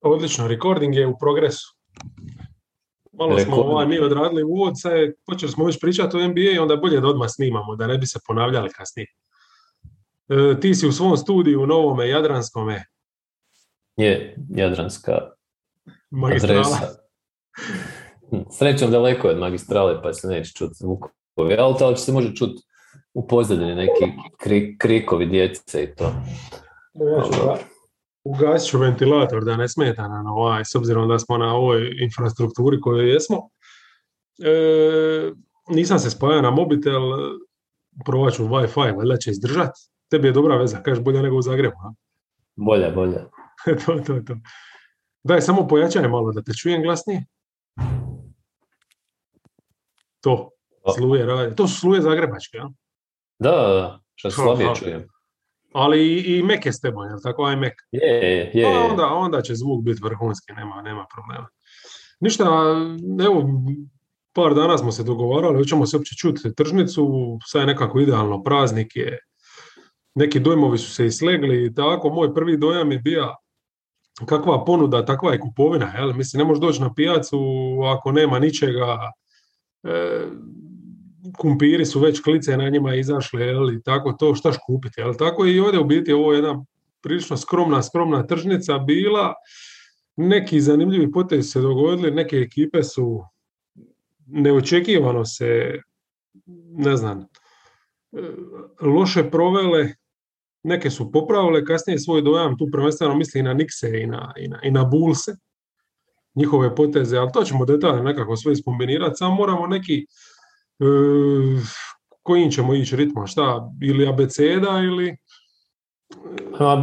Odlično, recording je u progresu. Malo smo ovaj, mi odradili uvod, sad počeli smo već pričati o NBA i onda je bolje da odmah snimamo, da ne bi se ponavljali kasnije. E, ti si u svom studiju u Novome Jadranskome. Je, Jadranska magistrala. Hm, srećom daleko je od magistrale, pa se neće čuti zvukovi, ali to se može čuti u pozadini neki krikovi djece i to. Ja ugasit ću ventilator da ne smeta nam ovaj, s obzirom da smo na ovoj infrastrukturi kojoj jesmo. E, nisam se spajao na mobitel, provat ću Wi-Fi, valjda će izdržat. Tebi je dobra veza, kažeš bolje nego u Zagrebu. A? Bolje, bolje. to, to, to. Daj, samo pojačaj malo da te čujem glasnije. To, sluje radi. To su sluje zagrebačke, ja? Da, da, što slabije čujem ali i, i Mac je s tebom, jel tako? Aj Mac. Je, je, onda, onda će zvuk biti vrhunski, nema, nema problema. Ništa, evo, par dana smo se dogovarali, hoćemo se uopće čuti tržnicu, sad je nekako idealno, praznik je, neki dojmovi su se islegli i tako, moj prvi dojam je bio kakva ponuda, takva je kupovina, jel? Mislim, ne možeš doći na pijacu ako nema ničega, e, kumpiri su već klice na njima izašle, jel, i tako to, štaš kupiti, jel, tako i ovdje u biti ovo je jedna prilično skromna, skromna tržnica bila, neki zanimljivi potezi se dogodili, neke ekipe su neočekivano se, ne znam, loše provele, neke su popravile kasnije svoj dojam, tu prvenstveno misli i na Nikse i na, i na, i na Bulse, njihove poteze, ali to ćemo detaljno nekako sve iskombinirati, samo moramo neki E, kojim ćemo ići ritmom, šta, ili abeceda ili...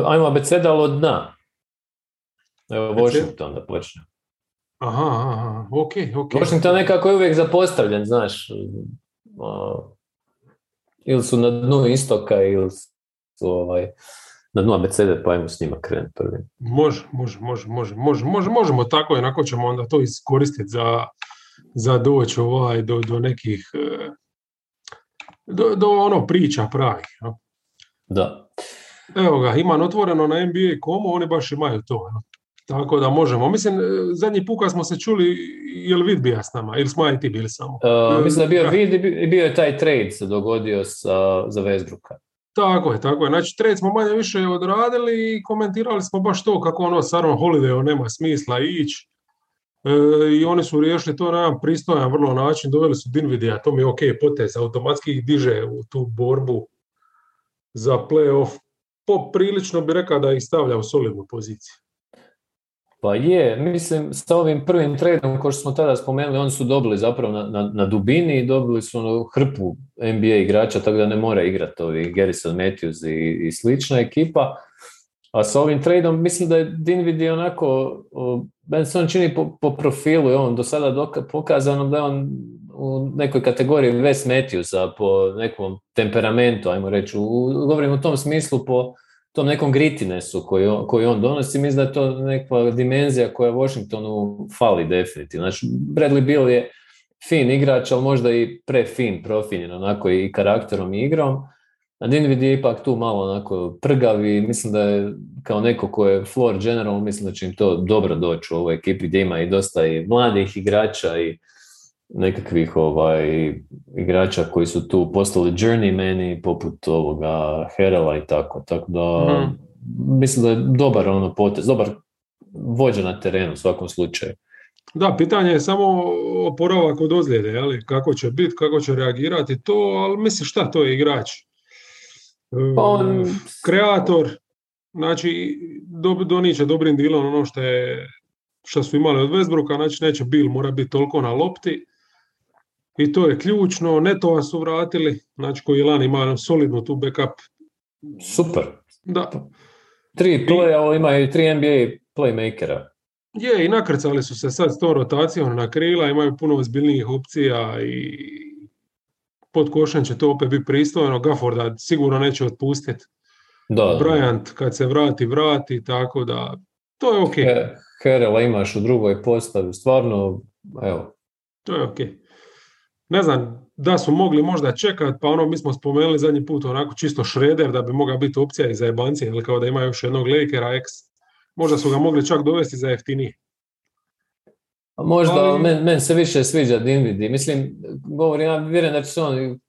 Ajmo abeceda, ali od dna. Evo, Washington da počne. Aha, aha, ok, ok. Washington nekako je uvijek zapostavljen, znaš. Ili su na dnu istoka, ili su ovaj, na dnu abecede, pa ajmo s njima krenuti prvi. Može, može, može, može, može, može, možemo tako, onako ćemo onda to iskoristiti za, za doći ovaj, do, do nekih e, do, do ono priča pravih. Da. Evo ga, imam otvoreno na NBA.com, oni baš imaju to. Tako da možemo. Mislim, e, zadnji puka smo se čuli, je li vid bija s nama ili smo i ti bili samo? Uh, mislim da je bio vid i bio je taj trade se dogodio sa, za Westbrooka. Tako je, tako je. Znači, trade smo manje više odradili i komentirali smo baš to kako ono s Aaron Holidayom nema smisla ići i oni su riješili to na jedan pristojan vrlo način, doveli su Dinvidija, to mi je ok potez, automatski ih diže u tu borbu za playoff. Poprilično bi rekao da ih stavlja u solidnu poziciju. Pa je, mislim, sa ovim prvim tradom, što smo tada spomenuli, oni su dobili zapravo na, na, na dubini i dobili su ono hrpu NBA igrača, tako da ne mora igrati ovi Garrison Matthews i, i slična ekipa. A sa ovim tradom mislim da je Dinvidi onako, ben se on čini po, po profilu, je on do sada doka, pokazano da je on u nekoj kategoriji Wes Matthewsa po nekom temperamentu, ajmo reći, u, govorim u tom smislu po tom nekom gritinesu koji on, koji on donosi, mislim da je to neka dimenzija koja Washingtonu fali definitivno. Znači, Bradley Bill je fin igrač, ali možda i prefin, profiljen onako i karakterom i igrom. A Dinvid je ipak tu malo onako prgav i mislim da je kao neko ko je floor general, mislim da će im to dobro doći u ovoj ekipi gdje ima i dosta i mladih igrača i nekakvih ovaj, igrača koji su tu postali journeymani poput ovoga Herela i tako. Tako da mhm. mislim da je dobar ono potez, dobar vođa na terenu u svakom slučaju. Da, pitanje je samo oporavak od ozljede, jeli? kako će biti, kako će reagirati to, ali mislim šta to je igrač? Pa on... kreator, znači doniće dobrim dilom ono što je što su imali od Westbrooka, znači neće bil mora biti toliko na lopti i to je ključno, Netova su vratili, znači koji Lan ima solidnu tu backup. Super. Da. Tri play, ima i tri NBA playmakera. Je, i nakrcali su se sad s tom rotacijom na krila, imaju puno ozbiljnijih opcija i pod košem će to opet biti pristojno, Gafforda sigurno neće otpustiti. Da. Bryant kad se vrati, vrati, tako da to je ok. Herela imaš u drugoj postavi, stvarno, evo. To je ok. Ne znam, da su mogli možda čekati, pa ono mi smo spomenuli zadnji put onako čisto šreder da bi mogla biti opcija i za jebanci, ili kao da ima još jednog Lakera ex Možda su ga mogli čak dovesti za jeftinije. Možda, ali... meni se više sviđa Dinvidi. Mislim, govorim, ja vjerujem da će se on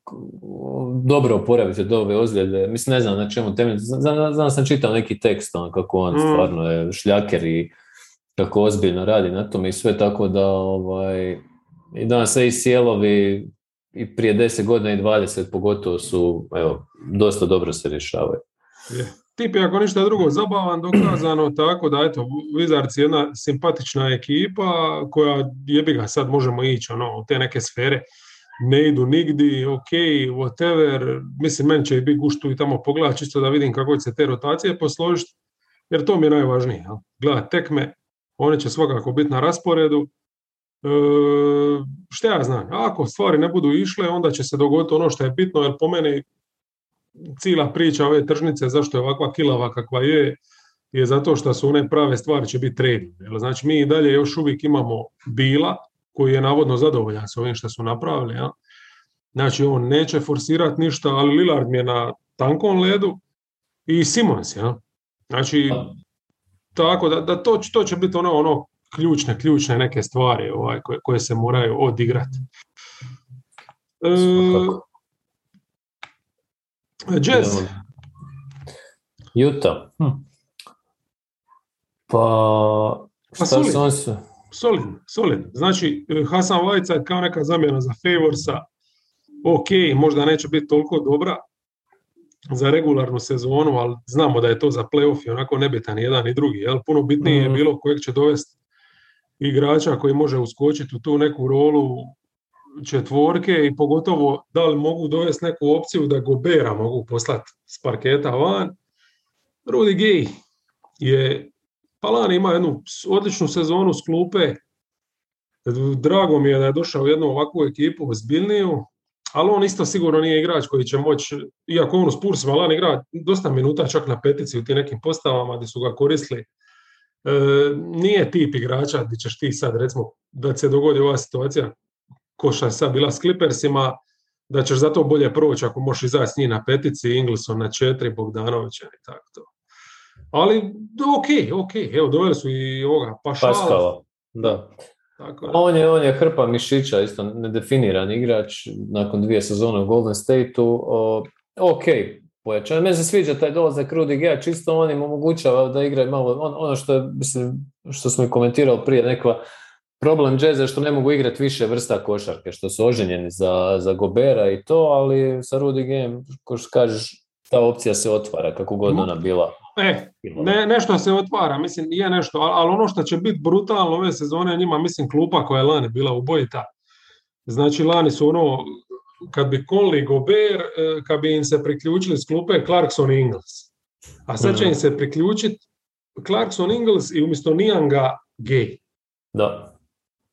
dobro oporaviti od ove ozljede. Mislim, ne znam na čemu temelj. Znam, znam sam čitao neki tekst, on, kako on mm. stvarno je šljaker i kako ozbiljno radi na tome i sve tako da ovaj, i danas se i sjelovi i prije 10 godina i 20 pogotovo su, evo, dosta dobro se rješavaju. Je. Tip je ako ništa drugo zabavan, dokazano tako da eto, Wizards je jedna simpatična ekipa koja jebi ga sad možemo ići ono, u te neke sfere. Ne idu nigdi, ok, whatever, mislim meni će i biti guštu i tamo pogledat čisto da vidim kako će se te rotacije posložiti, jer to mi je najvažnije, gledat tekme, one će svakako biti na rasporedu, e, šta ja znam, ako stvari ne budu išle, onda će se dogoditi ono što je bitno, jer po meni cijela priča ove tržnice, zašto je ovakva kilava kakva je, je zato što su one prave stvari će biti trading. Znači mi i dalje još uvijek imamo Bila, koji je navodno zadovoljan s ovim što su napravili. Ja? Znači on neće forsirati ništa, ali Lillard mi je na tankom ledu i Simons. Ja? Znači, tako da, da to, to će biti ono, ono ključne, ključne neke stvari ovaj, koje, koje se moraju odigrati. E, Jazz. Juta. Hm. Pa, pa šta on. Solidno, solidno. Znači, Hasan Vajca kao neka zamjena za Favorsa, ok, možda neće biti toliko dobra za regularnu sezonu, ali znamo da je to za playoff i onako nebitan jedan i drugi. Jel? Puno bitnije je mhm. bilo kojeg će dovesti igrača koji može uskočiti u tu neku rolu četvorke i pogotovo da li mogu dovesti neku opciju da Gobera mogu poslati s parketa van. Rudy Gay je Palan ima jednu odličnu sezonu s klupe. Drago mi je da je došao u jednu ovakvu ekipu ozbiljniju, ali on isto sigurno nije igrač koji će moći, iako on u Spursima Lan igra dosta minuta čak na petici u tim nekim postavama gdje su ga koristili. E, nije tip igrača gdje ćeš ti sad recimo da se dogodi ova situacija koša je sad bila s Clippersima, da ćeš zato bolje proći ako možeš izaći s njih na petici, Ingleson na četiri, Bogdanovića i tako to. Ali ok, ok, evo doveli su i ovoga Pašala. Paskala, da. Tako On, je, on je hrpa mišića, isto nedefiniran igrač nakon dvije sezone u Golden State-u. ok, pojačan. Meni se sviđa taj dolazak Rudy Gea, čisto on im omogućava da igraju malo, on, ono što, je, mislim, što smo i komentirali prije, neka problem Jazza što ne mogu igrati više vrsta košarke, što su oženjeni za, za Gobera i to, ali sa Rudy Game, ko što kažeš, ta opcija se otvara, kako god ona bila. E, ne, nešto se otvara, mislim, nije nešto, ali ono što će biti brutalno ove sezone, njima, mislim, klupa koja je lani bila ubojita. Znači, lani su ono, kad bi Conley Gober, e, kad bi im se priključili s klupe Clarkson i Ingles. A sad će im se priključiti Clarkson Ingles i umjesto Nijanga Gay. Da.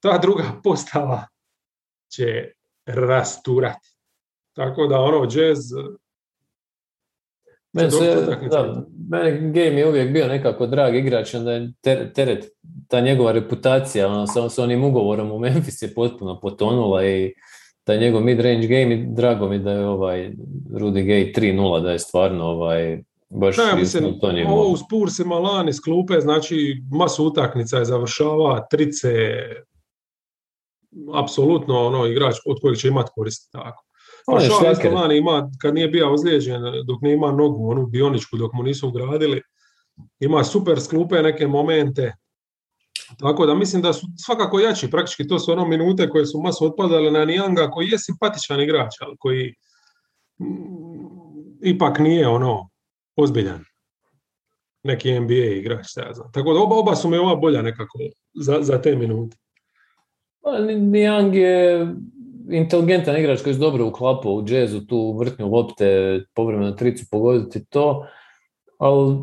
Ta druga postava će rasturati. Tako da ono, jazz meni se, da, meni game je uvijek bio nekako drag igrač, onda je teret, ta njegova reputacija, ono, sa, sa onim ugovorom u Memphis je potpuno potonula i taj njegov mid-range game i drago mi da je ovaj Rudy Gay 3-0, da je stvarno ovaj, baš ne, mislim, to Ovo u Spursima lani s klupe, znači masu utakmica je završava, trice, apsolutno ono igrač od kojeg će imati koristi tako. On je ima, kad nije bio ozlijeđen, dok nije ima nogu, onu bioničku, dok mu nisu ugradili, ima super sklupe neke momente, tako da mislim da su svakako jači, praktički to su ono minute koje su masu otpadale na Nijanga, koji je simpatičan igrač, ali koji mm, ipak nije ono ozbiljan neki NBA igrač, ja znam. Tako da oba, oba su mi ova bolja nekako za, za te minute. Pa, Nijang je inteligentan igrač koji je dobro uklapao u džezu, tu vrtnju lopte, povremeno tricu pogoditi to, ali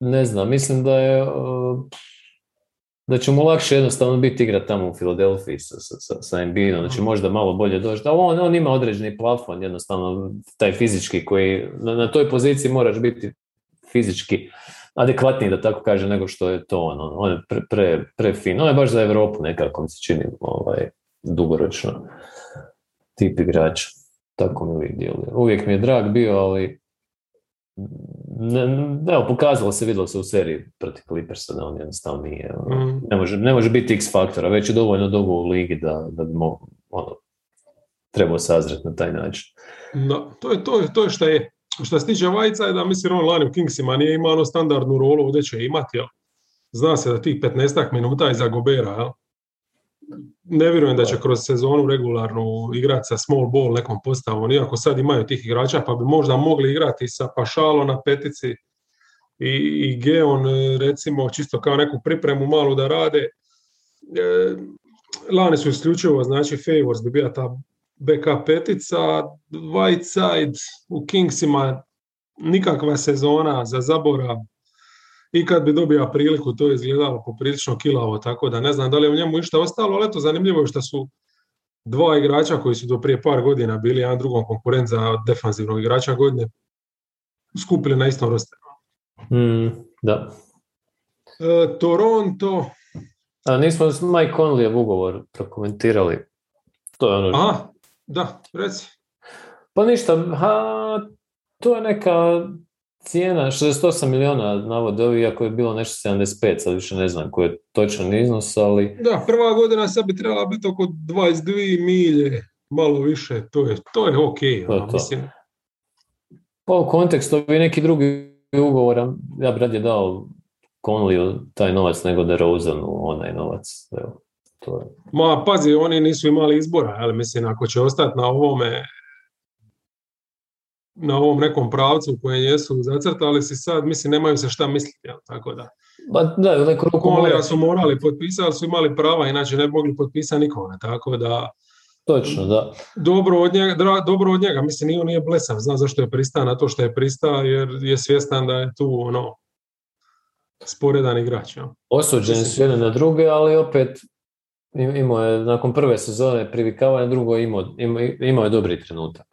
ne znam, mislim da je uh, da će mu lakše jednostavno biti igra tamo u Filadelfiji sa, sa, sa Embiidom, znači možda malo bolje doći. Ali on, on ima određeni plafon, jednostavno taj fizički koji, na, na toj poziciji moraš biti fizički adekvatniji, da tako kaže, nego što je to on. On je pre, pre, pre fin. On je baš za Europu nekako mi se čini ovaj, dugoročno tip igrača. Tako mi uvijek djeluje. Uvijek mi je drag bio, ali ne, pokazalo se, vidjelo se u seriji protiv Clippersa da on jednostavno nije, ono, mm. ne, može, ne može biti x faktora, već je dovoljno dugo u ligi da, da bi mo, ono, trebao sazret na taj način. Da, to je, to je, to je što je. Što se tiče Vajca da mislim on lani u Kingsima nije imao ono standardnu rolu, ovdje će imati, jel? Zna se da tih 15 minuta je za Gobera, jel? Ne vjerujem da će kroz sezonu regularnu igrati sa small ball nekom postavom, iako sad imaju tih igrača, pa bi možda mogli igrati sa Pašalo na petici i, i Geon, recimo, čisto kao neku pripremu malu da rade. E, lani su isključivo, znači Favors bi bila ta BK petica, Whiteside u Kingsima nikakva sezona za zaborav i kad bi dobio priliku to je izgledalo poprilično kilavo, tako da ne znam da li je u njemu išta ostalo, ali eto zanimljivo je što su dva igrača koji su do prije par godina bili jedan drugom konkurent za defanzivnog igrača godine skupili na istom rosteru. Mm, da. E, Toronto... A nismo Mike Conley ugovor prokomentirali. To je ono... Aha, da, reci. Pa ništa, ha, to je neka cijena, 68 miliona navode, iako je bilo nešto 75, sad više ne znam koji je točan iznos, ali... Da, prva godina sad bi trebala biti oko 22 milje, malo više, to je, to je ok, to mislim. Pa u kontekstu ovi neki drugi ugovora, ja bi radije dao Conley taj novac nego da u onaj novac. Evo, to je. Ma, pazi, oni nisu imali izbora, ali mislim, ako će ostati na ovome na ovom nekom pravcu u kojem jesu zacrtali si sad, mislim, nemaju se šta misliti, jel? tako da. Ba, da, neko su morali potpisati, su imali prava, inače ne bi mogli potpisati nikome, tako da... Točno, da. Dobro od njega, dobro od njega. mislim, nije, nije blesav, zna zašto je pristao na to što je pristao, jer je svjestan da je tu, ono, sporedan igrač. Ja. Osuđeni su jedne na druge, ali opet Imao je, nakon prve sezone privikavanja, drugo imao, imao, je dobri trenutak.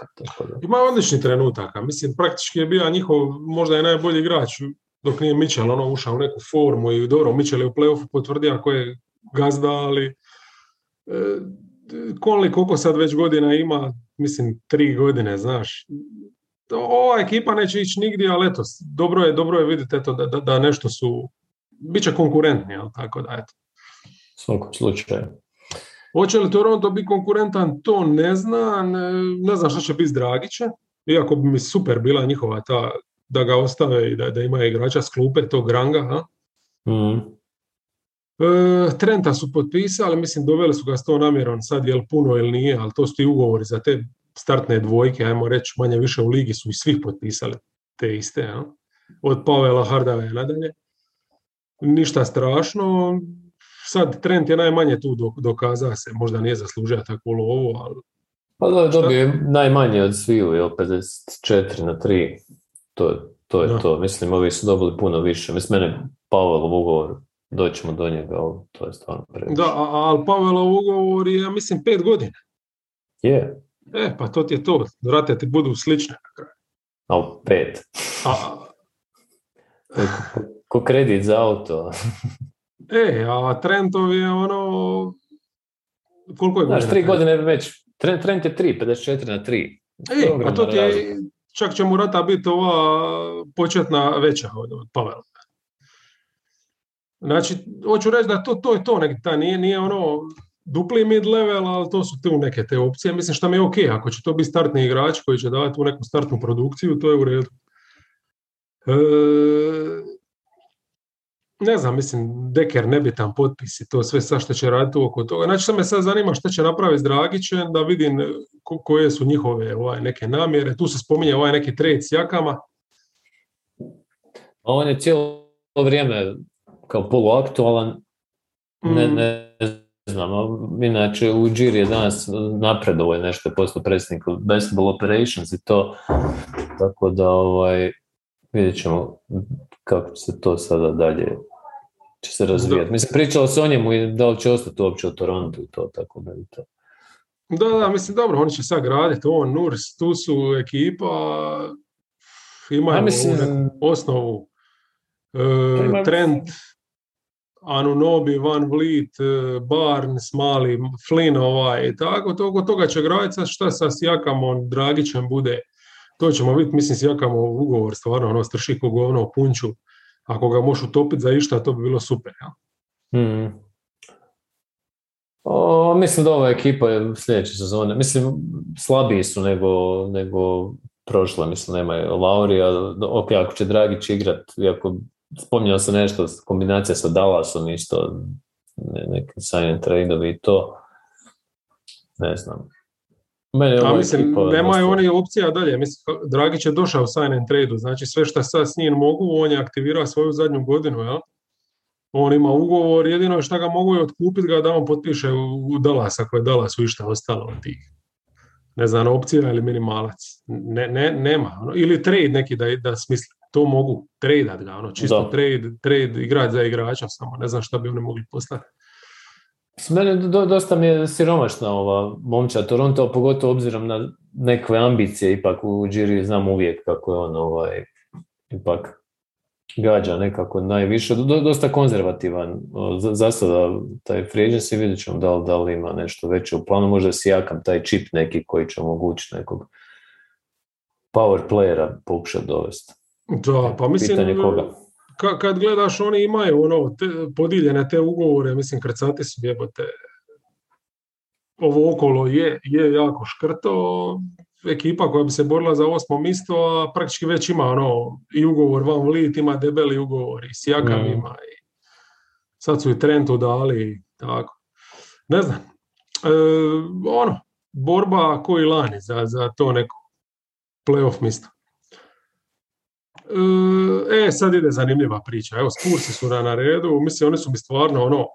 Ima odlični trenutaka. Mislim, praktički je bio njihov, možda je najbolji igrač dok nije Mitchell ono, ušao u neku formu i dobro, Mitchell je u playoffu potvrdio ako je gazda, ali e, koliko sad već godina ima, mislim, tri godine, znaš. Ova ekipa neće ići nigdje, ali eto, dobro je, dobro je vidjeti eto, da, da, da nešto su, bit će konkurentni, jel, tako da, eto svakom slučaju. Hoće li Toronto biti konkurentan, to ne zna. Ne, znam šta će biti s Dragića. Iako bi mi super bila njihova ta da ga ostave i da, da ima igrača s klupe, tog ranga. Ha? Mm. E, Trenta su potpisali, mislim doveli su ga s to namjerom, sad je li puno ili nije, ali to su ti ugovori za te startne dvojke, ajmo reći manje više u ligi su i svih potpisali te iste. Ha? Od Pavela Hardava nadalje. Ništa strašno, sad Trent je najmanje tu dokazao se, možda nije zaslužio takvu lovu, ali... Pa da, dobio najmanje od sviju, je 54 na 3. To, to je to. Mislim, ovi su dobili puno više. Mislim, mene Pavelov ugovor, doćemo do njega, ali to je stvarno previše. Da, ali Pavelov ugovor je, ja mislim, pet godina. Je. E, pa to ti je to. Vrate ti budu slične na kraju. Ali pet. A, ko kredit za auto. E, a Trentov je ono... Koliko je Znaš, tri godine već. Trent, Trent je tri, 54 na tri. E, a to ti je, čak će mu rata biti ova početna veća od, od Pavela. Znači, hoću reći da to, to je to, nek, ta, nije, nije ono dupli mid level, ali to su tu neke te opcije. Mislim što mi je ok, ako će to biti startni igrač koji će davati tu neku startnu produkciju, to je u redu. E, ne znam, mislim, Deker nebitan potpis i to sve sa što će raditi oko toga. Znači, sad me sad zanima što će napraviti s Dragićem, da vidim koje su njihove ovaj, neke namjere. Tu se spominje ovaj neki trade s jakama. On je cijelo vrijeme kao poluaktualan. Ne, mm. ne znam, inače u Giri je danas napredovo je nešto posto predsjednik Basketball Operations i to, tako da ovaj, vidjet ćemo kako se to sada dalje će se razvijati. Mislim, pričalo se o njemu i da li će ostati uopće u Torontu i to, tako da i to. Da, da, mislim, dobro, oni će sad graditi, on, Nurs, tu su ekipa, imaju mislim, osnovu, e, Trent, Anunobi, Van Vliet, e, Barnes, Mali, Flynn, ovaj, tako, toga, toga će graditi, šta sa Sjakamon, Dragićem bude to ćemo vidjeti, mislim, s Jakamo ugovor, stvarno, ono, strši ko govno punču, ako ga možeš utopiti za išta, to bi bilo super, ja. Hmm. O, mislim da ova ekipa je sljedeće sezone, mislim, slabiji su nego, nego prošle, mislim, nema Laurija, ok, ako će Dragić igrat, iako spominjao se nešto, kombinacija sa Dallasom isto, ne, neki sign and trade i to, ne znam. Mene A mislim, nemaju oni opcija dalje. Mislim, Dragić je došao u sign and trade znači sve što sad s njim mogu, on je aktivirao svoju zadnju godinu, jel? On ima ugovor, jedino što ga mogu je otkupiti ga da on potpiše u Dallas, ako je Dallasu išta ostalo od tih ne znam, opcija ili minimalac. Ne, ne, nema. Ono, ili trade neki da, da smisli. To mogu tradeat ga, ono, čisto trade, trade igrać za igrača samo. Ne znam šta bi oni mogli poslati. Mene do, dosta mi je siromašna ova momča Toronto, pogotovo obzirom na nekve ambicije, ipak u Giri znam uvijek kako je on ovaj, ipak gađa nekako najviše, dosta konzervativan. Za, sada taj free agency vidjet ćemo da li, da li ima nešto veće u planu, možda si jakam taj čip neki koji će omogućiti nekog power playera pokušati dovesti. Da, pa mislim, koga. Kad gledaš, oni imaju ono, te, podijeljene te ugovore, mislim, krcati su jebote. Ovo okolo je, je jako škrto, ekipa koja bi se borila za osmo mjesto, a praktički već ima ono, i ugovor Van Vliet, ima debeli ugovor i Sijakam mm. ima i sad su i Trentu dali tako. Ne znam. E, ono, borba koji lani za, za to neko playoff mjesto. E, e, sad ide zanimljiva priča. Evo, Spursi su na, redu. Mislim, oni su mi stvarno ono,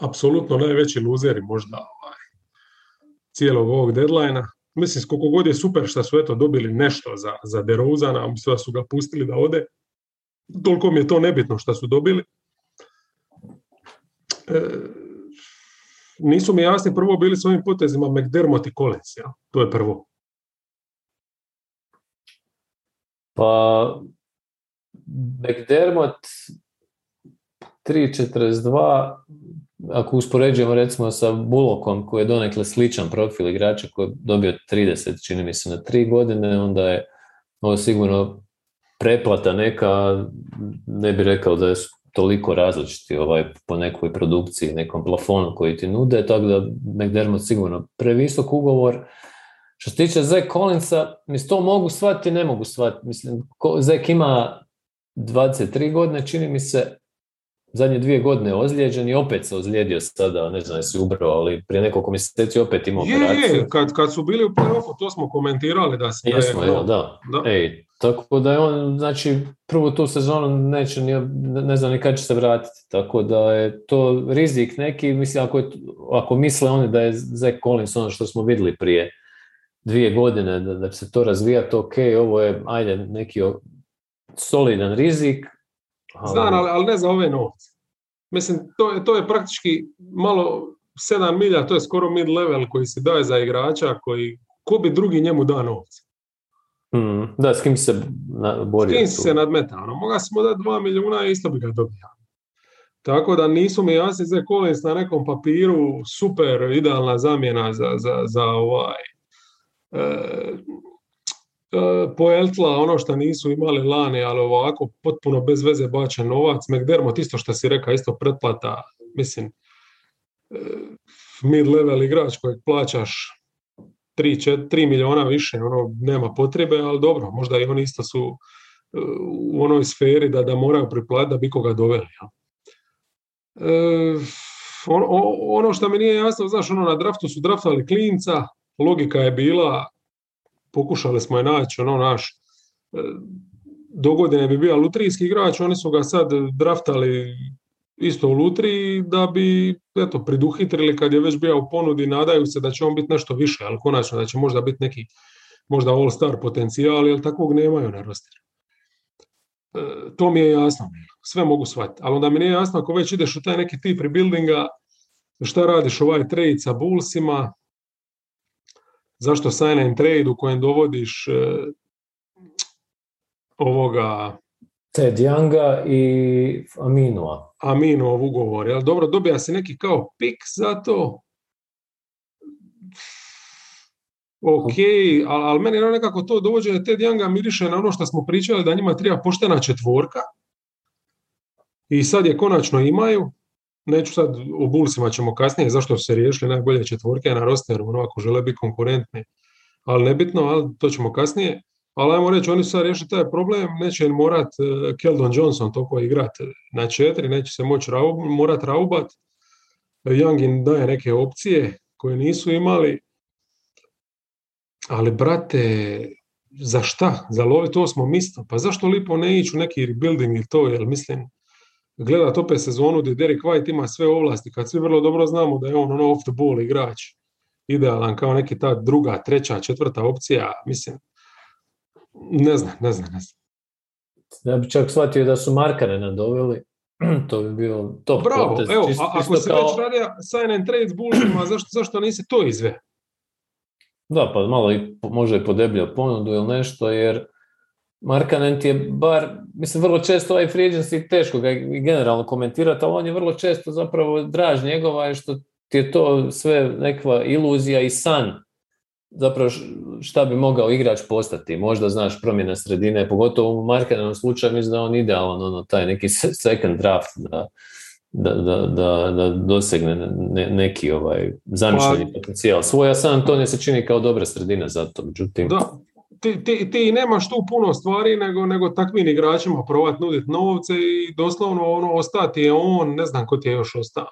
apsolutno najveći luzeri možda ovaj, cijelog ovog deadline Mislim, koliko god je super što su eto dobili nešto za, za DeRozana, mislim da su ga pustili da ode, toliko mi je to nebitno što su dobili. E, nisu mi jasni prvo bili s ovim potezima McDermott i Collins, ja? to je prvo. Pa McDermott 3.42 ako uspoređujemo recimo sa Bulokom koji je donekle sličan profil igrača koji je dobio 30, čini mi se na tri godine, onda je ovo sigurno preplata neka, ne bi rekao da je toliko različiti ovaj, po nekoj produkciji, nekom plafonu koji ti nude, tako da McDermott sigurno previsok ugovor. Što se tiče Zach Collinsa, mislim, to mogu shvatiti, ne mogu shvatiti. Mislim, Zach ima 23 godine, čini mi se, zadnje dvije godine ozlijeđen i opet se ozlijedio sada, ne znam jesi ubrao, ali prije nekoliko mjeseci opet imao operaciju. Je, kad, kad su bili u playoffu, to smo komentirali da se... Jesmo, je, da. da. Ej, tako da je on, znači, prvu tu sezonu neće ni, ne znam ni kad će se vratiti, tako da je to rizik neki, mislim, ako, je, ako misle oni da je Zach Collins ono što smo vidjeli prije dvije godine, da, da se to razvijati, ok, ovo je, ajde, neki solidan rizik, Znam, ali, ali ne za ove novce. Mislim, to je, to je praktički malo 7 milja, to je skoro mid level koji se daje za igrača, koji, ko bi drugi njemu da novce? Mm, da, s kim se borio? S kim se nadmeta? Ono, moga smo dati 2 milijuna i isto bi ga dobio. Tako da nisu mi jasni za Collins na nekom papiru super idealna zamjena za, za, za ovaj poeltla ono što nisu imali lani, ali ovako potpuno bez veze bačen novac. McDermott isto što si rekao, isto pretplata, mislim, e, mid-level igrač kojeg plaćaš 3, 3 miliona više, ono, nema potrebe, ali dobro, možda i oni isto su e, u onoj sferi da, da moraju priplatiti da bi koga doveli. Ja. ono, ono što mi nije jasno, znaš, ono na draftu su draftali klinca, logika je bila pokušali smo je naći, ono naš, e, dogodine bi bio lutrijski igrač, oni su ga sad draftali isto u lutriji da bi eto, priduhitrili kad je već bio u ponudi, nadaju se da će on biti nešto više, ali konačno da će možda biti neki možda all-star potencijal, jer takvog nemaju na rosteru. E, to mi je jasno, sve mogu shvatiti, ali onda mi nije jasno ako već ideš u taj neki tip rebuildinga, šta radiš ovaj trade sa Bullsima, zašto sign and trade u kojem dovodiš e, ovoga Ted Younga i Aminua. Aminuov ugovor, jel? Dobro, dobija se neki kao pik za to. ok, ali, ali meni nekako to dovođenje Ted Younga miriše na ono što smo pričali da njima treba poštena četvorka. I sad je konačno imaju. Neću sad o Bullsima ćemo kasnije zašto su se riješili najbolje četvorke na rosteru, ono ako žele biti konkurentni. Ali nebitno, ali to ćemo kasnije. Ali ajmo reći, oni su sad riješili taj problem, neće morat uh, Keldon Johnson toliko igrat na četiri, neće se moći raub, morat raubat. Young im daje neke opcije koje nisu imali. Ali, brate, za šta? Za loviti osmo mjesto? Pa zašto lipo ne ići u neki rebuilding ili to? Jer mislim, gledat opet sezonu gdje Derek White ima sve ovlasti, kad svi vrlo dobro znamo da je on ono off the ball igrač, idealan kao neki ta druga, treća, četvrta opcija, mislim, ne znam, ne znam, ne znam. Ja bi čak shvatio da su Markane nadoveli, to bi bio top Bravo, potez. evo, a, ako se kao- već radi sign and trade s Bullsima, zašto, zašto nisi to izve? Da, pa malo i može i podebljao ponudu ili nešto, jer Markanen ti je bar, mislim, vrlo često ovaj free agency teško ga generalno komentirati, ali on je vrlo često zapravo draž njegova je što ti je to sve nekakva iluzija i san. Zapravo šta bi mogao igrač postati. Možda znaš promjena sredine, pogotovo u Markanenom slučaju mislim da je on idealan, ono, taj neki se- second draft da, da, da, da, da dosegne ne- neki ovaj zamišljeni potencijal. Svoj, a San Antonio se čini kao dobra sredina za to, međutim, Da, ti, ti, ti nemaš tu puno stvari nego, nego takvim igračima provat nuditi novce i doslovno ono ostati je on, ne znam ko ti je još ostao.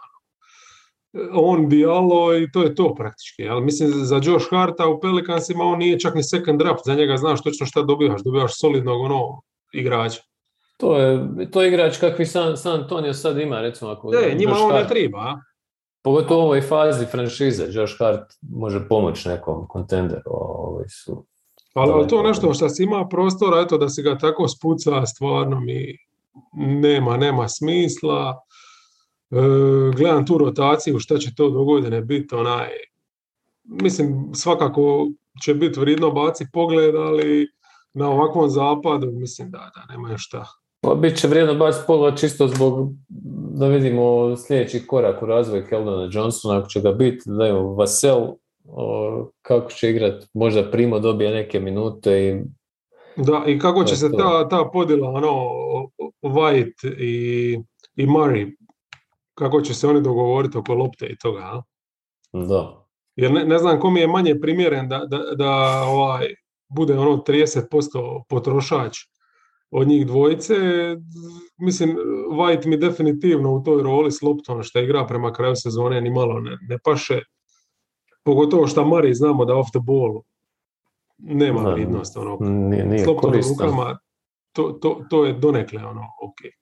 On, Diallo i to je to praktički. Ali mislim za Josh Harta u Pelicansima on nije čak ni second draft, za njega znaš točno šta dobivaš, dobivaš solidnog ono igrača. to je, to je igrač kakvi San, San Antonio sad ima, recimo ako E, njima Josh on ne Hart- treba, a? pogotovo u ovoj fazi franšize, Josh Hart može pomoći nekom kontenderu, ovi su Ali, ali to je Daleko. nešto što si ima prostora, eto da se ga tako spuca, stvarno mi nema, nema smisla. E, gledam tu rotaciju, šta će to do godine biti, onaj, mislim, svakako će biti vridno baci pogled, ali na ovakvom zapadu, mislim da, da nema šta. Pa bit će vrijedno baciti pogled čisto zbog da vidimo sljedeći korak u razvoju Keldona Johnsona, ako će ga biti, da evo Vasel, o, kako će igrat, možda Primo dobije neke minute i Da, i kako će se ta, ta podjela, ono, White i, i Murray, kako će se oni dogovoriti oko lopte i toga, a? da. Jer ne, ne znam kom je manje primjeren da, da, da ovaj, bude ono 30% potrošač od njih dvojice. Mislim, White mi definitivno u toj roli s loptom što igra prema kraju sezone ni malo ne, ne paše. Pogotovo što Mari znamo da off the ball nema Da, vrijednost. Ono, Nije, nije rukama, to, to, to je donekle ono, ok.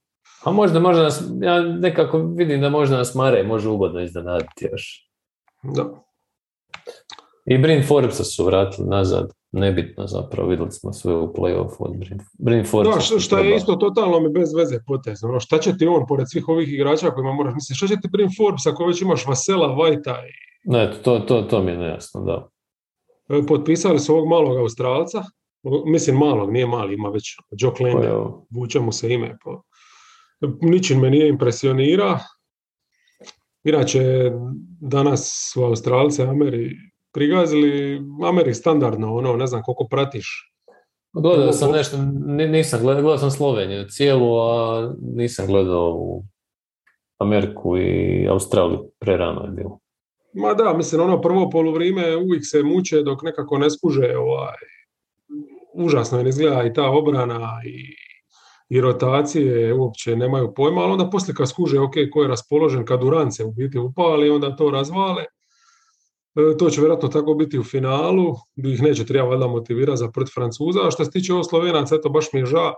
A možda, možda nas, ja nekako vidim da možda nas Mare može ugodno iznenaditi još. Da. I Brin Forbesa su vratili nazad, nebitno zapravo, vidjeli smo sve u play-offu od Brin, Brin Forbesa. Da, što, što je isto totalno mi bez veze potez. Ono, šta će ti on, pored svih ovih igrača kojima moraš misliti, šta će ti Brin Forbes ako već imaš Vasela, Vajta i Ne, to, to, to mi je nejasno, da. E, Potpisali su ovog malog Australca, mislim malog, nije mali, ima već Joe je ovo? vuče mu se ime. Po. Ničin me nije impresionira. Inače, danas su Australce Ameri prigazili, Ameri standardno, ono, ne znam koliko pratiš. Gledao sam nešto, ni- nisam gledao, gledao sam Sloveniju cijelu, a nisam gledao u Ameriku i Australiju, prerano je bilo. Ma da, mislim, ono prvo poluvrijeme uvijek se muče dok nekako ne skuže ovaj, užasno je izgleda i ta obrana i, i rotacije uopće nemaju pojma, ali onda poslije kad skuže, ok, ko je raspoložen, kad Durant se u biti upali, onda to razvale. E, To će vjerojatno tako biti u finalu, gdje ih neće treba valjda motivirati za protiv Francuza, a što se tiče ovo Slovenaca, eto baš mi je ža,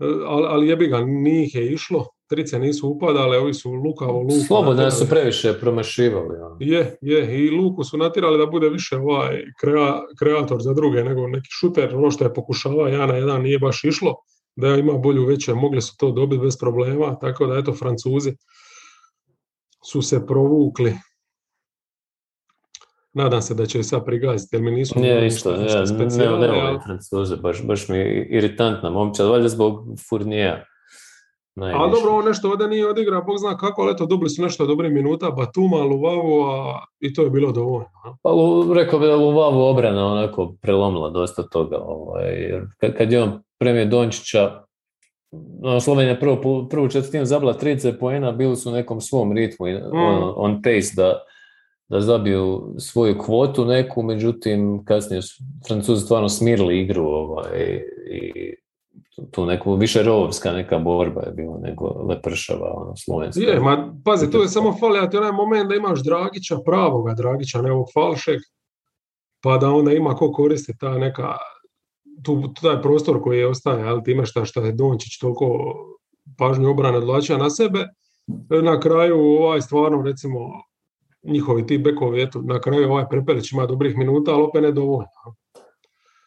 E, ali, ali jebi ga, nije ih je išlo, trice nisu upadale, ovi su lukavo luku. Slobodno su previše promašivali. ono. Je, je, i Luku su natjerali da bude više ovaj krea, kreator za druge nego neki šuter, ono što je pokušava jedan na jedan nije baš išlo, da ima bolju veće, mogli su to dobiti bez problema, tako da eto Francuzi su se provukli. Nadam se da će sad prigaziti, jer mi nisu Nije isto, ne, ne, volim Francuze, baš, baš mi je iritantna momčad, valjda zbog Furnija. Ali dobro, on nešto ovdje nije odigrao, Bog zna kako, ali eto, dobili su nešto dobri minuta, Batuma, Luvavu, a i to je bilo dovoljno. Pa rekao bi da Luvavu obrana onako prelomila dosta toga. Ovaj, jer kad, je on premije Dončića, no, Slovenija prvu, prvu četvrtinu zabila 30 poena, bili su u nekom svom ritmu, mm. on, on pace da, da zabiju svoju kvotu neku, međutim kasnije su Francuzi stvarno smirili igru ovaj, i tu neku više rovska neka borba je bila nego lepršava ono, slovenska. Je, ma pazi, tu je samo fali, ti onaj moment da imaš Dragića, pravoga Dragića, ne ovog falšeg, pa da onda ima ko koristi ta neka, tu, taj prostor koji je ostaje, ali ti imaš šta što je Dončić toliko pažnju obrane odlačio na sebe, na kraju ovaj stvarno recimo njihovi ti bekovi, eto, na kraju ovaj Prepelić ima dobrih minuta, ali opet ne dovoljno.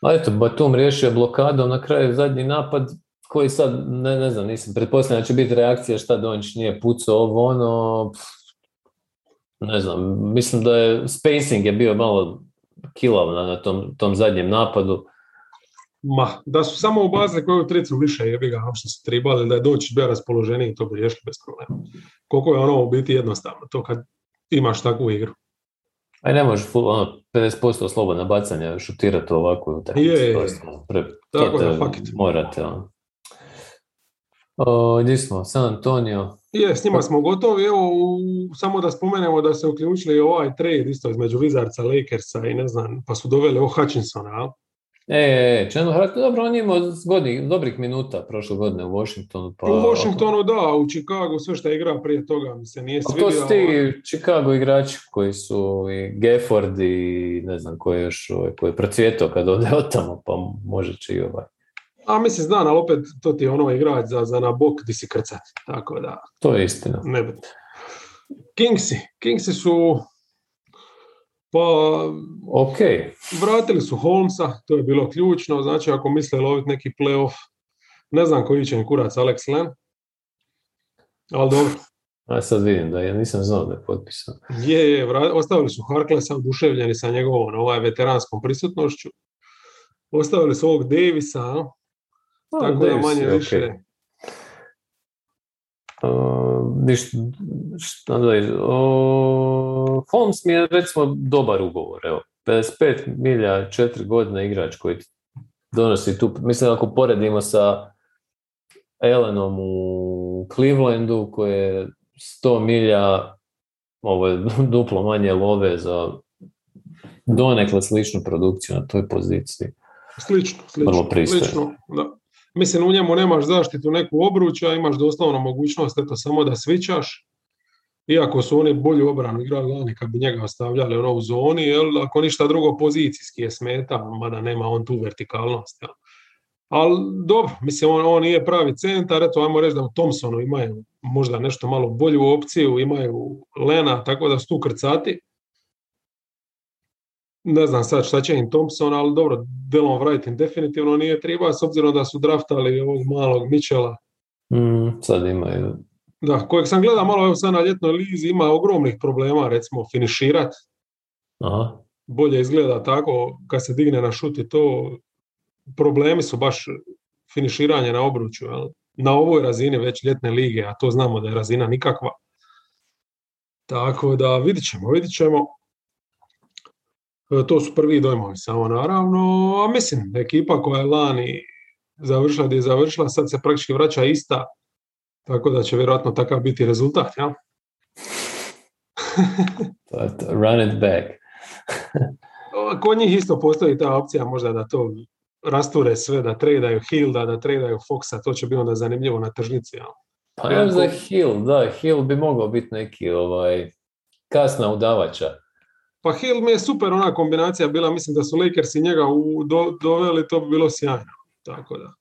A eto, Batum riješio blokadom, na kraju zadnji napad koji sad, ne, ne znam, nisam pretpostavljam da će biti reakcija šta Dončić nije pucao ovo ono, ne znam, mislim da je spacing je bio malo kilav na, tom, tom zadnjem napadu. Ma, da su samo ubazili koju tricu više jebi ga, što su tribali, da je Dončić bio raspoloženiji, to bi riješili bez problema. Koliko je ono u biti jednostavno, to kad imaš takvu igru. Aj ne možeš ono, 50% slobodna bacanja šutirati ovako u Je, je, Pre, Tako da, Morate, ono. O, gdje smo? San Antonio. Je, s njima smo gotovi. Evo, samo da spomenemo da se uključili ovaj trade isto između Wizardsa, Lakersa i ne znam, pa su doveli o Hutchinsona, E, e, e dobro, on je imao zgodnih, dobrih minuta prošle godine u Washingtonu. Pa, u Washingtonu da, u Chicago sve što je igrao prije toga mi se nije svidio. To su ti Chicago igrači koji su i Gafford i ne znam koji još, koji je procvjetao kad ode od tamo, pa može će i ovaj. A mislim, znam, ali opet to ti je ono igrač za, za na bok di si krcat, tako da. To je istina. Ne Kingsi, Kingsi su pa, ok. Vratili su Holmesa, to je bilo ključno, znači ako misle loviti neki playoff, ne znam koji će im kurac Alex Len, ali dobro. A sad vidim da ja nisam znao da je potpisan. Je, je, ostavili su Harklesa oduševljeni sa njegovom ovaj veteranskom prisutnošću. Ostavili su ovog Davisa, no? tako da manje više. Holmes mi je recimo dobar ugovor, evo. 55 milja, 4 godine igrač koji donosi tu, mislim ako poredimo sa Elenom u Clevelandu koji je 100 milja, ovo je duplo manje love za donekle sličnu produkciju na toj poziciji. Slično, slično. slično da. Mislim, u njemu nemaš zaštitu neku obruča, imaš doslovno mogućnost eto, samo da svičaš. Iako su oni bolju obranu igrali lani kad bi njega ostavljali ono u zoni, jel, ako ništa drugo pozicijski je smeta, mada nema on tu vertikalnost. Jel. Ali dobro, mislim, on, on nije pravi centar, eto, ajmo reći da u Thompsonu imaju možda nešto malo bolju opciju, imaju Lena, tako da su tu krcati ne znam sad šta će im Thompson, ali dobro, Delon Wright definitivno nije treba, s obzirom da su draftali ovog malog Michela. Mm, sad imaju. Da, kojeg sam gledao malo evo sad na ljetnoj lizi, ima ogromnih problema, recimo, finiširat. Aha. Bolje izgleda tako, kad se digne na šuti to, problemi su baš finiširanje na obruču. Jel? Na ovoj razini već ljetne lige, a to znamo da je razina nikakva. Tako da vidit ćemo, vidit ćemo. E, to su prvi dojmovi samo naravno, a mislim, ekipa koja je lani završila gdje je završila, sad se praktički vraća ista, tako da će vjerojatno takav biti rezultat, ja? run it back. Kod njih isto postoji ta opcija možda da to rasture sve, da tradaju Hilda, da tradaju Foxa, to će biti onda zanimljivo na tržnici. Ja? Pa ja za Hill, da, Hill bi mogao biti neki ovaj, kasna udavača. Pa Hill mi je super ona kombinacija bila, mislim da su Lakersi njega u, doveli, to bi bilo sjajno. Tako da,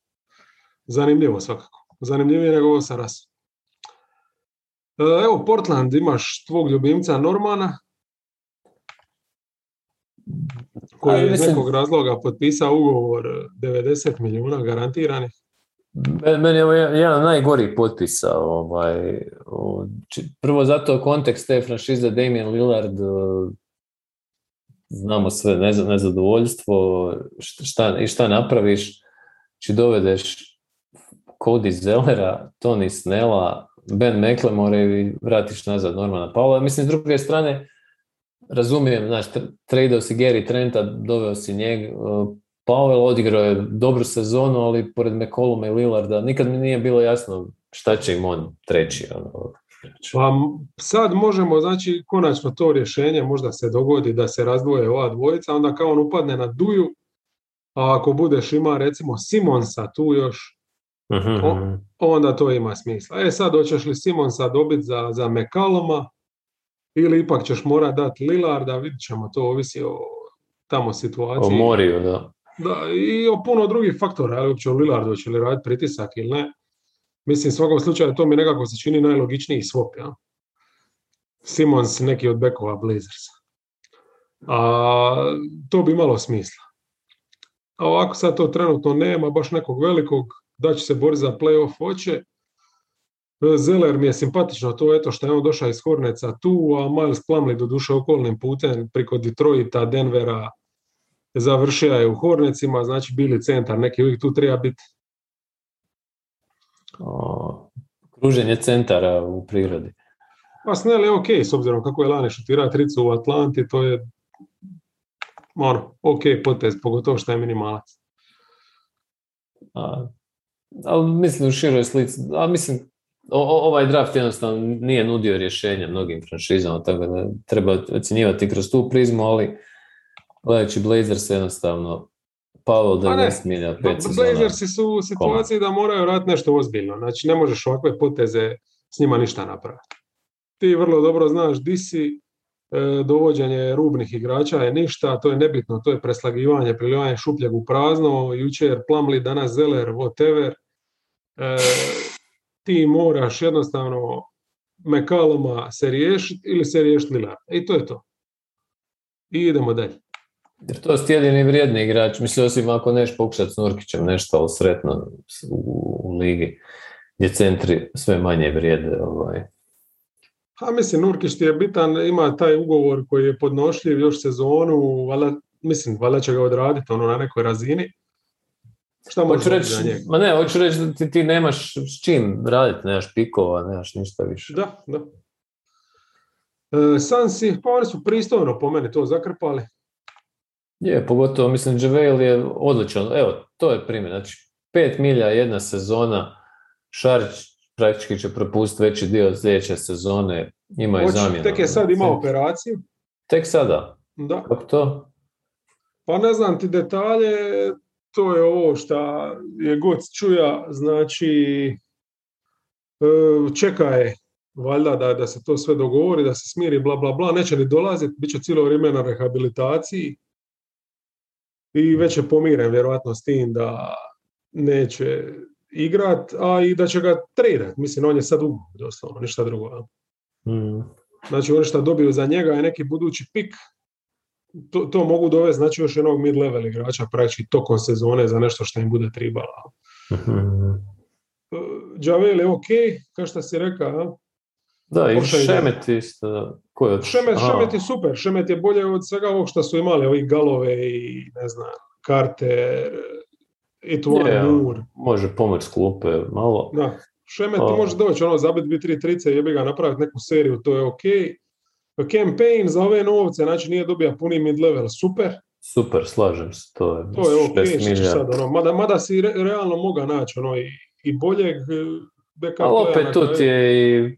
zanimljivo svakako. Zanimljivije nego ovo sa Ras. E, evo, Portland, imaš tvog ljubimca Normana, koji je iz nekog razloga potpisao ugovor 90 milijuna garantiranih. Meni je jedan najgorih potpisa. Ovaj, prvo zato kontekst te franšize Damian Lillard znamo sve nezadovoljstvo šta, i šta napraviš, či dovedeš Cody Zellera, Tony Snella, Ben McLemore i vratiš nazad Normana Paula. Mislim, s druge strane, razumijem, znaš, tradeo si Gary Trenta, doveo si njeg, Powell odigrao je dobru sezonu, ali pored McColluma i Lillarda nikad mi nije bilo jasno šta će im on treći. Ono, pa sad možemo, znači, konačno to rješenje možda se dogodi da se razdvoje ova dvojica, onda kao on upadne na duju, a ako budeš ima recimo Simonsa tu još, uh onda to ima smisla. E sad hoćeš li Simonsa dobiti za, za Mekaloma ili ipak ćeš mora dati Lillarda, vidit ćemo, to ovisi o tamo situaciji. O Moriju, da. Da, i o puno drugih faktora, ali uopće o Lillardu će li raditi pritisak ili ne. Mislim, svakom slučaju to mi nekako se čini najlogičniji swap, ja. Simons neki od bekova Blazersa. A, to bi imalo smisla. A ovako sad to trenutno nema, baš nekog velikog, da će se boriti za playoff hoće. Zeller mi je simpatično to eto što je on došao iz Horneca tu, a Miles Plumley do duše okolnim putem priko Detroita, Denvera, završio je u Hornecima, znači bili centar, neki uvijek tu treba biti. kruženje centara u prirodi. Pa Snell je ok, s obzirom kako je lani šutirao tricu u Atlanti, to je ono, ok potez, pogotovo što je minimalac. A, ali mislim u široj slici, a mislim ovaj draft jednostavno nije nudio rješenja mnogim franšizama, tako da treba ocjenjivati kroz tu prizmu, ali gledajući Blazers jednostavno Pavel da ne smilja pet sezona. Blazersi su u situaciji da moraju raditi nešto ozbiljno, znači ne možeš ovakve poteze s njima ništa napraviti. Ti vrlo dobro znaš di si, e, dovođenje rubnih igrača je ništa, to je nebitno, to je preslagivanje, prilivanje šupljeg u prazno, jučer Plamli, danas Zeller, whatever. E, ti moraš jednostavno Mekaloma se riješiti ili se riješiti Lillard. I to je to. I idemo dalje. Jer to je jedini vrijedni igrač, mislim osim ako neš pokušati s Nurkićem nešto, ali sretno u, u, ligi gdje centri sve manje vrijede. Ovaj. A mislim, Nurkić ti je bitan, ima taj ugovor koji je podnošljiv još sezonu, vala, mislim, valjda će ga odraditi ono na nekoj razini. Šta hoću reći, ma ne, hoću reći da ti, ti nemaš s čim raditi, nemaš pikova, nemaš ništa više. Da, da. E, Sansi, pa oni su pristojno po meni to zakrpali. Je, pogotovo, mislim, Javel je odličan. Evo, to je primjer. Znači, pet milja jedna sezona, Šarić praktički će propustiti veći dio sljedeće sezone, ima i zamjenu. Tek je sad imao operaciju. Tek sada? Da. Kako to? Pa ne znam ti detalje, to je ovo što je god čuja, znači e, čeka je valjda da, da se to sve dogovori, da se smiri, bla, bla, bla, neće ni dolaziti, bit će cijelo vrijeme na rehabilitaciji i već je pomiren vjerojatno s tim da neće igrat, a i da će ga tradat. Mislim, on je sad u doslovno, ništa drugo. Mm. Znači, oni što dobiju za njega je neki budući pik, to, to mogu dovesti, znači još jednog mid-level igrača praktički tokom sezone za nešto što im bude tribalo. Mm-hmm. Javel je ok, kao što si rekao, da, i Šemet isto. Ko je Šemet, Šemet je super. Šemet je bolje od svega ovog što su imali, ovih galove i ne znam, Carter, Ituan yeah. Može pomoć klupe malo. Da. Šemet ti može doći, ono, zabiti bi tri trice jebi ga napraviti neku seriju, to je ok. Campaign za ove novce, znači nije dobija puni mid-level, super. Super, slažem se, to je To je ok, sad, ono, mada, mada si re, realno moga naći, ono, i, i boljeg backup Ali opet tu ti je i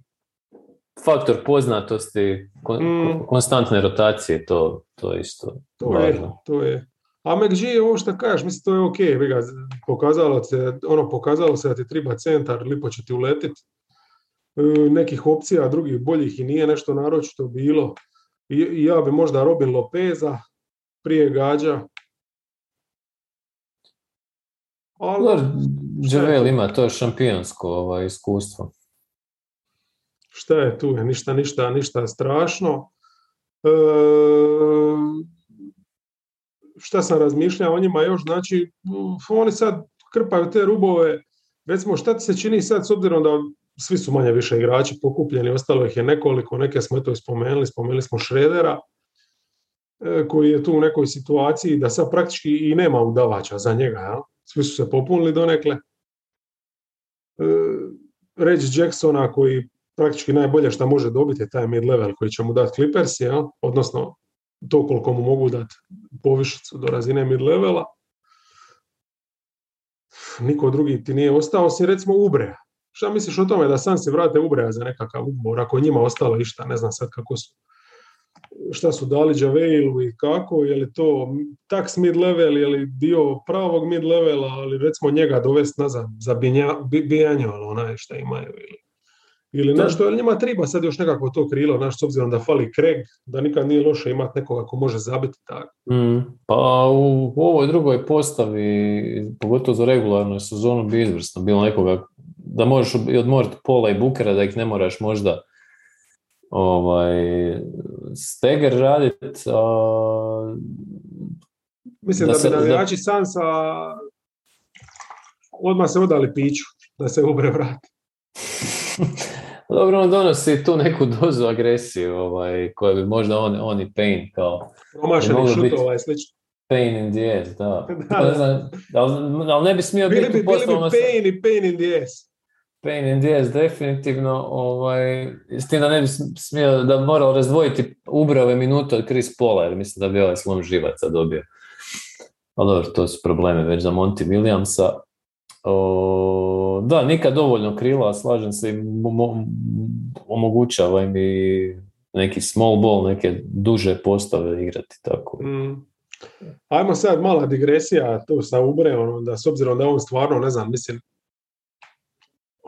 faktor poznatosti, mm. konstantne rotacije, to, to isto to važno. Je, to je. A McG ovo što kažeš, mislim to je ok, pokazalo se, ono pokazalo se da ti treba centar, lipo će ti uletit. E, nekih opcija, drugih boljih i nije nešto naročito bilo. I, ja bi možda Robin Lopeza prije gađa. Ali, ima to šampionsko ovaj, iskustvo šta je tu, ništa, ništa, ništa strašno. E, šta sam razmišljao o njima još, znači oni sad krpaju te rubove, recimo šta ti se čini sad s obzirom da svi su manje više igrači pokupljeni, ostalo ih je nekoliko, neke smo to spomenuli, spomenuli smo Šredera, e, koji je tu u nekoj situaciji da sad praktički i nema udavača za njega, ja? svi su se popunili donekle. Reggie Jacksona koji praktički najbolje što može dobiti je taj mid-level koji će mu dati Clippers, jel? odnosno to koliko mu mogu dati povišicu do razine mid-levela. Niko drugi ti nije ostao, osim recimo Ubreja. Šta misliš o tome da sam se vrate Ubreja za nekakav ugovor, ako njima ostalo išta, ne znam sad kako su šta su dali Javeilu i kako, je li to tax mid-level, je li dio pravog mid-levela, ali recimo njega dovesti nazad za bijanje, onaj šta imaju ili ili nešto, jer njima treba sad još nekako to krilo, naš, s obzirom da fali Craig, da nikad nije loše imati nekoga ko može zabiti tako. Mm, pa u, ovoj drugoj postavi, pogotovo za regularnu sezonu, bi izvrsno bilo nekoga da možeš odmoriti pola i bukera, da ih ne moraš možda ovaj, steger raditi. Mislim da, da bi navijači Sansa odmah se odali piću, da se ubre vrati. Dobro, on donosi tu neku dozu agresije, ovaj, koja bi možda on, on i Pain kao... Promašeni šutova i slično. Pain in the ass, da. da, znam, ali, ali, ne bi smio bili biti bi, bili bi pain i pain in the ass. Pain in definitivno. Ovaj, s tim da ne bi smio, da morao razdvojiti ubrave minute od Chris Paula, jer mislim da bi ovaj slom živaca dobio. Ali dobro, to su probleme već za Monty Williamsa. O, da, nikad dovoljno krila, slažem se i omogućava im i neki small ball, neke duže postave igrati tako. Mm. Ajmo sad mala digresija tu sa Ubreom, da s obzirom da on stvarno, ne znam, mislim,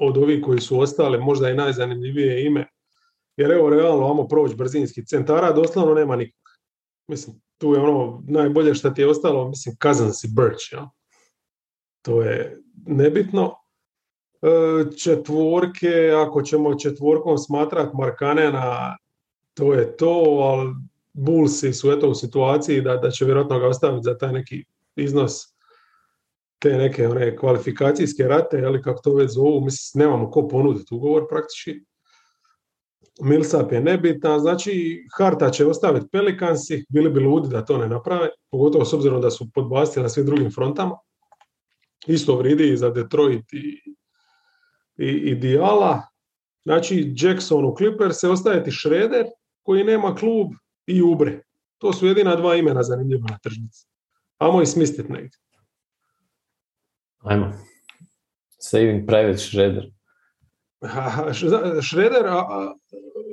od ovih koji su ostali, možda i najzanimljivije ime. Jer evo, realno, vamo proći brzinski centara, doslovno nema nikog. Mislim, tu je ono najbolje što ti je ostalo, mislim, Cousins i Birch, ja? To je nebitno. E, četvorke, ako ćemo četvorkom smatrati Markanena, to je to, ali Bullsi su eto u situaciji da, da će vjerojatno ga ostaviti za taj neki iznos te neke one kvalifikacijske rate, ali kako to već zovu, mislim, nemamo ko ponuditi ugovor praktički. Millsap je nebitan, znači Harta će ostaviti Pelikansi, bili bi ludi da to ne naprave, pogotovo s obzirom da su podbastili na svim drugim frontama. Isto vridi i za Detroit i, i, i Diala. Znači, Jackson u Clipper se ostaje ti Šreder, koji nema klub, i Ubre. To su jedina dva imena zanimljiva na tržnici. Amo i smisliti negdje. Ajmo. Saving Private Shredder. Shredder, a,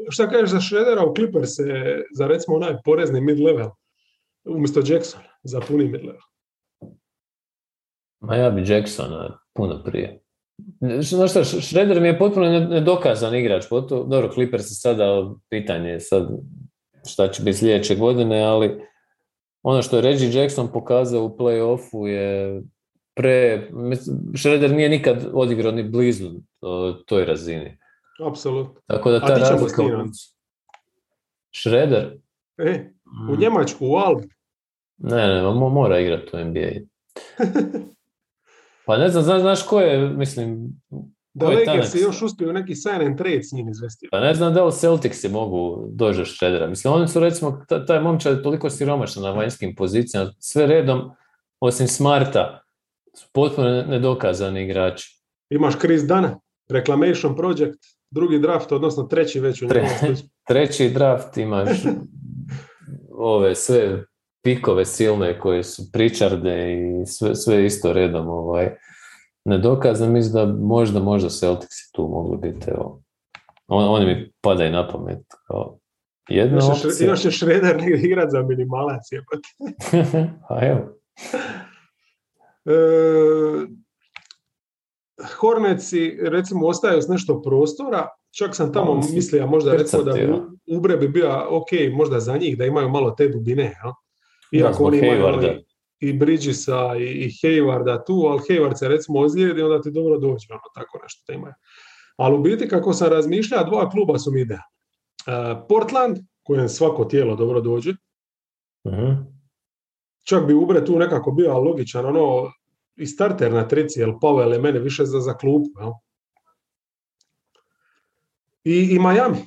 šta kažeš za Shreddera u Clipper se za recimo onaj porezni mid-level umjesto Jackson za puni mid-level? Ma ja bi Jacksona puno prije. Znaš šta, Shredder mi je potpuno nedokazan igrač. Dobro, Clipper se sada pitanje sad šta će biti sljedeće godine, ali ono što je Reggie Jackson pokazao u play-offu je pre... Shredder nije nikad odigrao ni blizu toj razini. Apsolutno. Tako da ta razlika... Shredder? E, u mm. Njemačku, u Alb. Ne, ne, mora igrati u NBA. pa ne znam, znaš, znaš ko je, mislim, da Lakers je još uspio neki sign and trade s njim izvesti. Pa ne znam da li Celticsi mogu doći do Shreddera. Mislim, oni su recimo, taj momčad je toliko siromašan na vanjskim pozicijama, sve redom, osim Smarta, su potpuno nedokazani igrači. Imaš Chris Dana, Reclamation Project, drugi draft, odnosno treći već u Tre, Treći draft imaš ove sve pikove silne koje su pričarde i sve, sve isto redom ovaj nedokazan, mislim da možda, možda Celtics tu mogli biti, evo. On, oni mi padaju na pamet kao jedna još opcija. Još je Šreder igrat za minimalac, A evo. E, Horneci, recimo, ostaju s nešto prostora, čak sam tamo no, mislio, možda rekao da Ubre bi bio ok, možda za njih, da imaju malo te dubine, ja? Iako oni imaju i Bridgesa i, i Haywarda tu, ali Hayward se recimo ozlijedi, onda ti dobro dođe, ono tako nešto te imaju. Ali u biti, kako sam razmišljao, dva kluba su mi ideja. Uh, Portland, kojem svako tijelo dobro dođe. uh Čak bi Ubre tu nekako bio logičan, ono, i starter na trici, jer Powell je mene više za, za klub. Jel? I, I Miami.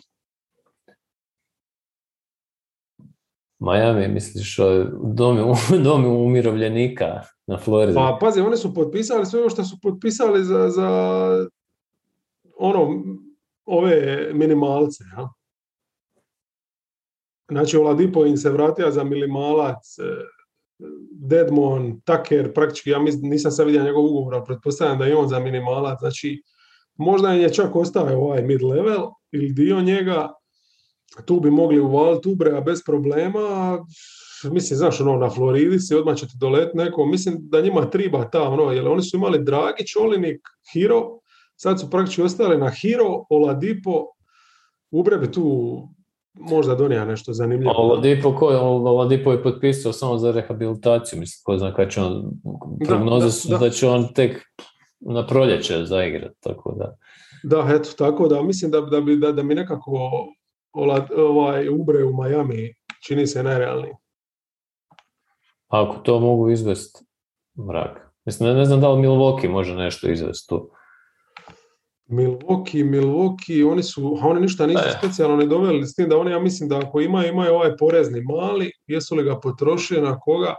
Miami, misliš o domu, domu umirovljenika na Floridi? Pa pazi, oni su potpisali sve ovo što su potpisali za, za ono, ove minimalce, ja? Znači, Oladipo im se vratio za minimalac, e, Deadmon, Tucker, praktički, ja nisam sad vidio njegov ugovor, ali pretpostavljam da je on za minimalac, znači, možda je čak ostao ovaj mid-level ili dio njega, tu bi mogli uvaliti Ubrea bez problema, mislim, znaš, ono, na Floridi si, odmah će ti dolet neko, mislim da njima triba ta, ono, jer oni su imali Dragić, Olinik, Hiro, sad su praktički ostali na Hiro, Oladipo, Ubre bi tu možda donija nešto zanimljivo. Oladipo, ko, Oladipo je potpisao samo za rehabilitaciju, mislim, ko zna kad će on, prognoze su da, će on tek na proljeće zaigrat, tako da. Da, eto, tako da mislim da, da, bi, da, da mi nekako ovaj, Ubre u Miami čini se najrealniji. Ako to mogu izvesti, mrak. Mislim, ne znam da li Milwaukee može nešto izvesti tu. Milwaukee, Milwaukee, oni su, a oni ništa nisu e. specijalno ne doveli s tim da oni, ja mislim da ako imaju, imaju ovaj porezni mali, jesu li ga potrošili na koga?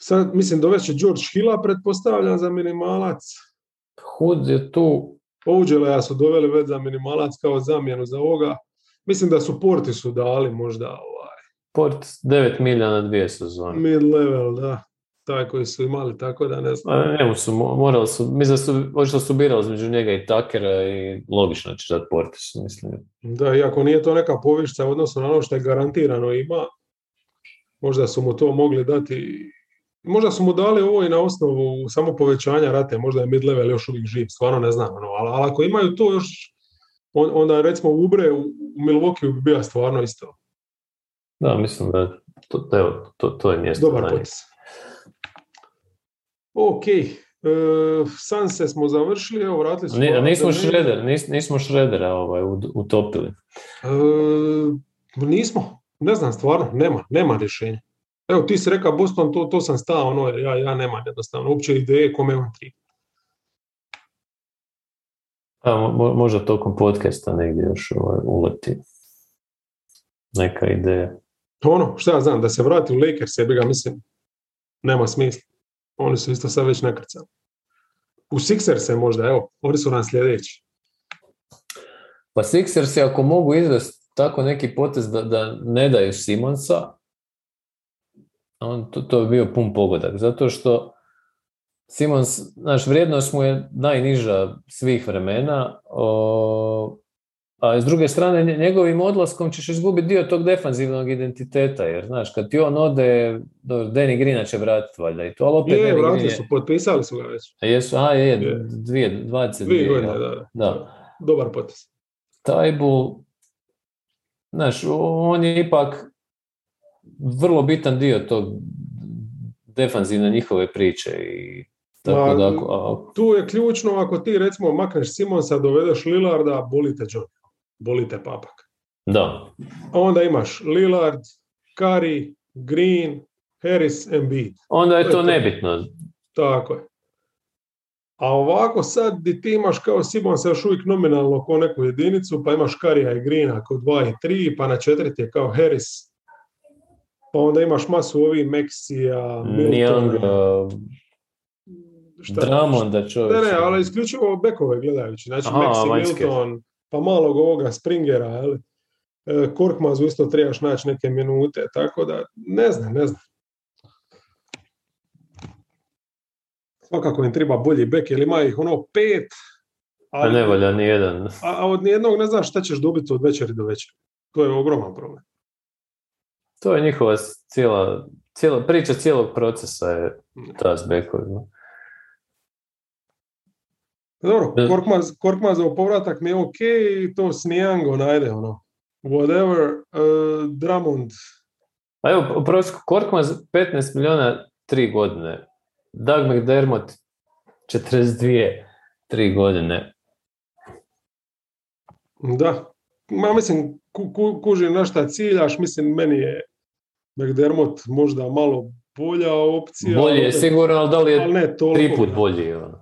Sad, mislim, dovešće George Hilla, pretpostavljam, za minimalac. Hud je tu. ja su doveli već za minimalac kao zamjenu za ovoga. Mislim da su Porti su dali možda ovaj. Port 9 milija na dvije sezone. Mid level, da taj koji su imali, tako da ne znam. Ne, su, morali su, mislim da su, očito su birali između njega i Takera i logično će dati Portis, mislim. Da, iako nije to neka povišća odnosno na ono što je garantirano ima, možda su mu to mogli dati, možda su mu dali ovo i na osnovu samo povećanja rate, možda je mid-level još uvijek živ, stvarno ne znam, ono, ali, ali ako imaju to još, onda recimo Ubre u, Milwaukee bi bio stvarno isto. Da, mislim da to, to, to, to je mjesto. Dobar potis. Ok, uh, Sanse smo završili, evo vratili smo... Ni, nismo Šreder, nis, nismo Šredera ovaj, utopili. Uh, nismo, ne znam stvarno, nema, nema rješenja. Evo ti si rekao Boston, to, to sam stao, ono, ja, ja nemam jednostavno uopće ideje kome on tri. A, mo, možda tokom podcasta negdje još ovaj, uleti neka ideja. Ono, šta ja znam, da se vrati u Lakers, sebi ga mislim, nema smisla. Oni su isto sad već nakrcali. U Sixers možda, evo, oni su nam sljedeći. Pa Sixers ako mogu izvesti tako neki potez da, da ne daju Simonsa, on, to, to bi bio pun pogodak. Zato što Simons, naš vrijednost mu je najniža svih vremena. O, a s druge strane, njegovim odlaskom ćeš izgubiti dio tog defanzivnog identiteta, jer znaš, kad ti on ode, do Danny Greena će vratiti valjda i to, ali opet... Je, vratili su, potpisali su ga već. A jesu, a je, je. dvije, 22. Dvije godine, da, da. Dobar potis. Tajbul, znaš, on je ipak vrlo bitan dio tog defanzivne njihove priče i tako da, Tu je ključno, ako ti recimo makneš Simonsa, dovedeš Lillarda, bolite John boli te papak. Da. A onda imaš Lillard, Curry, Green, Harris, Embiid. Onda je to, to nebitno. Tako je. A ovako sad di ti imaš kao Simon se još uvijek nominalno ko neku jedinicu, pa imaš Karija i Greena kao 2 i 3, pa na četvrti je kao Harris. Pa onda imaš masu ovih Meksija, Miltona. Dramon čovječ. Ne, ne, ali isključivo bekove gledajući. Znači Aha, Maxi, Milton, pa malog ovoga Springera, jel? E, Korkmazu isto trebaš naći neke minute, tako da ne znam, ne znam. Svakako im treba bolji bek, jer ima ih ono pet, ali, ne valja ni jedan. A, a od nijednog ne znaš šta ćeš dobiti od večeri do večera. To je ogroman problem. To je njihova cijela, cijela priča cijelog procesa je ta s bekovima. Dobro, Korkmaz, Korkmazov povratak mi je ok, to s Nijango najde, ono. Whatever, uh, Drummond. Pa evo, prosjeku Korkmaz 15 miliona tri godine. Doug McDermott 42 tri godine. Da, ma mislim, ku, ku, kužim na šta ciljaš, mislim, meni je McDermott možda malo bolja opcija. Bolje je sigurno, ali da li je ne, tri put bolji? Ono?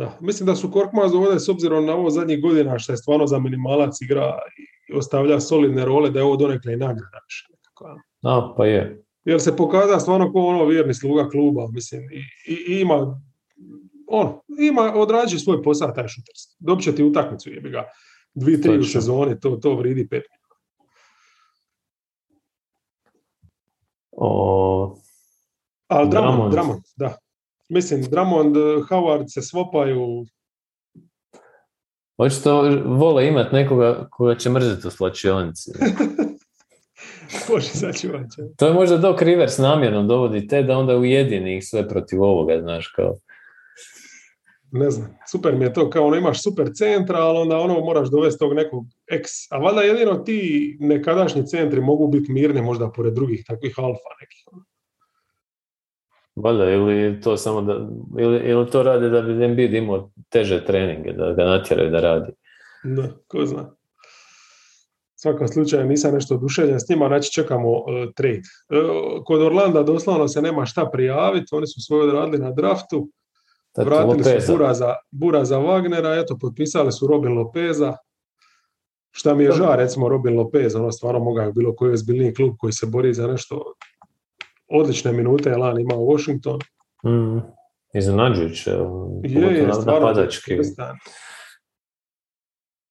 Da, mislim da su Korkmaz ovdje s obzirom na ovo zadnjih godina što je stvarno za minimalac igra i ostavlja solidne role da je ovo donekle i nagrada. Da, pa je. Jer se pokaza stvarno kao ono vjerni sluga kluba, mislim, i, i, ima on, ima, odrađi svoj posao taj šuterski. Dobit će ti utakmicu, jebi ga. Dvi, tri u sezoni, to, to vridi pet. O, Ali Dramond, Drummond. Dramond, da. Mislim, Dramond, Howard se svopaju, očito vole imat nekoga koga će mrziti u slačionici. Bože sačuvaće. To je možda Doc Rivers namjerno dovodi te da onda ujedini ih sve protiv ovoga, znaš, kao. Ne znam, super mi je to, kao ono imaš super centra, ali onda ono moraš dovesti tog nekog ex, a valjda jedino ti nekadašnji centri mogu biti mirni možda pored drugih takvih alfa nekih. Valjda, ili je to samo da, ili, ili to rade da bi Embiid imao teže treninge, da ga natjeraju da radi. Da, ko zna. U svakom slučaju nisam nešto oduševljen s njima, znači čekamo uh, trade. Uh, kod Orlanda doslovno se nema šta prijaviti, oni su svoje odradili na draftu, Tato vratili su Lopeza. Bura za, Bura za Wagnera, eto, potpisali su Robin Lopeza. Šta mi je žao, recimo Robin Lopez, ono stvarno mogao je bilo koji ozbiljniji klub koji se bori za nešto odlične minute je lan imao Washington. Mm, iznenađujuće, Je, je, stvarno.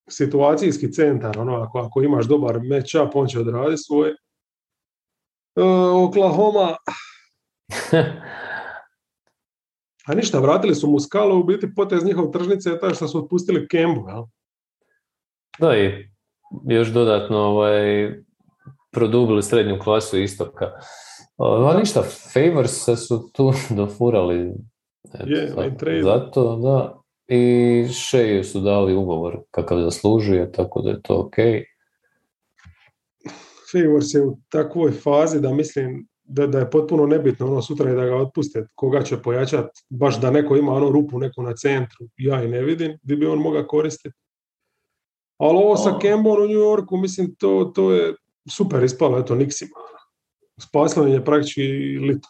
Situacijski centar, ono, ako, ako imaš dobar match-up, on će odraditi svoje. E, Oklahoma, a ništa, vratili su mu skalu, u biti potez njihov tržnice je taj što su otpustili Kembu, jel? Da, i još dodatno ovaj, produbili srednju klasu istoka. A ništa, Favors su tu dofurali. Je. Zato, da. I Sheju su dali ugovor kakav zaslužuje, tako da je to ok. Favors je u takvoj fazi da mislim da, da je potpuno nebitno ono sutra i da ga otpuste. Koga će pojačati, baš da neko ima ono rupu neku na centru, ja i ne vidim, gdje bi on mogao koristiti. Ali ovo sa. Kembom u New Yorku, mislim, to, to je super ispalo, eto, Nixima. Spaslo im je praktički lito.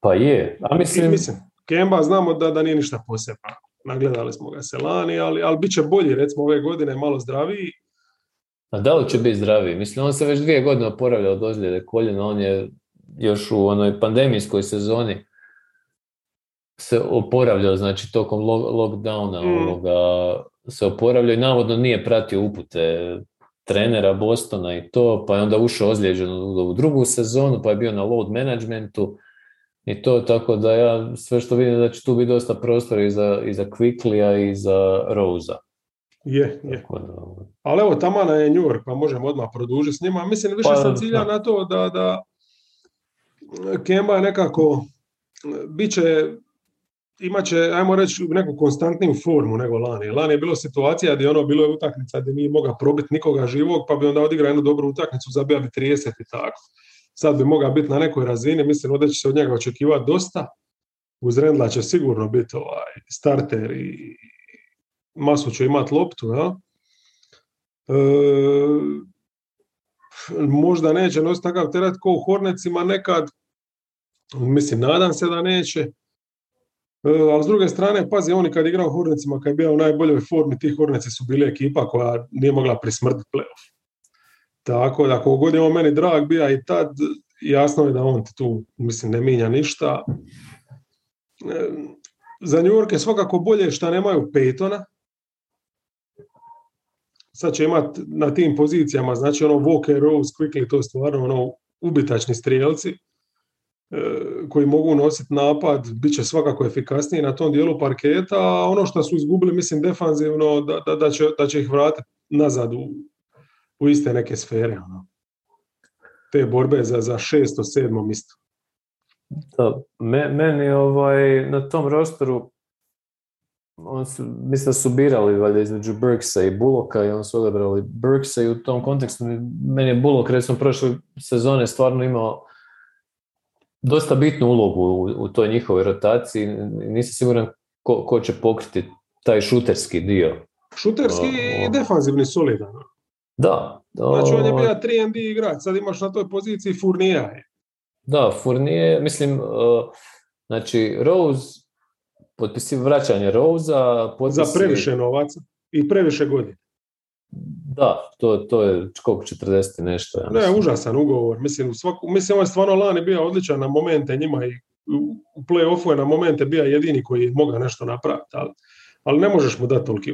Pa je. A I, mislim, mislim, Kemba znamo da, da nije ništa posebno. Nagledali smo ga se lani, ali, ali bit će bolji, recimo ove godine malo zdraviji. a da li će biti zdraviji? Mislim, on se već dvije godine oporavlja od ozljede koljena, on je još u onoj pandemijskoj sezoni se oporavljao, znači tokom lo- lockdowna Mm. ovoga, se oporavljao i navodno nije pratio upute trenera Bostona i to, pa je onda ušao ozlijeđen u u drugu sezonu, pa je bio na load managementu i to, tako da ja sve što vidim da će tu biti dosta prostora i za, i za Quicklija i za Rosa. Je, je. Ovaj, Ali evo, tamana je New York, pa možemo odmah produžiti s njima. Mislim, više Pa, sam cilja da. na to da, da Kemba je nekako, bit će, imat će, ajmo reći, neku konstantniju formu nego lani. Lani je bilo situacija gdje ono bilo je utakmica gdje nije mogao probiti nikoga živog, pa bi onda odigrao jednu dobru utakmicu, zabija bi 30 i tako. Sad bi mogao biti na nekoj razini, mislim da će se od njega očekivati dosta. Uz Rendla će sigurno biti ovaj starter i masu će imati loptu, jel? E, možda neće nositi takav teret kao u Hornecima nekad, mislim, nadam se da neće, ali s druge strane, pazi, oni kad igrao u Hornecima, kad je bio u najboljoj formi, ti Horneci su bili ekipa koja nije mogla prismrditi playoff. Tako da, koliko god je on meni drag bija i tad, jasno je da on ti tu, mislim, ne minja ništa. E, Za New York je svakako bolje što nemaju Peytona, sad će imati na tim pozicijama, znači ono Walker, Rose, Quickly, to je stvarno ono ubitačni strijelci e, koji mogu nositi napad, bit će svakako efikasniji na tom dijelu parketa, a ono što su izgubili, mislim, defanzivno, da, da, da, će, da će ih vratiti nazad u, u iste neke sfere. Ono. Te borbe za, za šesto, sedmo mjesto. Da, me- meni ovaj, na tom rosteru on su, mislim da su birali valjda između Burksa i Bullocka i on su odabrali Burksa i u tom kontekstu meni je Bullock recimo prošle sezone stvarno imao dosta bitnu ulogu u, u toj njihovoj rotaciji nisam siguran ko, ko će pokriti taj šuterski dio. Šuterski i defanzivni solidan. Da, Znači on je bio 3 D igrač, sad imaš na toj poziciji Furnija. Da, Fournier, mislim, znači Rose, potpisi vraćanje Rosa, Za potpisi... previše novaca i previše godina. Da, to, to je koliko 40 i nešto. Ja Ne, užasan ugovor. Mislim, u svaku, mislim, ovaj stvarno lani bio odličan na momente njima i u play-offu je na momente bio jedini koji je mogao nešto napraviti, ali, ali ne možeš mu dati toliki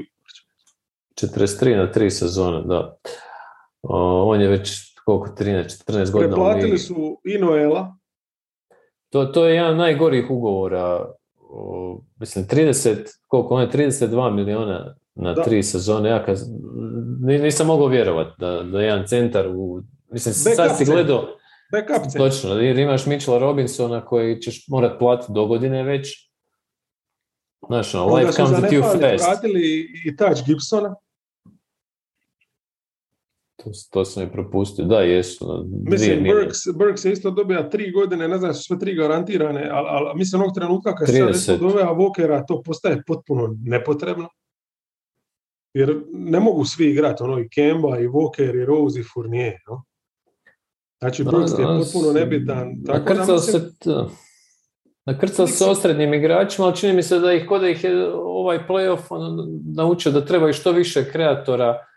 43 na 3 sezone, da. on je već koliko, 13-14 godina. Preplatili su i Noela. To, to je jedan najgorih ugovora. Mislim, 30, koliko, on je 32 miliona na da. tri sezone. Ja kad, nisam mogao vjerovati da, da jedan centar u... Mislim, Backup sad si gledao... Backup Točno, jer imaš Mitchella Robinsona koji ćeš morat platiti do godine već. Znaš, no, life comes at you fast. vratili i Touch Gibsona. To, to sam i propustio. Da, jesu. Mislim, Burks, Burks je isto dobija tri godine, ne znam sve tri garantirane, ali, ali mislim onog trenutka kad se doveo Vokera, to postaje potpuno nepotrebno. Jer ne mogu svi igrati, ono i Kemba, i Walker, i Rose, i Fournier. No? Znači, Brooks je potpuno nebitan. Tako da mislim... se, nakrcao se osrednjim igračima, ali čini mi se da ih kod ih je ovaj playoff ono, naučio da treba i što više kreatora,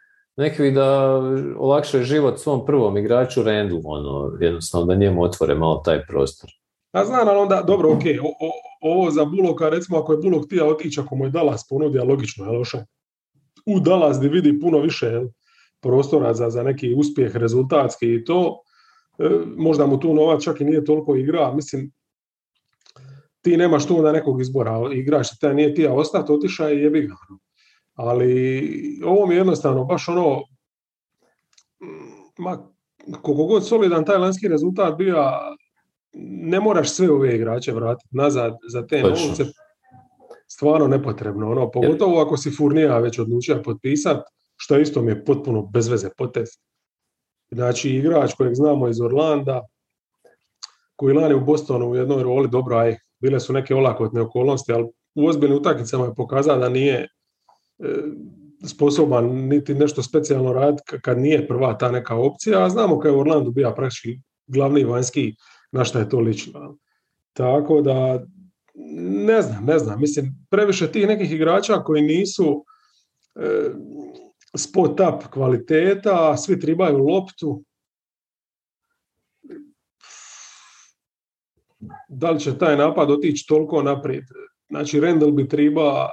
neki da olakšaju život svom prvom igraču Randall, ono, jednostavno da njemu otvore malo taj prostor. A znam, ali onda, dobro, ok, ovo za Buloka, recimo ako je Bulok tija otići, ako mu je Dallas ponudio, logično je loše u Dallas gdje vidi puno više prostora za, za neki uspjeh rezultatski i to, e, možda mu tu novac čak i nije toliko igra, mislim, ti nemaš tu onda nekog izbora, igrač taj nije ti, a ostati otiša i jebi ga. Ali ovo mi je jednostavno baš ono, ma, koliko god solidan taj lanski rezultat bio, ne moraš sve ove igrače vratiti nazad za te novce, stvarno nepotrebno. Ono, pogotovo ako si Furnija već odlučio potpisati, što isto mi je potpuno bezveze potez. Znači, igrač kojeg znamo iz Orlanda, koji lani u Bostonu u jednoj roli, dobro, aj, bile su neke olakotne okolnosti, ali u ozbiljnim utakmicama je pokazao da nije sposoban niti nešto specijalno raditi kad nije prva ta neka opcija, a znamo kao je Orlandu bio praktički glavni vanjski na šta je to lično. Tako da ne znam, ne znam. Mislim, previše tih nekih igrača koji nisu e, spot up kvaliteta, svi tribaju loptu. Da li će taj napad otići toliko naprijed? Znači, Randall bi triba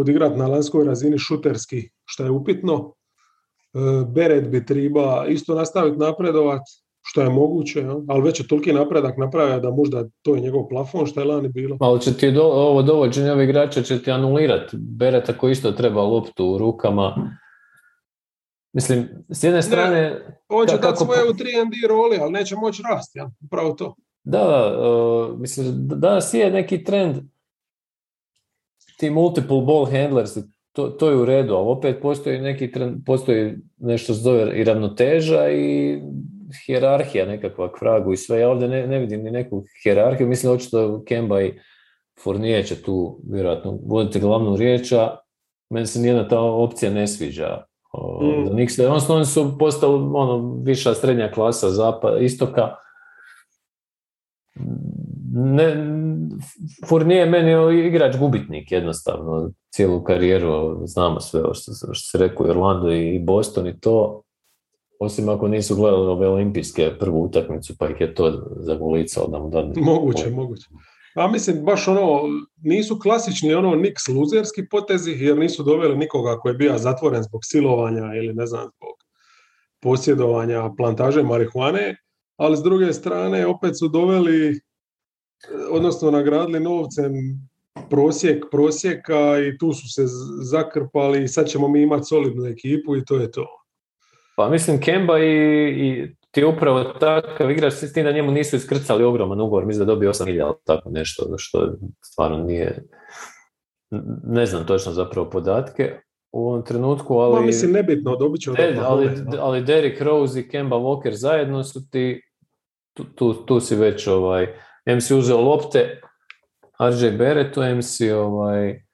odigrati na lanskoj razini šuterski, što je upitno. E, Beret bi triba isto nastaviti napredovati što je moguće, ali već je toliki napredak napravio da možda to je njegov plafon što je lani bilo. Ali će ti do, ovo dovođenje ovih igrača će ti anulirati Bereta koji isto treba loptu u rukama. Mislim, s jedne strane... Ne, on će dati svoje u 3 roli, ali neće moći rasti, ja? upravo to. Da, uh, mislim, danas je neki trend ti multiple ball handlers, to, to je u redu, ali opet postoji neki postoji nešto zove i ravnoteža i hjerarhija nekakva kragu i sve. Ja ovdje ne, ne vidim ni neku hjerarhiju. Mislim očito Kemba i Fournier će tu vjerojatno voditi glavnu riječ, a meni se nijedna ta opcija ne sviđa. Mm. oni su postali ono, viša srednja klasa zapada, istoka. Ne, Fournier je meni igrač gubitnik jednostavno, cijelu karijeru, znamo sve što, što se rekao i Orlando i Boston i to, osim ako nisu gledali ove olimpijske prvu utakmicu, pa ih je to zagulicao da mu da... Moguće, moguće. A mislim, baš ono, nisu klasični ono niks luzerski potezi, jer nisu doveli nikoga koji je bio zatvoren zbog silovanja ili ne znam, zbog posjedovanja plantaže marihuane, ali s druge strane opet su doveli, odnosno nagradili novcem prosjek prosjeka i tu su se zakrpali i sad ćemo mi imati solidnu ekipu i to je to. Pa mislim Kemba i, i ti je upravo takav igrač s tim da njemu nisu iskrcali ogroman ugovor, mislim da dobio 8 milijuna tako nešto što stvarno nije ne znam točno zapravo podatke u ovom trenutku, ali... Ma mislim nebitno, dobit će ali, ali Derrick Rose i Kemba Walker zajedno su ti tu, tu, tu si već ovaj, M si uzeo lopte RJ Barrettu, M si ovaj,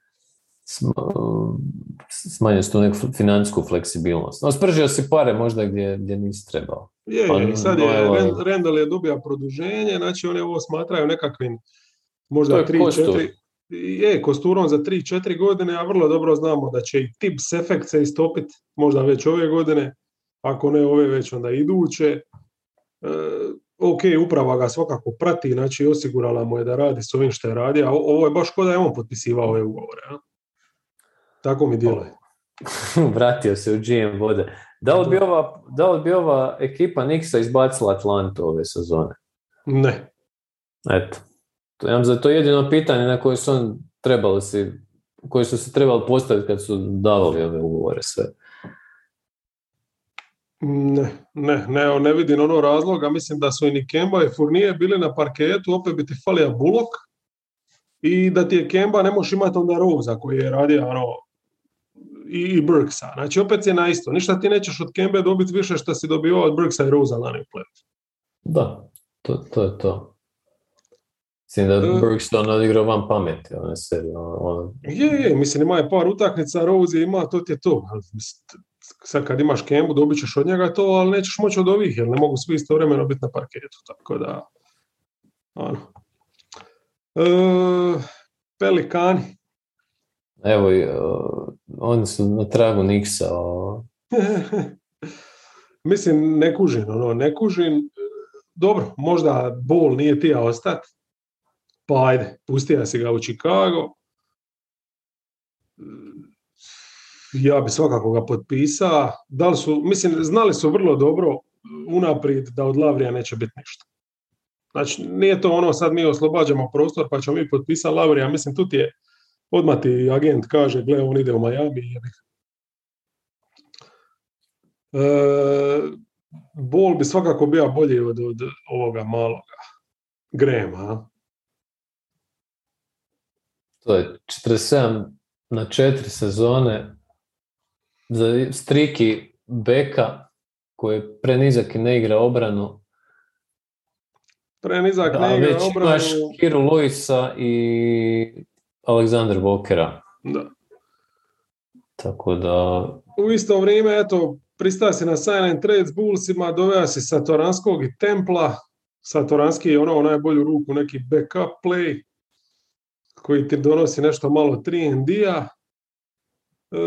smanjio tu neku financijsku fleksibilnost. No, spržio si pare možda gdje, gdje nisi trebao. Je, pa, sad je, ovaj- Randall je dobio produženje, znači oni ovo smatraju nekakvim možda 3-4 je kosturom za 3-4 godine, a vrlo dobro znamo da će i tips efekt se istopiti možda već ove godine, ako ne ove već onda iduće. E, ok, uprava ga svakako prati, znači osigurala mu je da radi s ovim što je radio, a ovo je baš kod da je on potpisivao ove ugovore. A? Tako mi djeluje. Vratio se u GM vode. Da li, bi ova, da li bi ova ekipa Nixa izbacila Atlantu ove sezone? Ne. Eto. Ja vam za to jedino pitanje na koje su on trebali si, koje su se trebali postaviti kad su davali ove ugovore sve. Ne, ne, ne, ne vidim ono razloga. Mislim da su i ni Kemba i Fournier bili na parketu, opet bi ti falija Bulok i da ti je Kemba ne možeš imati onda Roza koji je radio ono, i, i Burksa. Znači opet je na isto. Ništa ti nećeš od Kembe dobiti više što si dobio od Burksa i Rosa lani u Da, to, to je to. Mislim da uh, Burks to odigrao van pameti, ono ono... Je, je, mislim ima je par utakmica, Rose je ima, to ti je to. Sad kad imaš Kembu, dobit ćeš od njega to, ali nećeš moći od ovih, jer ne mogu svi istovremeno biti na parketu, tako da... Ono. Uh, pelikani. Evo, uh, oni su na tragu Niksa. Mislim, ne kužim, ono, ne kužim. Dobro, možda bol nije tija ostat, pa ajde, pustija si ga u Chicago. Ja bi svakako ga potpisao. Da li su, mislim, znali su vrlo dobro unaprijed da od Lavrija neće biti ništa. Znači, nije to ono sad mi oslobađamo prostor pa ćemo mi potpisati Lavrija. Mislim, tu ti je, odmah ti agent kaže, gle, on ide u Miami. E, Bol bi svakako bio bolji od, od ovoga maloga Grema. To je 47 na 4 sezone za striki beka koji je prenizak i ne igra obranu. Prenizak da, ne igra već obranu. imaš Kiru Luisa i Aleksandar Walkera. Da. Tako da... U isto vrijeme, eto, pristaje se na and trade s Bullsima, doveo se Satoranskog i Templa. Satoranski je ono u najbolju ruku neki backup play koji ti donosi nešto malo 3 a E,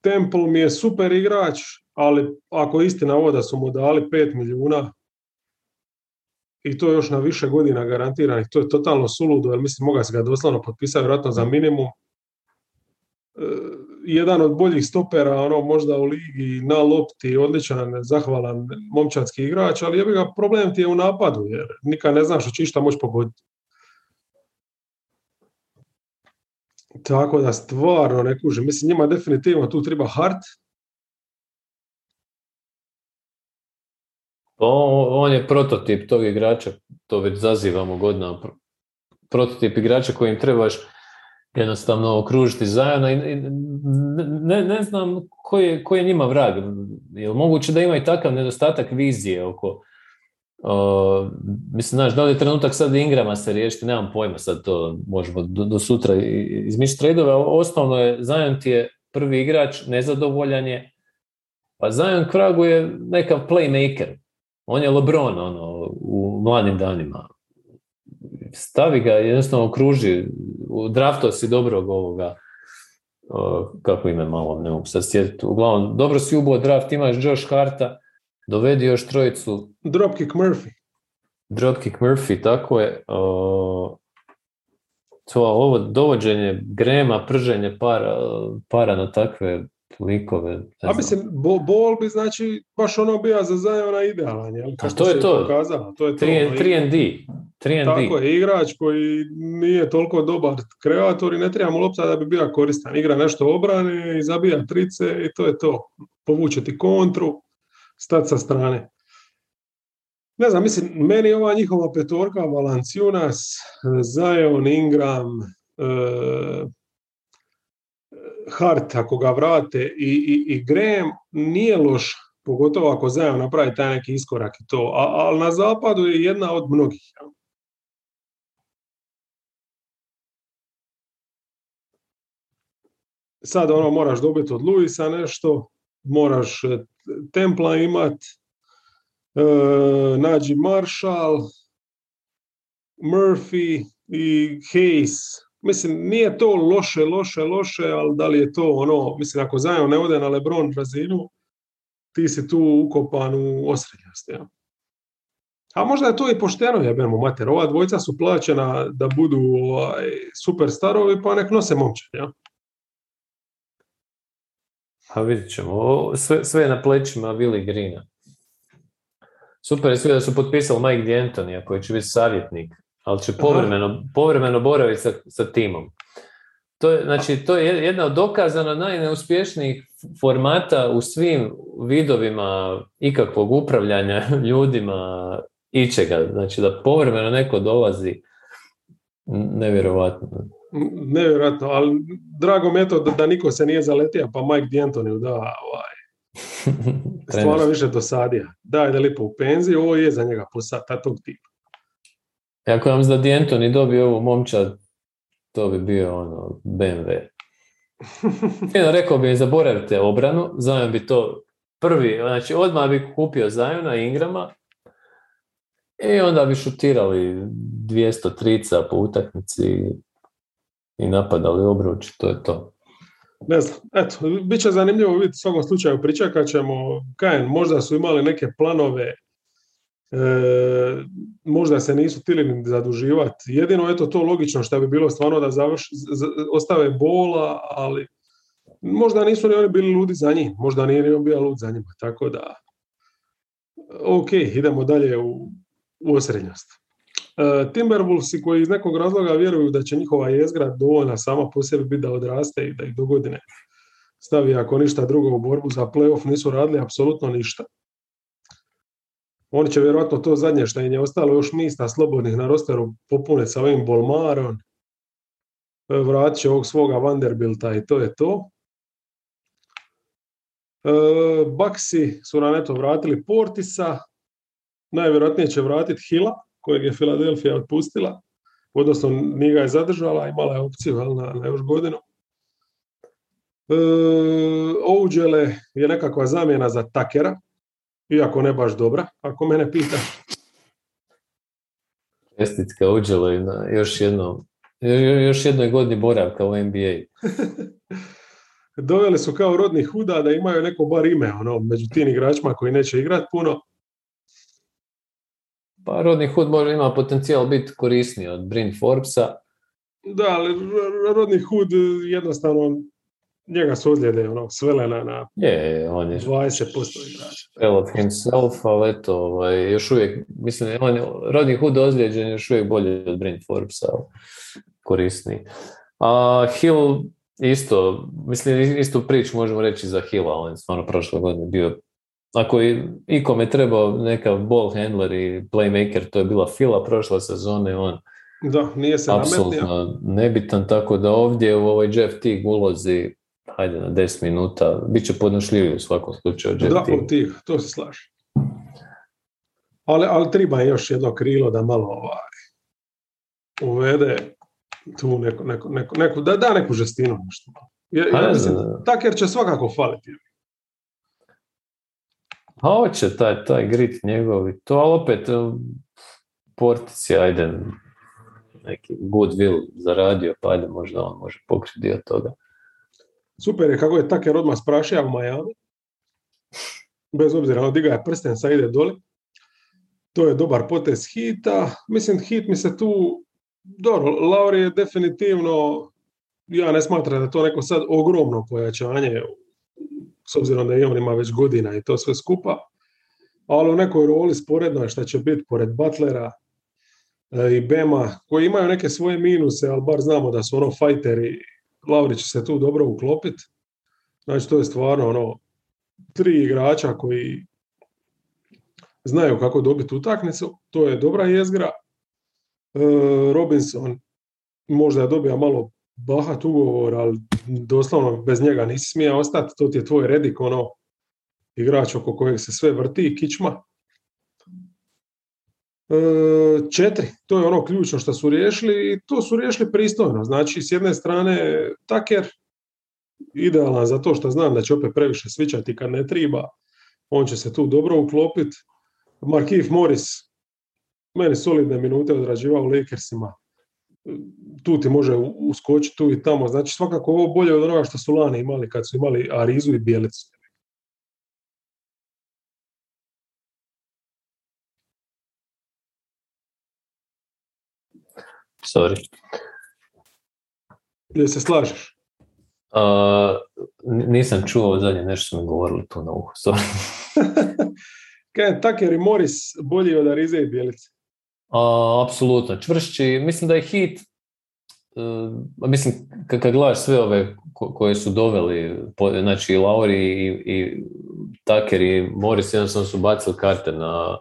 Temple mi je super igrač, ali ako istina ovo da su mu dali 5 milijuna i to još na više godina garantiranih, to je totalno suludo, jer mislim moga se ga doslovno potpisati vjerojatno za minimum. E, jedan od boljih stopera, ono možda u ligi na lopti, odličan, zahvalan momčadski igrač, ali jebi ga problem ti je u napadu, jer nikad ne znaš što će išta moći pogoditi. Tako da stvarno ne kužim. Mislim, njima definitivno tu treba hart. On, je prototip tog igrača, to već zazivamo godinama. Prototip igrača kojim trebaš jednostavno okružiti i ne, ne znam koji je, koji je njima vrag. Je moguće da ima i takav nedostatak vizije oko, mislim, znaš, da li je trenutak sad Ingrama se riješiti, nemam pojma, sad to možemo do, sutra izmišljati tradove, osnovno je, Zion ti je prvi igrač, nezadovoljan je, pa Zion Kragu je nekav playmaker, on je LeBron ono, u mladim danima. Stavi ga, jednostavno okruži, drafto si dobrog ovoga, kako ime malo, ne mogu sad sjetiti, uglavnom, dobro si ubo draft, imaš Josh Harta, Dovedi još trojicu. Dropkick Murphy. Dropkick Murphy, tako je. to ovo dovođenje grema, prženje para, para na takve likove. A mislim, bol bi znači baš ono bio za Zajona idealan, jel? A to je to. Pokazalo. to je to. 3, ono, 3 Tako je, igrač koji nije toliko dobar kreator i ne treba mu lopta da bi bio koristan. Igra nešto obrane i zabija trice i to je to. Povuče ti kontru stati sa strane. Ne znam, mislim, meni ova njihova petorka, Valanciunas, Zion, Ingram, uh, Hart, ako ga vrate, i, i, i Graham, nije loš, pogotovo ako Zion napravi taj neki iskorak i to, ali na zapadu je jedna od mnogih. Sad ono moraš dobiti od Luisa nešto, moraš e, Templa imat, e, nađi Marshall, Murphy i Hayes. Mislim, nije to loše, loše, loše, ali da li je to ono, mislim, ako zajedno ne ode na Lebron razinu, ti si tu ukopan u osrednjosti. Ja. A možda je to i pošteno, jebemo mater. Ova dvojica su plaćena da budu ovaj, super starovi, pa nek nose momčad, ja? A vidit ćemo. sve, sve je na plećima Willi Greena. Super je sve da su potpisali Mike D'Antoni, koji će biti savjetnik, ali će povremeno, povremeno boraviti sa, sa timom. To je, znači, to je jedna od dokazano najneuspješnijih formata u svim vidovima ikakvog upravljanja ljudima ičega. Znači da povremeno neko dolazi nevjerovatno. Nevjerojatno, ali drago mi je to da, da niko se nije zaletio, pa Mike D'Antoni da ovaj, stvarno više dosadija. Daj da lipo u penziji, ovo je za njega posata tog tipa. Ako nam da D'Antoni dobio ovu momčad, to bi bio ono BMW. Fino rekao bi zaboravite obranu, Zajem bi to prvi, znači odmah bi kupio Zajona Ingrama i onda bi šutirali 200 trica po utakmici i napadali obruč, to je to. Ne znam, eto, bit će zanimljivo vidjeti u svakom slučaju pričakat ćemo, kajem, možda su imali neke planove, e, možda se nisu tili ni zaduživati. Jedino eto to logično što bi bilo stvarno da završ, ostave bola, ali možda nisu ni oni bili ludi za njih, možda nije ni on bio lud za njima, tako da ok, idemo dalje u, u osrednjost. E, Timberwolvesi koji iz nekog razloga vjeruju da će njihova jezgra dovoljna sama po sebi biti da odraste i da ih do godine stavi ako ništa drugo u borbu za playoff nisu radili apsolutno ništa. Oni će vjerojatno to zadnje što im je ostalo još mista slobodnih na rosteru popune sa ovim Bolmarom. E, vratit će ovog svoga Vanderbilta i to je to. E, Baksi su na neto vratili Portisa, najvjerojatnije će vratiti Hila, kojeg je Filadelfija otpustila, odnosno nije ga je zadržala, imala je opciju na, na još godinu. E, Ouđele je nekakva zamjena za Takera, iako ne baš dobra, ako mene pita. Čestitka Ouđele na još jednom još jednoj godini boravka u NBA. Doveli su kao rodni huda da imaju neko bar ime ono, među tim igračima koji neće igrati puno. Pa Rodni Hood može ima potencijal biti korisniji od Bryn Forbesa. Da, ali Rodni Hood jednostavno njega su ozljede ono, svele na, na je, on je 20% igrača. of himself, ali eto, ovaj, još uvijek, mislim, on je, Rodney Hood ozlijeđen još uvijek bolji od Bryn Forbesa, korisniji. A Hill isto, mislim, istu priču možemo reći za Hilla, on je stvarno prošle godine bio ako je ikome trebao neka ball handler i playmaker, to je bila fila prošle sezone, on da, nije se apsolutno nebitan, tako da ovdje u ovoj Jeff Teague ulozi hajde na 10 minuta, bit će podnošljiviji u svakom slučaju Jeff da, Teague. to se slaže. Ali, ali treba još jedno krilo da malo ovaj, uvede tu neku, neku, neku, neku da da neku žestinu nešto. Ja, ja mislim, Taker će svakako faliti. A hoće taj, taj grit njegovi, to, ali opet Portis je, ajde, neki goodwill zaradio, pa ajde možda on može pokriti dio toga. Super je kako je Taker odmah sprašio u Miami. Bez obzira, odiga je prsten, sad ide doli. To je dobar potez hita. Mislim, hit mi se tu... Dobro, Lauri je definitivno... Ja ne smatram da je to neko sad ogromno pojačanje s obzirom da i on ima već godina i to sve skupa, ali u nekoj roli sporedno što će biti pored Butlera e, i Bema, koji imaju neke svoje minuse, ali bar znamo da su ono fajteri, Lauri će se tu dobro uklopiti. Znači to je stvarno ono tri igrača koji znaju kako dobiti utakmicu, to je dobra jezgra. E, Robinson možda je dobio malo bahat ugovor, ali doslovno bez njega nisi smije ostati, to ti je tvoj redik, ono, igrač oko kojeg se sve vrti, kičma. E, četiri, to je ono ključno što su riješili i to su riješili pristojno. Znači, s jedne strane, Taker, idealan za to što znam da će opet previše svičati kad ne triba, on će se tu dobro uklopiti. Markif Morris, meni solidne minute odrađivao u Lakersima, tu ti može uskočiti tu i tamo. Znači svakako ovo bolje od onoga što su lani imali kad su imali Arizu i Bjelicu. Sorry. Gdje se slažeš? Uh, nisam čuo zadnje nešto mi govorili tu na uhu, sorry. Kajem, Tucker i Morris bolji od Arize i Bjelice. A, apsolutno, čvršći. Mislim da je hit, uh, mislim, kad, gledaš sve ove ko, koje su doveli, po, znači i Lauri i, i Tucker i Morris jednostavno su bacili karte na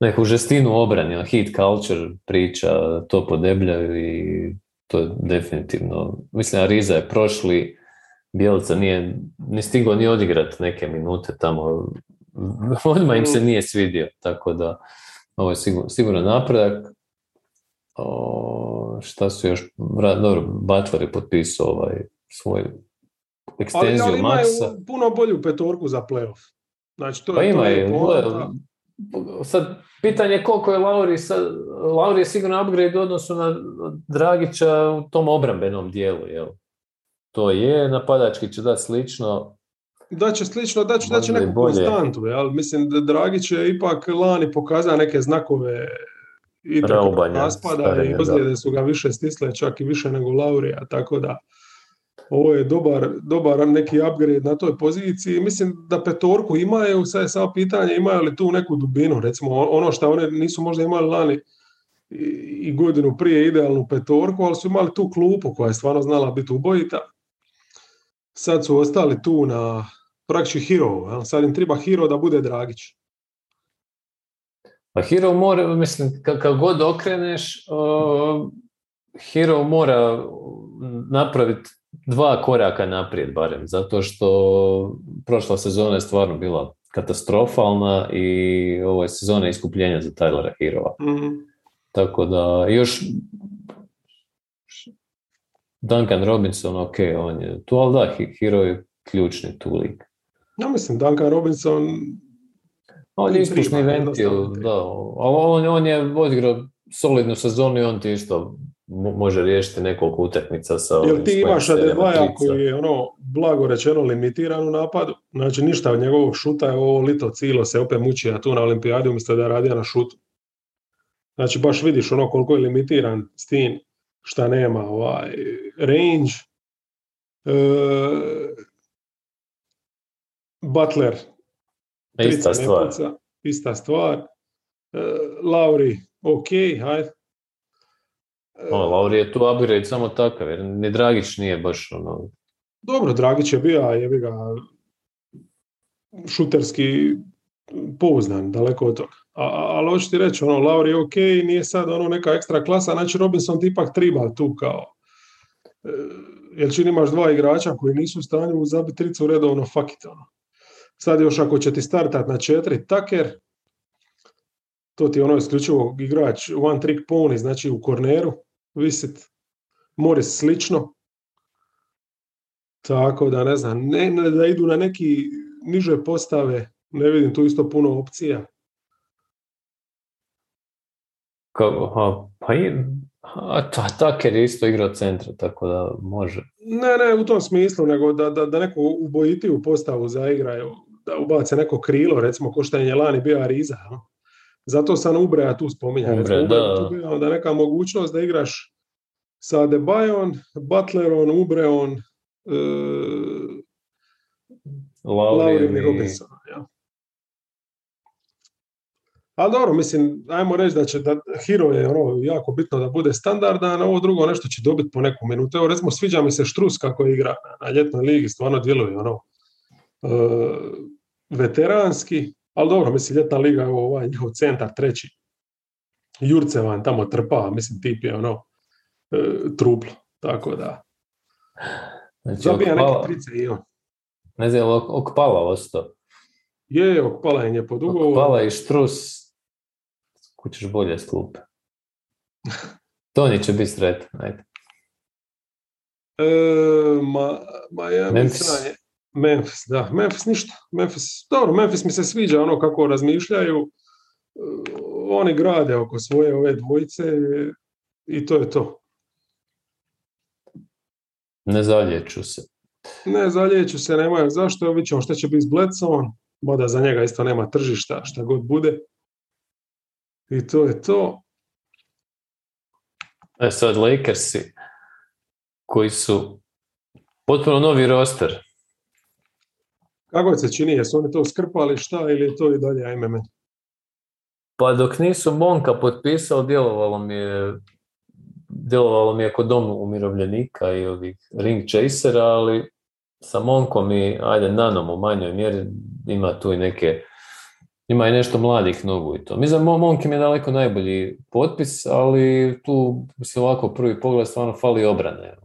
neku žestinu obrani, hit culture priča, to podebljaju i to je definitivno, mislim, Ariza je prošli, Bjelica nije ni stigao ni odigrat neke minute tamo, odmah im se nije svidio, tako da ovo je sigurno, sigurno napredak. O, šta su još, dobro, Butler je potpisao ovaj svoj ekstenziju ali, ali maksa. imaju puno bolju petorku za playoff. Znači, to Pa je, to ima je je, sad pitanje je koliko je Lauri, sad, Lauri je sigurno upgrade u odnosu na Dragića u tom obrambenom dijelu, jel? To je, napadački će dati slično, Da će slično, da će, da će neku bolje. konstantu, jel? Mislim da Dragić je ipak lani pokazao neke znakove i raspada i ozljede su ga više stisle, čak i više nego Laurija, tako da ovo je dobar, dobar neki upgrade na toj poziciji. Mislim da petorku imaju, sad je samo pitanje imaju li tu neku dubinu, recimo ono što one nisu možda imali lani i, i godinu prije idealnu petorku, ali su imali tu klupu koja je stvarno znala biti ubojita. Sad su ostali tu na praktički hero, sad im treba hero da bude Dragić. Pa Hero mora, mislim, ka- kad god okreneš, uh, Hero mora napraviti dva koraka naprijed barem, zato što prošla sezona je stvarno bila katastrofalna i ovo je sezona iskupljenja za Tylera Herova. Mhm. Tako da još Duncan Robinson, ok, on je tu, ali da, Hero je ključni tu lik. Ja mislim, Duncan Robinson, On je I ispušni prima, ventil, da. Ali on, on je odigrao solidnu sezonu i on ti isto mo- može riješiti nekoliko utakmica sa ovim ti imaš Adebaja koji je ono, blago rečeno, limitiran u napadu. Znači ništa od njegovog šuta je ovo lito cilo se opet muči tu na olimpijadi umjesto da je radio na šutu. Znači baš vidiš ono koliko je limitiran s tim šta nema ovaj range. E, Butler Ista trica ne stvar. puca, ista stvar. E, Lauri, ok, hajde. O, Lauri je tu upgrade samo takav, jer ni Dragić nije baš ono... Dobro, Dragić je bio, a jebi ga, šuterski pouzdan, daleko od toga. A, a- ali hoću ti reći, ono, Lauri je ok, nije sad ono neka ekstra klasa, znači Robinson ti ipak triba tu kao, e, jer čini imaš dva igrača koji nisu u stanju zabiti tricu redovno, fuck it, ono. Sad još ako će ti startat na četiri Tucker, to ti je ono isključivo igrač one trick pony, znači u korneru, visit, Morris slično, tako da ne znam, ne, ne, da idu na neki niže postave, ne vidim tu isto puno opcija. Aha, pa je, a, ta, Tucker je isto igrao centra, tako da može. Ne, ne, u tom smislu, nego da, da, da neko ubojitiju postavu zaigraju, da ubace neko krilo, recimo ko što je Lani bio Ariza. No? Zato sam Ubreja tu spominjao. Ubre, recimo, da. tu bio onda neka mogućnost da igraš sa Debajom, Butlerom, Ubreom, e, Laurijem i Robinsonom. Ja. Ali dobro, mislim, ajmo reći da će da Hero je ono jako bitno da bude standardan, a ovo drugo nešto će dobiti po neku minutu. Evo recimo sviđa mi se Štrus kako igra na, na ljetnoj ligi, stvarno djeluje ono e, veteranski, ali dobro, mislim ljetna liga je ovaj njihov centar treći. Jurcevan tamo trpa, mislim tip je ono e, truplo, tako da Znači, zabija neke Okpala, trice i on. ne znam, Okpala ostao. Je, Okpalen je pod ugovorom. Okpala i Štrus, kućeš bolje s klupe. Toni će biti sretan, ajde. E, ma, Memphis. Sun je- Memphis, da. Memphis ništa. Memphis, dobro, Memphis mi se sviđa ono kako razmišljaju. E, Oni grade oko svoje ove dvojice i to je to. Ne zalječu se. Ne, zaljeću se, nemaju zašto, vidit ćemo šta će biti s Bledsovom, mada za njega isto nema tržišta, šta god bude. I to je to. E sad Lakersi koji su potpuno novi roster. Kako se čini, jesu oni to skrpali šta ili to i dalje ajme me? Pa dok nisu Monka potpisao, djelovalo mi je djelovalo mi je kod dom umirovljenika i ovih ring chasera, ali sa Monkom i ajde nanom u manjoj mjeri ima tu i neke ima i nešto mladih nogu i to. Mislim, Monk im je daleko najbolji potpis, ali tu se ovako prvi pogled stvarno fali obrane.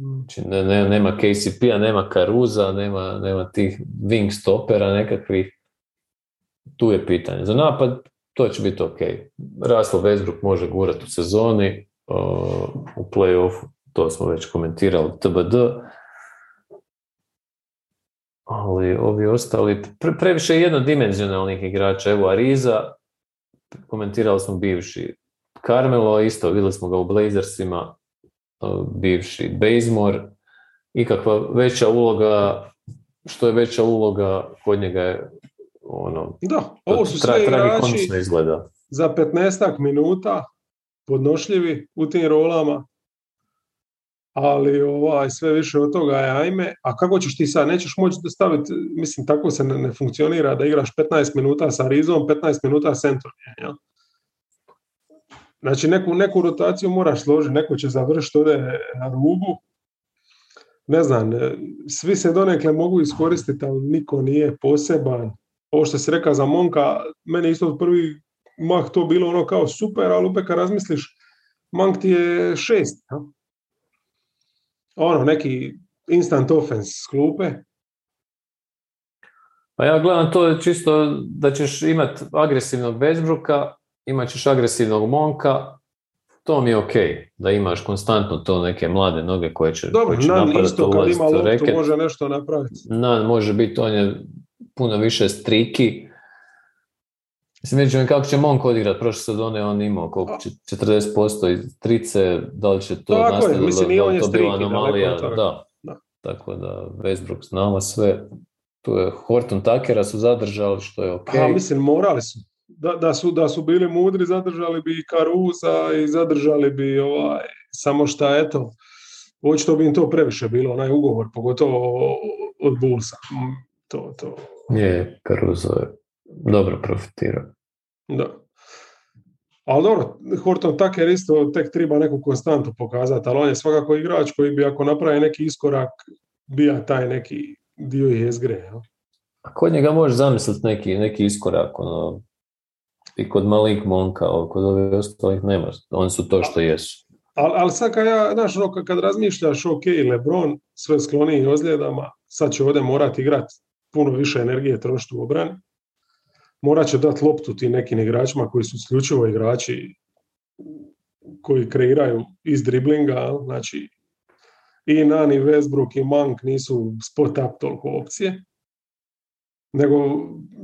Znači, ne, ne, nema KCP-a, nema Karuza, nema, nema tih wing stopera nekakvih. Tu je pitanje. Za napad to će biti ok. Russell Westbrook može gurati u sezoni, uh, u play-offu, to smo već komentirali, TBD. Ali ovi ostali, pre, previše jednodimenzionalnih igrača. Evo Ariza, komentirali smo bivši. Carmelo isto, vidjeli smo ga u Blazersima, bivši Bazemore. Ikakva veća uloga, što je veća uloga, kod njega je ono, da, ovo su sve igrači izgleda. za 15 minuta podnošljivi u tim rolama, ali ovaj, sve više od toga je ajme, a kako ćeš ti sad, nećeš moći da staviti, mislim, tako se ne, ne funkcionira da igraš 15 minuta sa Rizom, 15 minuta s Anthony, Znači, neku, neku rotaciju moraš složiti, neko će završiti ovdje na rubu, ne znam, svi se donekle mogu iskoristiti, ali niko nije poseban, ovo što si rekao za Monka, meni isto prvi mah to bilo ono kao super, ali opet kad razmisliš, Monk ti je šest. Ja? Ono, neki instant offense klupe. Pa ja gledam to čisto da ćeš imati agresivnog Bezbruka, imat ćeš agresivnog Monka, to mi je ok, da imaš konstantno to neke mlade noge koje će, Dobro, koje će Nan isto kad ima loptu može nešto napraviti. Nan može biti, on je puno više striki. Mislim, kako će Monk odigrat, prošle sezone on imao koliko, 40% iz trice, da li će to Tako je, mislim, da, on je to striki, anomalija, da. da. Tako da Westbrook znamo sve, tu je Horton Takera su zadržali, što je ok. A, mislim, morali su. Da, da, su, da su bili mudri, zadržali bi i Karuza i zadržali bi ovaj, samo šta, eto, očito bi im to previše bilo, onaj ugovor, pogotovo od Bullsa. To, to, je, Caruso je dobro profitirao. Da. Ali dobro, Horton Tucker isto tek treba neku konstantu pokazati, ali on je svakako igrač koji bi ako napravi neki iskorak, bija taj neki dio jezgre. A kod njega možeš zamisliti neki, neki iskorak, ono, i kod Malik Monka, kod ovih ostalih nema, oni su to što jesu. Ali, ali sad kad, ja, znaš, ono, kad razmišljaš, ok, Lebron, sve skloniji ozljedama, sad će ovdje morati igrati puno više energije trošiti u obrani. Morat će dati loptu tim nekim igračima koji su isključivo igrači koji kreiraju iz driblinga, znači i Nani, Westbrook i Mank nisu spot up toliko opcije, nego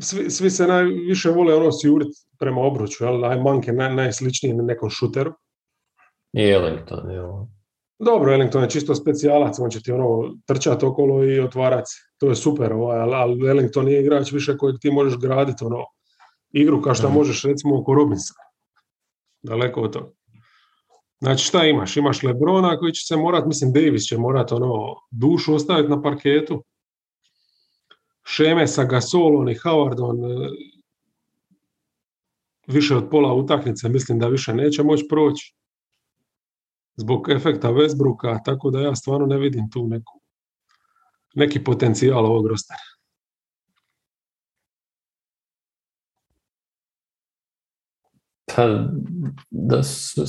svi, svi se najviše vole ono sjurit prema obruču, jel? Aj Mank je naj, najsličniji nekom šuteru. I Ellington, jel? Dobro, Ellington je čisto specijalac, on će ti ono trčati okolo i otvarati. To je super, ovaj, ali Ellington nije igrač više kojeg ti možeš graditi ono, igru kao što mhm. možeš recimo oko Robinsa. Daleko od toga. Znači šta imaš? Imaš Lebrona koji će se morat, mislim Davis će morat ono, dušu ostaviti na parketu. Šeme sa Gasolom i Howardom e, više od pola utakmice mislim da više neće moći proći zbog efekta Westbrooka, tako da ja stvarno ne vidim tu neku, neki potencijal ovog rostera. Pa, da su,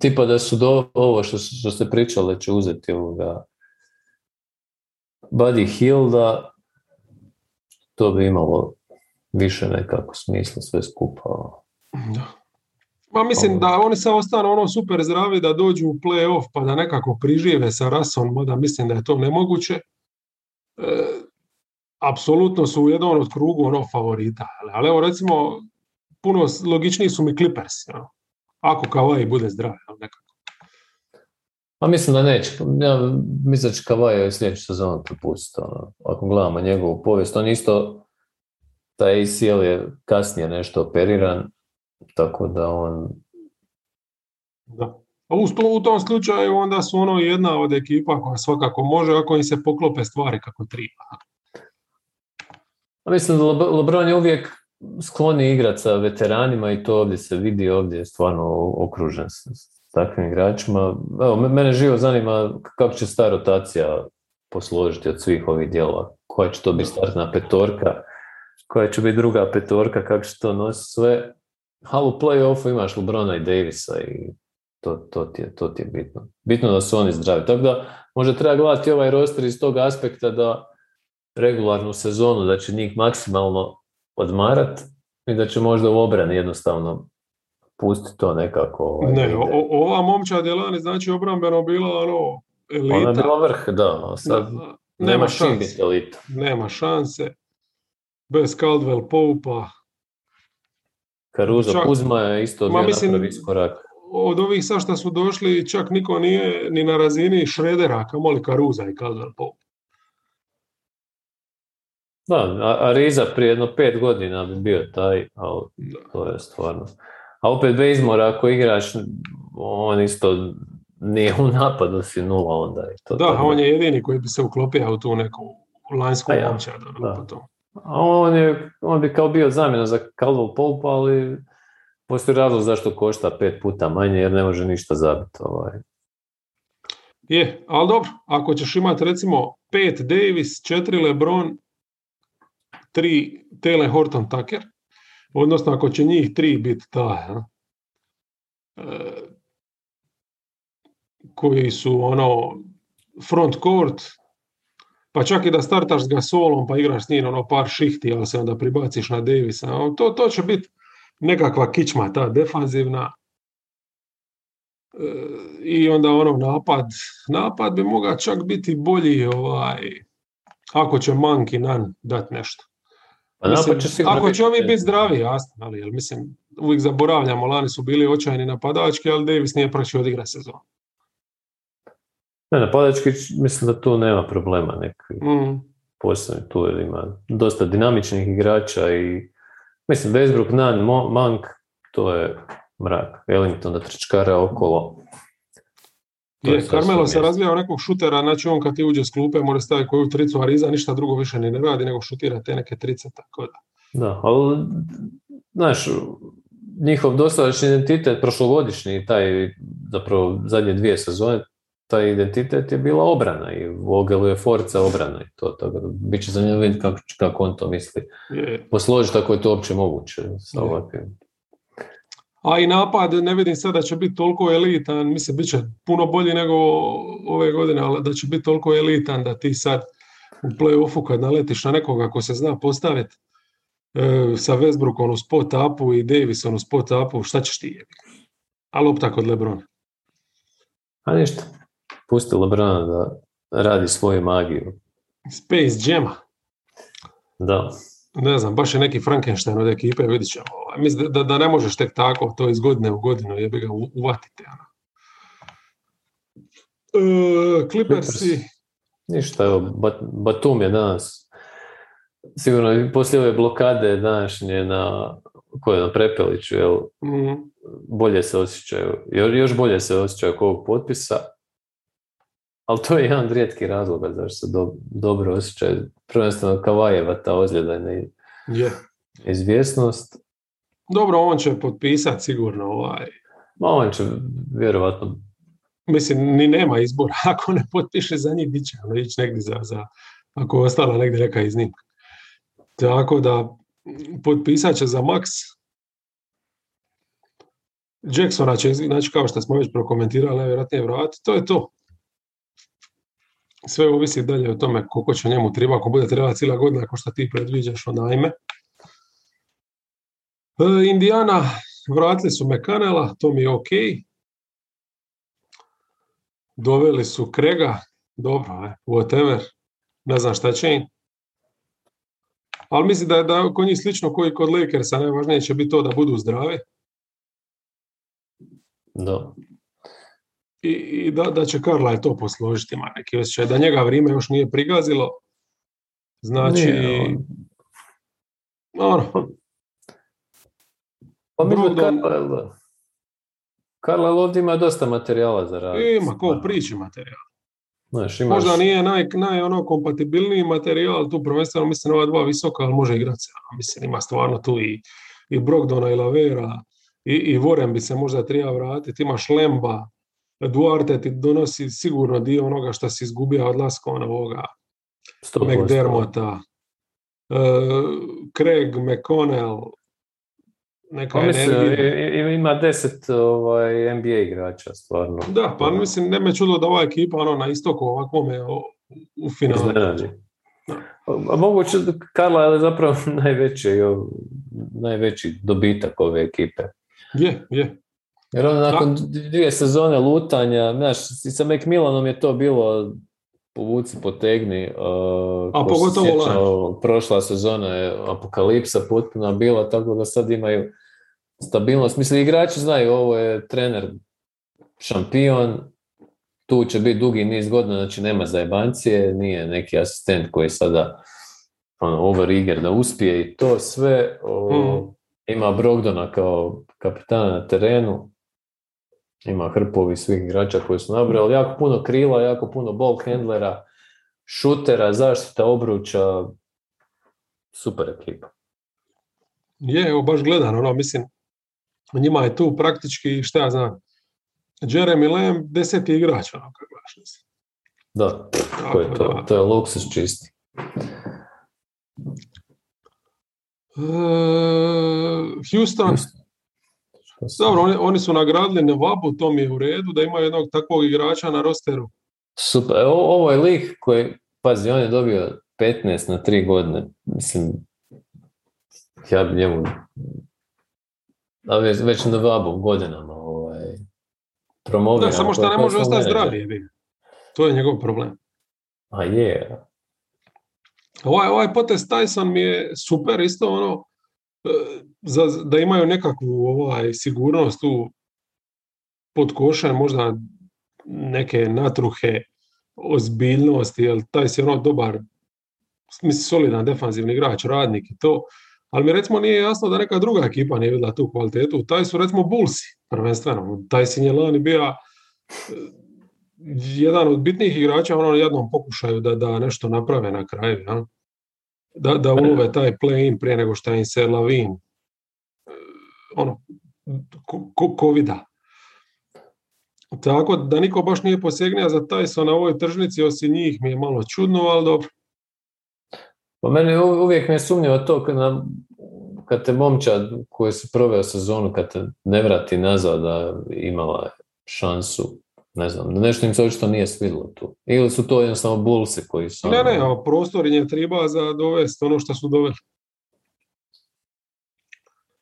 tipa da su do, ovo što, što ste pričali će uzeti ovoga Buddy Hilda, to bi imalo više nekako smisla sve skupa. Da. Ma mislim da oni se ostanu ono super zdravi da dođu u play-off pa da nekako prižive sa rasom, mada mislim da je to nemoguće. E, apsolutno su u jednom od krugu ono favorita. Ali evo recimo, puno logičniji su mi Clippers. Ja. Ako Kawhi bude zdrav. Nekako. Pa mislim da neće. Ja mislim da će Kawhi sljedeću sezonu propustiti. Ono. Ako gledamo njegovu povijest, on isto taj ACL je kasnije nešto operiran tako da on Da. A u, u tom slučaju onda su ono jedna od ekipa koja svakako može ako im se poklope stvari kako treba. A mislim da Lebr- LeBron je uvijek skloni igrati sa veteranima i to ovdje se vidi, ovdje je stvarno okružen takvim igračima. Evo, me- mene živo zanima kako će sta rotacija posložiti od svih ovih dijelova. Koja će to biti startna petorka, koja će biti druga petorka, kako će to nositi sve. Ali u play-offu imaš Lebrona i Davisa i to, to, ti je, to ti je bitno. Bitno da su oni zdravi. Tako da možda treba gledati ovaj roster iz tog aspekta da regularnu sezonu, da će njih maksimalno odmarat i da će možda u obrani jednostavno pustiti to nekako. ovaj, Ne, o- ova momčad je lani znači obrambeno bila ono elita. Ona je bila vrh, da, a sad Da, nema nema šanse. elita. Nema šanse. Bez Caldwell Poupa. Caruso Čak- Kuzma je isto bio napravi iskorak. Od ovih sa šta su došli čak niko nije ni na razini Šredera, kamoli Karuza i Caldwell Pope. Da, a, a Riza prije jedno pet godina bi bio taj, ali to je stvarno. A opet Bazemore, ako igraš, on isto nije u napadu si nula onda. Je to Da, tako on je jedini koji bi se uklopio u tu neku lanjsku A ja, momčad. A on, je, on bi kao bio zamjena za Caldwell Pope, ali postoji razlog zašto košta pet puta manje, jer ne može ništa zabiti. Ovaj. Je, ali dobro, ako ćeš imati recimo pet Davis, četiri LeBron, tri Taylor Horton Tucker, odnosno ako će njih tri biti ta, e, koji su ono front court, pa čak i da startaš s Gasolom pa igraš s njim ono par šihti, ali se onda pribaciš na Davisa, to, to će biti nekakva kičma ta defanzivna, E, i onda ono napad, napad bi mogao čak biti bolji ovaj, ako će Manki Nan dat nešto. Pa Mislim, napad će sigurno ako će biti- ovi biti zdravi, jasno, ali jel, mislim, uvijek zaboravljamo, lani su bili očajni napadački, ali Davis nije praći odigra sezon. Ne, napadački mislim da tu nema problema neki Mm, posebni tu jer ima dosta dinamičnih igrača i mislim Westbrook, Nan, Mo- Monk, to je mrak. Ellington da trčkara okolo. To je Carmelo se razvija u nekog šutera, znači on kad ti uđe s klupe mora staviti koju tricu, a Riza ništa drugo više ni ne radi nego šutira te neke trice, tako da. Da, ali znaš, njihov dosadašnji identitet, prošlogodišnji, taj zapravo zadnje dvije sezone, taj identitet je bila obrana i Vogelu je forca obrana i to, tako da bit će zanimljivo vidjeti kako, kako on to misli Je. posložiti ako je to uopće moguće sa ovakvim. A i napad, ne vidim sad da će biti toliko elitan, mislim, bit će puno bolji nego ove godine, ali da će biti toliko elitan da ti sad u play-offu kad naletiš na nekoga ko se zna postaviti e, sa Westbrookom u spot upu i Davisom u spot upu, šta ćeš ti jebi? A lopta kod Lebrona. A ništa, pusti Lebrana da radi svoju magiju. Space Jama. Da, Ne znam, baš je neki Frankenstein od ekipe, vidit ćemo. Ovaj, Mislim da, da ne možeš tek tako to iz godine u godinu, jebi ga u- uvatiti. Ono. E, Clippersi, ništa, evo, Bat- Batum je danas, sigurno poslije ove blokade današnje na, koje je na Prepeliću, jel, mm, bolje se osjećaju, jo- još bolje se osjećaju ovog potpisa, ali to je jedan od rijetkih razloga zašto se do- dobro osjećaju. Prvenstveno Kavajeva ta ozljeda je. neizvjesnost, Dobro, on će potpisati sigurno ovaj. ma on će vjerovatno Mislim, ni nema izbora. Ako ne potpiše za njih, bit će ono ići negdje za, za, ako je ostala negdje neka iznimka. Tako da, potpisat će za Max. Jacksona će, znači kao što smo već prokomentirali, najvjerojatnije vrati. To je to. Sve ovisi dalje o tome koliko će njemu treba, ako bude trebala cijela godina, ako što ti predviđaš, onda ime. E, Indiana, vratili su Mekanela, to mi je ok. Doveli su Krega, dobro, aj, whatever, ne znam šta će im. Ali mislim da je da kod njih slično koji kod Lakersa, najvažnije će biti to da budu zdravi da. I, i da, da će Karla je to posložiti, ima neki osjećaj, da njega vrijeme još nije prigazilo. Znači, Nije, ono, Pa Brogdon- Carlisle- Karla ovdje ima dosta materijala za rad. Ima, ko priči materijal. Znaš, imaš... Možda nije naj, naj ono kompatibilniji materijal, tu prvenstveno mislim ova dva visoka, ali može igrati se. Mislim, ima stvarno tu i, i Brogdona i Lavera, i, i Voren bi se možda trebao vratiti, imaš Lemba, Duarte ti donosi sigurno dio onoga što si izgubio odlaskom na ovoga McDermotta, uh, Craig McConnell, neka Pa mislim, ima deset ovaj, NBA igrača, stvarno. Da, pa mislim, ne me čudo da ova ekipa ono, na istoku ovakvome u finalu. Iznenadi. A moguće da Karla je zapravo najveći, najveći dobitak ove ekipe. Je, je. Jer ono nakon dvije sezone lutanja, znaš, i sa McMillanom je to bilo povuci, potegni. Uh, se pogotovo lani. Prošla sezona je apokalipsa potpuno bila, tako da sad imaju stabilnost. Mislim, igrači znaju, ovo je trener šampion, tu će biti dugi niz godina, znači nema zajebancije, nije neki asistent koji sada ono, overiger da uspije i to sve. O, Mm. Ima Brogdona kao kapitana na terenu, ima hrpovi svih igrača koji su nabrali, jako puno krila, jako puno ball handlera, šutera, zaštita obruča, super ekipa. Je, evo baš gledam, ono, mislim, njima je tu praktički, šta ja znam, Jeremy Lamb, deseti igrač, ono, kako gledaš, mislim. Da, Tako to je to, da. to je luksus čisti. E, Houston, dobro, oni, oni su nagradili Nevabu, to mi je u redu, da imaju jednog takvog igrača na rosteru. Super, evo, ovo je lik koji, pazi, on je dobio 15 na 3 godine, mislim, ja bi njemu, a već, već na vabu godinama, ovaj, promoviram. Da, samo što ne može ostati menadžer. zdrav, jebi ga. To je njegov problem. A je, Ovaj, ovaj potez Tyson mi je super isto ono e, za, da imaju nekakvu ovaj, sigurnost tu pod košem, možda neke natruhe, ozbiljnosti, jer taj si ono dobar, mislim solidan defanzivni igrač, radnik i to, ali mi recimo nije jasno da neka druga ekipa nije vidjela tu kvalitetu. Taj su recimo Bullsi, prvenstveno. Taj si je lani bio e, jedan od bitnijih igrača u onom jednom pokušaju da, da nešto naprave na kraju. Ja? Da, da ulove taj play-in prije nego što im se lavin e, ono, covida. Tako da niko baš nije posegnio za Tyson na ovoj tržnici, osim njih mi je malo čudno, ali dobro. Pa meni uvijek mi je sumnjivo to kad, nam, kad te momčad koji si proveo sezonu, kad te ne vrati nazad da imala šansu, ne znam, nešto im se očito nije svidlo tu. Ili su to jednostavno bulsi koji su... Ne, ono- ne, a prostor im je treba za dovesti ono što su doveli.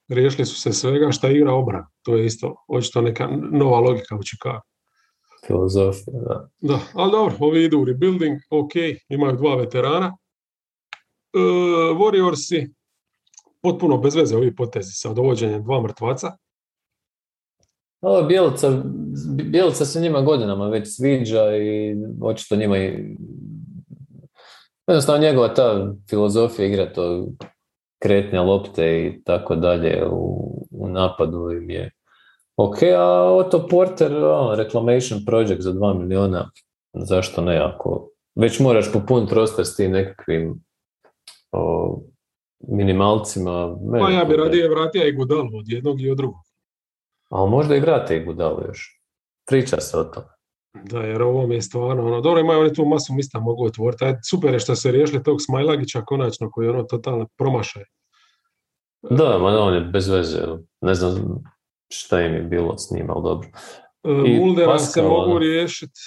Riješili su se svega šta igra obran. To je isto očito neka nova logika u Chicago. filozofija, da. Da, ali dobro, ovi idu u rebuilding, ok, imaju dva veterana. E, Warriorsi, potpuno bez veze ovi potezi sa dovođenjem dva mrtvaca. Ovo Bjelica, Bjelica se njima godinama već sviđa i očito njima i jednostavno njegova ta filozofija igra to kretnja lopte i tako dalje u, u napadu im je ok, a Otto Porter ono, reclamation project za 2 miliona zašto ne ako već moraš popuniti roster s tim nekakvim o, minimalcima Pa ja bi radije vratio i Gudalu od jednog i od drugog. Ali možda i vrate i Gudalu još priča se o tome Da, jer ovo mi je stvarno, ono, dobro imaju oni tu masu mista mogu otvoriti. Ajde, super je što su riješili tog Smajlagića konačno, koji je ono totalno promašaj. Da, ma on je bez veze. Ne znam šta im je bilo s njim, ali dobro. E, I Muldera se mogu ono. riješiti,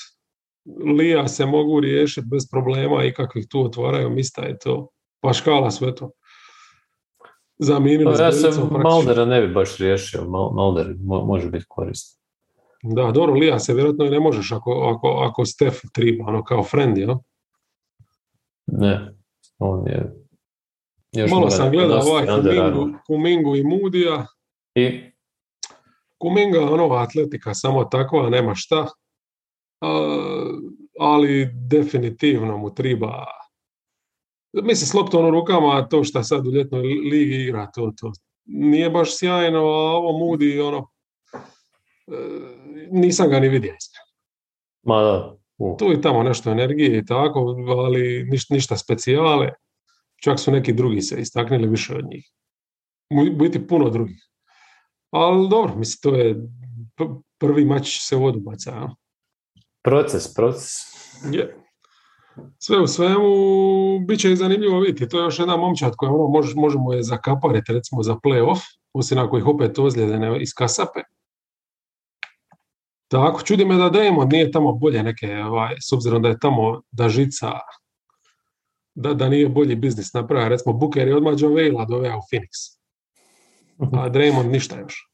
Lija se mogu riješiti bez problema i kakvih tu otvaraju mista i to. Pa škala sve to. Zamijenili Pa ja se. Maldera ne bi baš riješio. Mal- Malder mo- može biti koristan. Da, dobro, Lija se vjerojatno i ne možeš ako, ako, ako Stef triba, ono kao friend, jel? Ne, on je... Još Malo sam gledao ovaj Kumingu. Kumingu i Mudija. I Kuminga, ono, atletika samo takva, nema šta. A, ali definitivno mu triba mislim, s loptom u rukama, to što sad u ljetnoj ligi igra, to, to nije baš sjajno, a ovo mudi, ono, nisam ga ni vidio. Ma da. Tu i tamo nešto energije i tako, ali ništa, ništa specijale. Čak su neki drugi se istaknili više od njih. Biti puno drugih. Ali dobro, mislim, to je prvi mač se vodu baca. Proces, proces. Je. Sve u svemu, bit će zanimljivo vidjeti. To je još jedna momčad koja ono, možemo je zakapariti recimo za play-off, osim ako ih opet ozljede ne iskasape. Tako, čudi me da Damon nije tamo bolje neke, ovaj, s obzirom da je tamo da žica, da, da nije bolji biznis napravio. Recimo, Booker je odmah John Vejla doveo u Phoenix. A Draymond ništa još.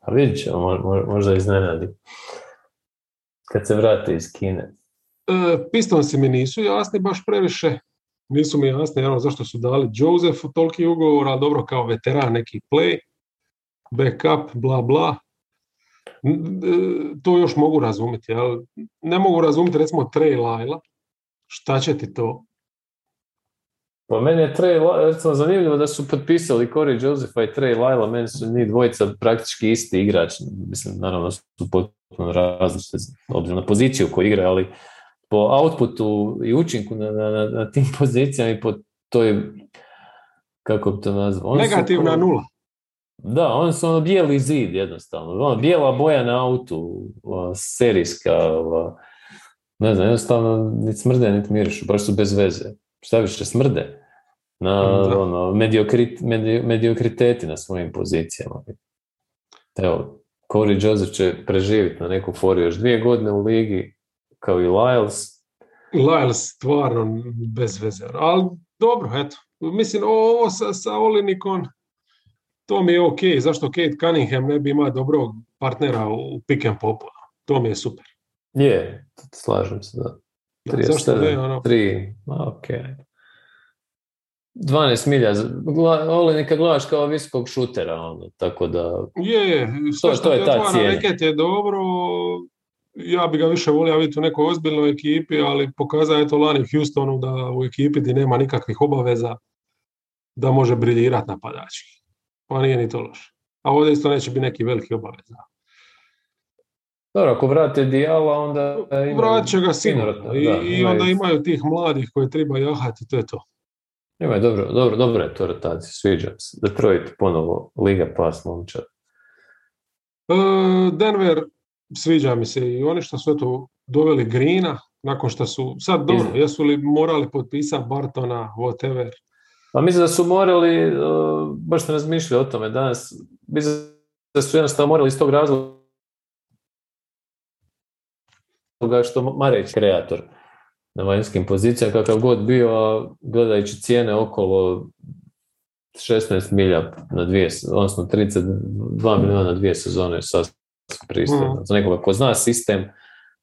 A vidit ćemo, možda iznenadi. Kad se vrati iz Kine. E, Pistonsi mi nisu jasni baš previše. Nisu mi jasni ono, zašto su dali Josefu toliki ugovor, ali dobro kao veteran neki play, backup, bla bla. E, to još mogu razumjeti, ali ne mogu razumjeti recimo Trey Laila. Šta će ti to? Pa meni je Trey, recimo zanimljivo da su potpisali Corey Josepha i Trey Laila, meni su njih dvojica praktički isti igrač, mislim, naravno su potpuno različite, obzirom na poziciju koju igra, ali po outputu i učinku na, na, na tim pozicijama i po toj, kako bi to nazvao? Negativna nula. Da, oni su ono bijeli zid jednostavno. Ono, bijela boja na autu, serijska, ne znam, jednostavno niti smrde, niti mirišu, baš su bez veze. Šta više smrde? Na ono, mediokrit, mediokriteti na svojim pozicijama. Evo, Corey Joseph će preživjeti na neku foru još dvije godine u ligi, kao i Lyles. Lyles stvarno bez veze. Ali dobro, eto. Mislim, ovo sa, sa Olinikon, to mi je ok. Zašto Kate Cunningham ne bi imao dobrog partnera u pick and popu? To mi je super. Je, slažem se, da. Tri, zašto ne, ono? Tri, ok. 12 milja, Olinika gledaš kao visokog šutera, ono, tako da... Je, je, to, to je ta cijena. Je dobro, ja bi ga više volio vidjeti u nekoj ozbiljnoj ekipi, ali pokazao je to lani Houstonu da u ekipi gdje nema nikakvih obaveza da može briljirati napadački. Pa nije ni to loše. A ovdje isto neće biti neki veliki obaveza. Dobro, ako vrate Dijala, onda... Vratit će ga sigurno. I, I, onda imaju tih mladih koje treba jahati, to je to. Imaju dobro, dobro, dobro je to rotacija, sviđa se. Detroit ponovo, Liga pas momčad. E, Denver sviđa mi se i oni što su eto doveli Grina, nakon što su, sad dobro, jesu li morali potpisati Bartona, whatever. Pa mislim da su morali, uh, baš sam razmišljao o tome danas, mislim da su jednostavno morali iz tog razloga što Mareć kreator na vanjskim pozicijama, kakav god bio, a gledajući cijene okolo 16 milja na dvije, odnosno 32 milijuna na dvije sezone, sasvim pristojno. Mm. Za nekoga ko zna sistem,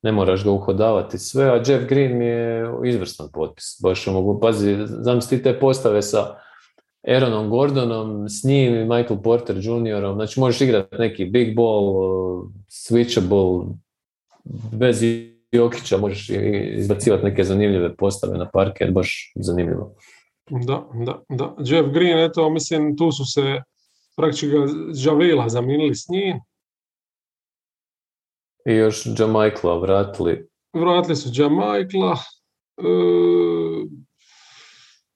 ne moraš ga uhodavati sve, a Jeff Green mi je izvrstan potpis. Baš mogu, pazi, zamisli te postave sa Aaronom Gordonom, s njim i Michael Porter Juniorom, znači možeš igrati neki big ball, switchable, bez Jokića možeš izbacivati neke zanimljive postave na parket, baš zanimljivo. Da, da, da. Jeff Green, eto, mislim, tu su se praktički Javela zamijenili s njim, i još Jamaikla vratili. Vratili su Jamaikla. Uh,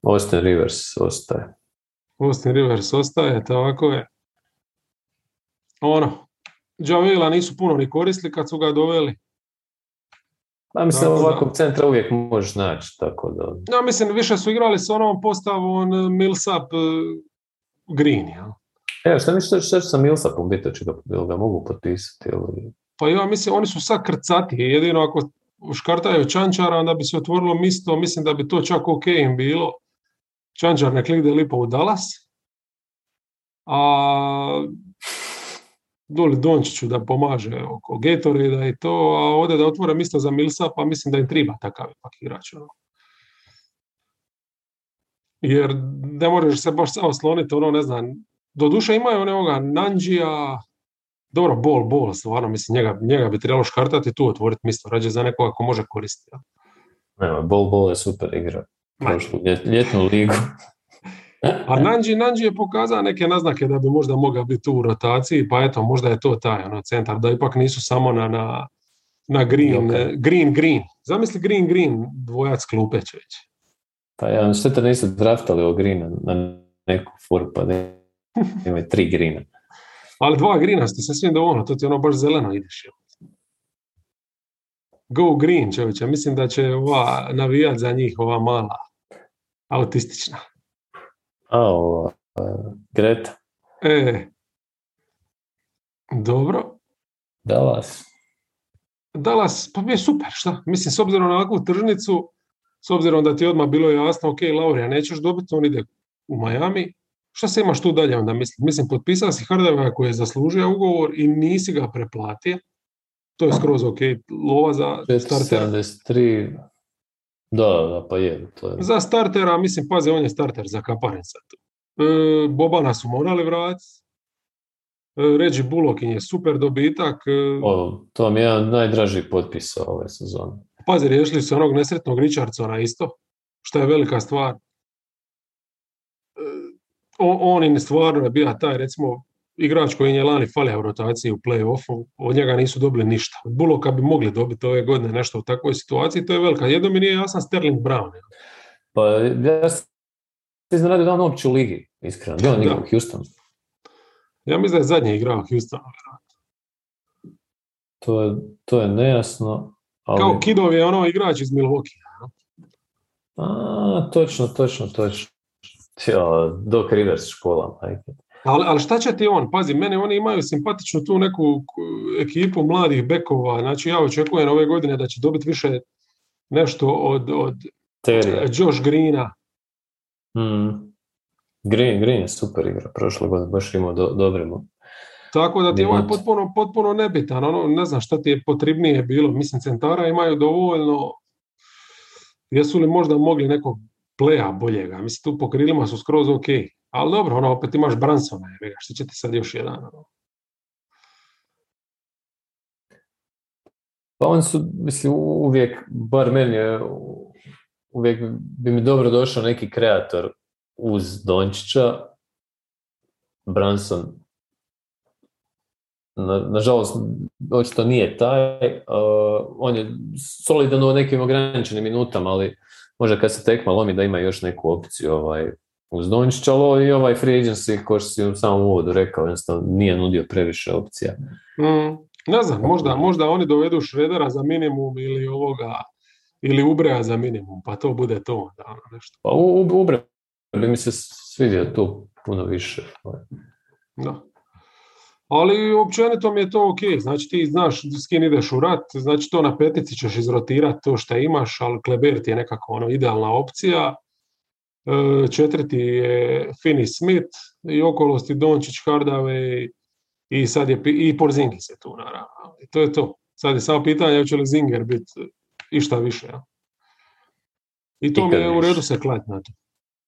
Austin Rivers ostaje. Austin Rivers ostaje, tako je. Ono, Javela nisu puno ni koristili kad su ga doveli. Ja mislim, ovakvog centra uvijek možeš naći, tako da... Ja mislim, više su igrali s onom postavom eh, Millsap uh, Green, ja. Evo, šta misliš što sa Millsapom biti, će ga, ga mogu potpisati ili... Pa ja mislim, oni su sad krcati. Jedino ako škartaju Čančara, onda bi se otvorilo misto, mislim da bi to čak ok im bilo. Čančar nek ide lipo u Dallas. A doli Dončiću da pomaže oko Gatorade i to, a ovdje da otvore misto za Milsa, pa mislim da im treba takav ipak igrač. Ono. Jer ne možeš se baš samo osloniti, ono ne znam, do duše imaju onoga Nanđija, dobro, bol, bol, stvarno, mislim, njega, njega bi trebalo škartati tu otvoriti misto, rađe za nekoga ko može koristiti. Nema, bol, bol je super igra. Prošlu ljetnu ligu. A Nanji, Nanji je pokazao neke naznake da bi možda mogao biti u rotaciji, pa eto, možda je to taj ono, centar, da ipak nisu samo na, na, na green, Joker. green, green. Zamisli green, green, dvojac klupe će već. Pa ja, što te nisu draftali o Greena na neku fur, pa ne, imaju tri Greena. Ali dva grina ste sasvim dovoljno, to ti ono baš zeleno ideš. Go green čovječe, mislim da će ova navijat za njih, ova mala, autistična. A, ova, e, Greta, E, dobro. Dallas. Dallas, pa je super, šta? Mislim, s obzirom na ovakvu tržnicu, s obzirom da ti je odmah bilo jasno, ok, Laurija, nećeš dobiti, on ide u Miami, šta se imaš tu dalje onda mislim? Mislim, potpisao si Hardawaya koji je zaslužio ugovor i nisi ga preplatio. To je skroz ok, lova za startera. 473. Da, da, pa je. To je. Za startera, mislim, pazi, on je starter za kaparin sad. E, Bobana su morali vratiti. E, Reggie Bullock im je super dobitak. E, O, to mi je jedan od najdražih potpisa ove sezone. Pazi, riješili su onog nesretnog Richardsona isto, što je velika stvar. On, on im stvarno je bio taj, recimo, igrač koji je lani falio u rotaciji u play-offu, od njega nisu dobili ništa. Buloka bi mogli dobiti ove godine nešto u takvoj situaciji, to je velika. Jedno mi nije jasan Sterling Brown. Pa ja se iznenadio da on uopće u ligi, iskreno. Gdje on igra u Houstonu? Ja mislim da je zadnji igrao Houston. To je, to je nejasno. Ali, Kao Kidov je ono igrač iz Milwaukee. A, točno, točno, točno. Ja, Doc Rivers škola, majke. Ali, ali šta će ti on? Pazi, mene oni imaju simpatičnu tu neku ekipu mladih bekova. Znači ja očekujem ove godine da će dobiti više nešto od, od Terija. Josh Greena. Mm. Green, Green je super igra, prošle godine baš imao do, dobre mu. Tako da ti je ovaj potpuno, potpuno nebitan. Ono, ne znam šta ti je potrebnije bilo. Mislim, centara imaju dovoljno. Jesu li možda mogli nekog pleja boljega? Mislim, tu po krilima su skroz ok. Ali dobro, ono, opet imaš Bransona. ga, Što će ti sad još jedan? Ono? Pa oni su, mislim, uvijek, bar meni je, uvijek bi mi dobro došao neki kreator uz Dončića, Branson. Na, nažalost, očito nije taj. uh, on je solidan u nekim ograničenim minutama, ali možda kad se tekma lomi da ima još neku opciju ovaj, uz Dončića, i ovaj free agency, ko što si u samom uvodu rekao, jednostavno nije nudio previše opcija. Mm, ne znam, možda, možda oni dovedu Šredera za minimum ili ovoga ili Ubreja za minimum, pa to bude to onda ono nešto. Pa u, u, Ubre bi mi se svidio tu puno više. Da. Ali općenito mi je to ok, znači ti znaš s kim ideš u rat, znači to na petici ćeš izrotirati to što imaš, ali Kleber ti je nekako ono idealna opcija. E, Četvrti je Finney Smith i okolosti Dončić, Hardaway i sad je i Porzingis je tu naravno. I to je to. Sad je samo pitanje hoće li Zinger biti išta više. Ja? I to mi Ikad je u redu se klati na to.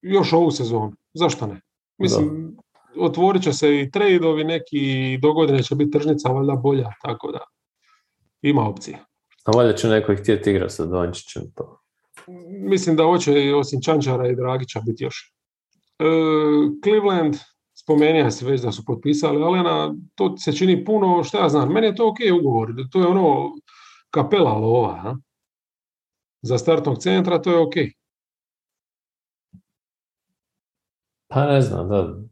Još ovu sezonu. Zašto ne? Mislim, otvorit će se i trade-ovi neki dogodine će biti tržnica valjda bolja, tako da ima opcije. A valjda će neko htjeti igrati sa Dončićem. Pa. Mislim da hoće i osim Čančara i Dragića biti još. E, Cleveland, spomenuo si već da su potpisali Alena, to se čini puno, šta ja znam, meni je to ok ugovor, to je ono kapela lova, a? za startnog centra to je ok. pa ne znam, da.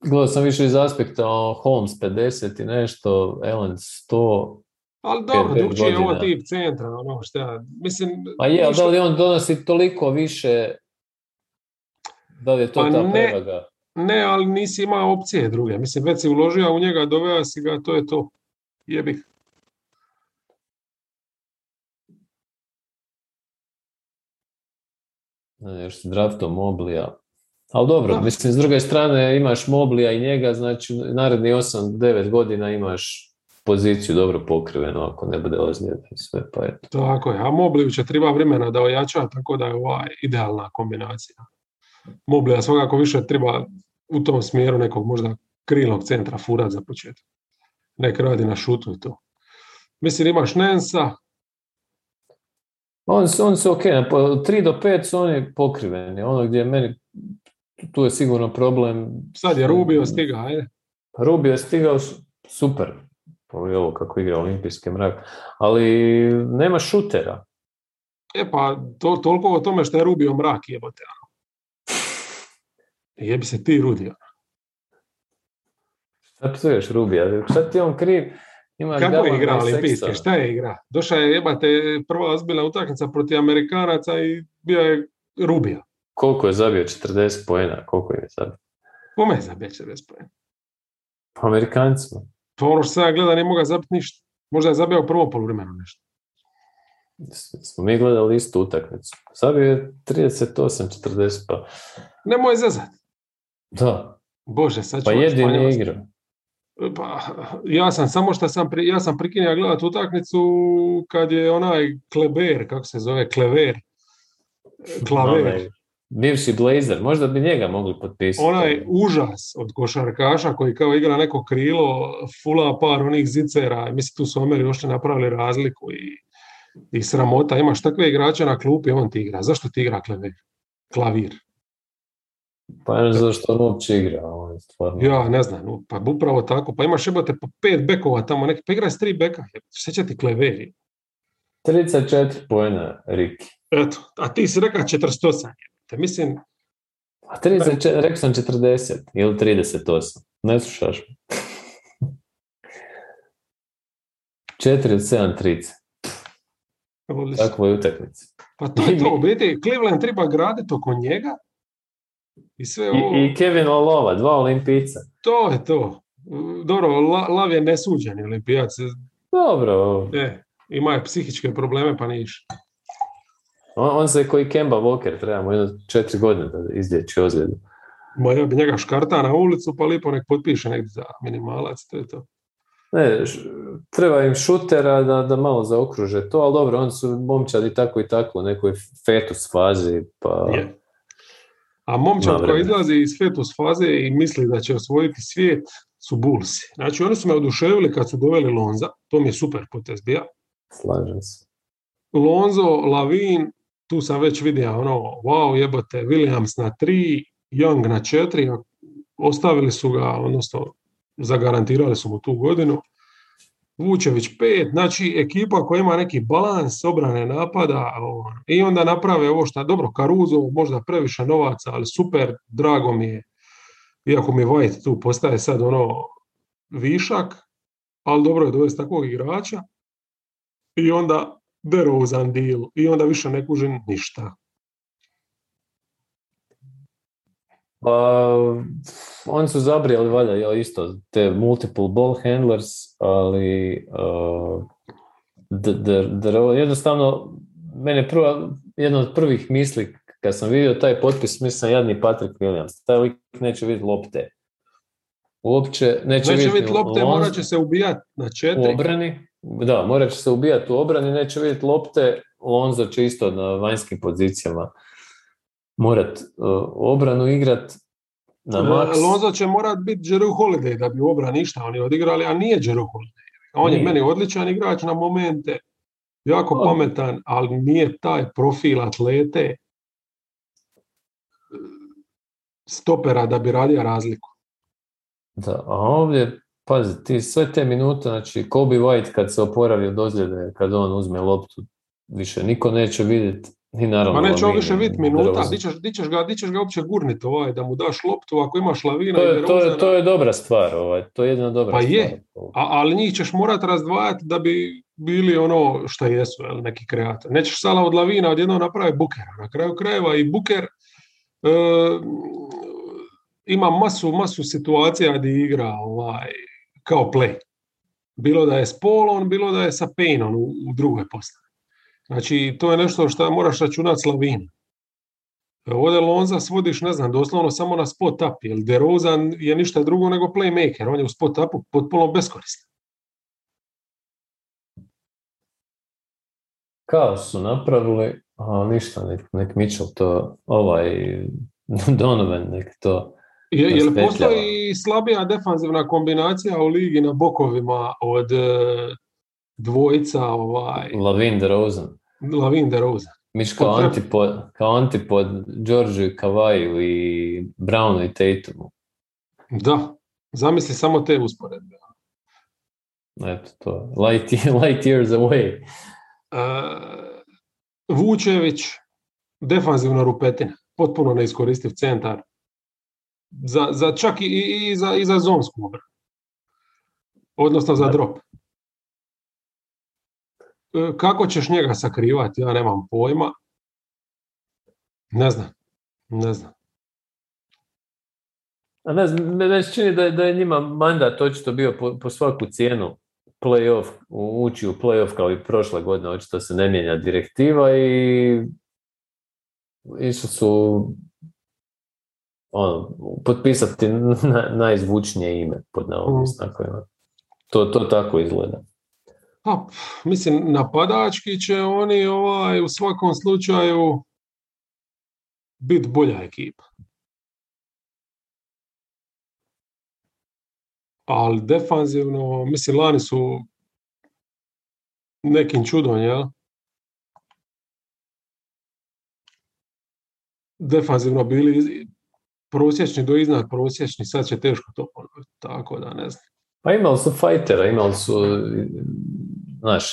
Gledao sam više iz aspekta o Holmes 50 i nešto, Allen 100. Ali dobro, drugčije je ovo tip centra, ono šta, mislim... Pa je, ali ništa- da li on donosi toliko više, da li je to Pa ta ne. prevaga? Ne, ali nisi imao opcije druge. Mislim, već si uložio u njega, doveo si ga, to je to. Jebi. Ne još si draftom Moblija. Ali dobro, Da. mislim, s druge strane imaš Moblija i njega, znači naredni 8-9 godina imaš poziciju dobro pokrivenu ako ne bude ozljeda i sve, pa eto. Tako je. A Mobliju će treba vremena da ojača, tako da je ova idealna kombinacija. Moblija svakako više treba u tom smjeru nekog možda krilnog centra furat za početak. Nek radi na šutu i to. Mislim, imaš Nensa, On on su ok, od 3 do 5 su oni pokriveni, ono gdje je meni, tu je sigurno problem. Sad je Rubio stigao, ajde. Rubio je stigao super. Ovo kako igra olimpijski mrak. Ali nema šutera. E pa, to, toliko o tome što je Rubio mrak jebote. Ono. Jebi se ti Rudio. Šta psuješ Rubija? Šta ti on kriv? Ima Kako je igra olimpijske? Šta je igra? Došao je jebate prva ozbiljna utakmica protiv Amerikanaca i bio je Rubija. Koliko je zabio? 40 pojena? Koliko je zabio? Kome je zabio 40 pojena? Pa Amerikancima. To ono što sam gleda, nije mogao zabiti ništa. Možda je zabio prvo poluvremenu nešto. Smo mi gledali istu utakmicu. Zabio je 38-40 pa... Nemoj zezat. Da. Bože, sad ću Pa jedini igra. Pa, ja sam samo što sam, pri, ja sam prikinio gledati utakmicu kad je onaj Kleber, kako se zove, Klever, Klaver. Bivši Blazer, možda bi njega mogli potpisati. Onaj užas od košarkaša koji kao igra neko krilo, fula par onih zicera, mislim tu su Omeri još napravili razliku i, i sramota. Imaš takve igrače na klupi, on ti igra. Zašto ti igra Klever? Klavir. Pa ne znam zašto on uopće igra. On stvarno... Ja ne znam, pa upravo tako. Pa imaš jebote po pet bekova tamo, neki, pa igraj s tri beka. Će ti kleveri? 34 pojena, Riki. Eto, a ti si rekao 48. Te mislim... A 34, rekao sam 40 ili 38. Ne slušaš me. 4 od 7 trice. Takvo je utakmica. Pa to je to, u biti Cleveland treba graditi oko njega i, sve ovo... I, I Kevin Lova, dva olimpijca. To je to. Dobro, Lav je nesuđeni olimpijac. Dobro. E, ima je psihičke probleme, pa niš. On, on se koji Kemba Walker, trebamo jedno četiri godine da izlječi ozljedu. Ma ja bi njega škarta na ulicu, pa lipo nek potpiše negdje za minimalac, to je to. Ne, treba im šutera da, da malo zaokruže to, ali dobro, oni su momčadi tako i tako u nekoj fetus fazi, pa... Je. A momčad koji izlazi iz fetus faze i misli da će osvojiti svijet su Bullsi. Znači oni su me oduševili kad su doveli Lonza, to mi je super potez bija. Slažem se. Lonzo, Lavin, tu sam već vidio ono, wow, jebote, Williams na tri, Young na četiri, ostavili su ga, odnosno zagarantirali su mu tu godinu. Vučević pet, znači ekipa koja ima neki balans obrane napada i onda naprave ovo što, dobro, Karuzo možda previše novaca, ali super, drago mi je, iako mi White tu postaje sad ono višak, ali dobro je dovesti takvog igrača i onda DeRozan deal i onda više ne kužim ništa. Pa, oni su zabrijali valjda ja, isto te multiple ball handlers, ali uh, d, d, jednostavno mene prva, jedna od prvih misli kad sam vidio taj potpis, mislim jadni Patrick Williams, taj lik neće vidjeti lopte. Uopće neće, neće vidjeti lopte, morat će se ubijati na četiri. U obrani, da, morat će se ubijati u obrani, neće vidjeti lopte, Lonzo će isto na vanjskim pozicijama morat uh, obranu igrat na maks. Lonzo će morat biti Jeru Holiday da bi u obrani ništa oni odigrali, a nije Jeru Holiday. On je meni odličan igrač na momente, jako pametan, ali nije taj profil atlete stopera da bi radio razliku. Da, a ovdje, pazi, ti sve te minute, znači Kobe White kad se oporavi od ozljede, kad on uzme loptu, više niko neće vidjeti i naravno, Ma neće on više vidjeti minuta, di ćeš, di, ćeš ga, di ćeš ga uopće gurniti ovaj, da mu daš loptu ako imaš lavina to je, to, je, to je dobra stvar, ovaj, to je jedna dobra pa stvar. je, A, ali njih ćeš morati razdvajati da bi bili ono što jesu, jel, neki kreator. Nećeš sala od lavina odjedno napravi bukera. Na kraju krajeva i buker e, ima masu, masu situacija gdje igra ovaj, kao play. Bilo da je s Polon, bilo da je sa Paynon u, u drugoj postavi. Znači, to je nešto što moraš računati slavin. Ovdje Lonza svodiš, ne znam, doslovno samo na spot up, jer DeRozan je ništa drugo nego playmaker, on je u spot upu potpuno beskoristan. Kao su napravili, a ništa, nek, nek Mitchell to, ovaj, Donovan nek to je, je li postoji slabija defanzivna kombinacija u ligi na bokovima od e, dvojica ovaj... Lavin DeRozan. Lavin DeRozan. Miš kao antipod, kao antipod Georgiju i Kavaju i Brownu i Tatumu. Da, zamisli samo te usporedbe. Eto to, light, light years away. Uh, Vučević, defanzivna rupetina, potpuno neiskoristiv centar. Za, za čak i, i, za, i za zonsku obranu. Odnosno za drop. E, kako ćeš njega sakrivati, ja nemam pojma. Ne znam, ne znam. A ne znam, meni se čini da, da je njima mandat očito bio po, po svaku cijenu playoff, ući u playoff kao i prošle godine, očito se ne mijenja direktiva i išli su ono, potpisati na, najzvučnije ime pod navodnim mm. To, to tako izgleda. Pa, mislim, napadački će oni ovaj, u svakom slučaju biti bolja ekipa. Ali defanzivno, mislim, lani su nekim čudom, jel? Defanzivno bili prosječni do iznad prosječni, sad će teško to ponoviti, tako da ne znam. Pa imali su fajtera, imali su, znaš,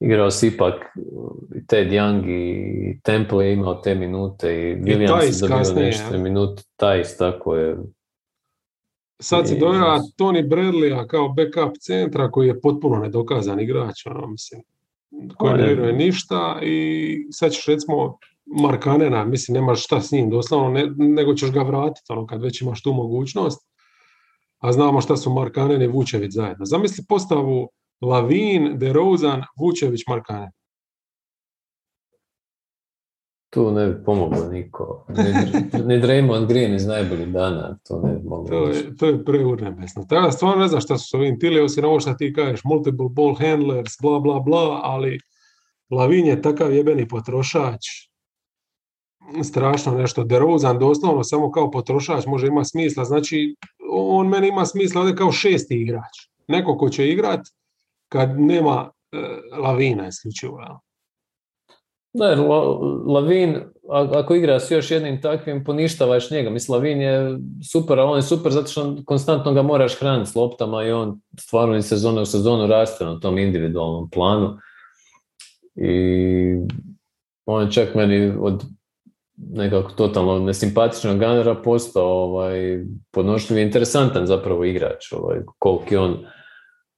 igrao si ipak i Ted Young i Temple je imao te minute i Williams je dobio nešto minute, Tajs, tako je. Sad si dojela Tony Bradleya kao backup centra koji je potpuno nedokazan igrač, ono, mislim, koji ne vjeruje ništa i sad ćeš recimo Markanena, mislim, nemaš šta s njim doslovno, ne, nego ćeš ga vratiti, ono, kad već imaš tu mogućnost a znamo šta su Markanen i Vučević zajedno. Zamisli postavu Lavin, DeRozan, Vučević, Markanen. Tu ne bi pomoglo niko. Ne Draymond Green iz najboljih dana, to ne bi moglo. To je, to je preurnebesno. Tako stvarno ne znam šta su s ovim tili, osim ovo što ti kažeš, multiple ball handlers, bla, bla, bla, ali Lavin je takav jebeni potrošač, strašno nešto. DeRozan doslovno samo kao potrošač može ima smisla. Znači, on meni ima smisla ovdje kao šesti igrač. Neko ko će igrat kad nema e, lavina isključivo. Da, Lavin, ako igra s još jednim takvim, poništavaš njega. Mislim, Lavin je super, ali on je super zato što konstantno ga moraš hraniti s loptama i on stvarno iz sezone u sezonu raste na tom individualnom planu. I on je čak meni od nekako totalno nesimpatičnog ganera postao ovaj, podnošljiv i interesantan zapravo igrač, ovaj, koliki on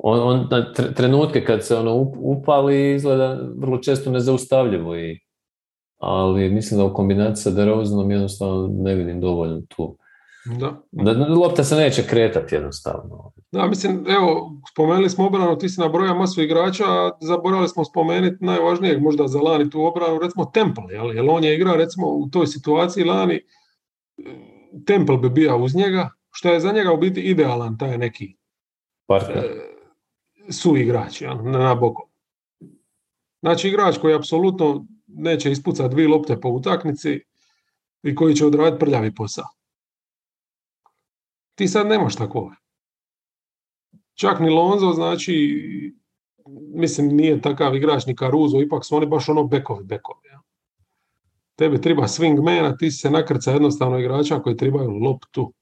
on, on na trenutke kad se ono upali izgleda vrlo često nezaustavljivo i ali mislim da u kombinaciji sa DeRozanom jednostavno ne vidim dovoljno tu. Da. da. Lopta se neće kretati jednostavno. Da, mislim, evo, spomenuli smo obranu, ti si nabrojao masu igrača, a zaboravili smo spomenuti najvažnijeg možda za Lani tu obranu, recimo Temple, jel, jel on je igrao recimo u toj situaciji Lani, Temple bi bio uz njega, što je za njega u biti idealan taj neki Partner. E, su igrač, jel, na boku. Znači igrač koji apsolutno neće ispucati dvije lopte po utakmici i koji će odraditi prljavi posao. Ti sad nemaš takvog. Čak ni Lonzo, znači, mislim, nije takav igrač ni Caruso, ipak su oni baš ono bekovi, bekovi. Ja. Tebi treba swing a ti se nakrca jednostavno igrača koji trebaju loptu.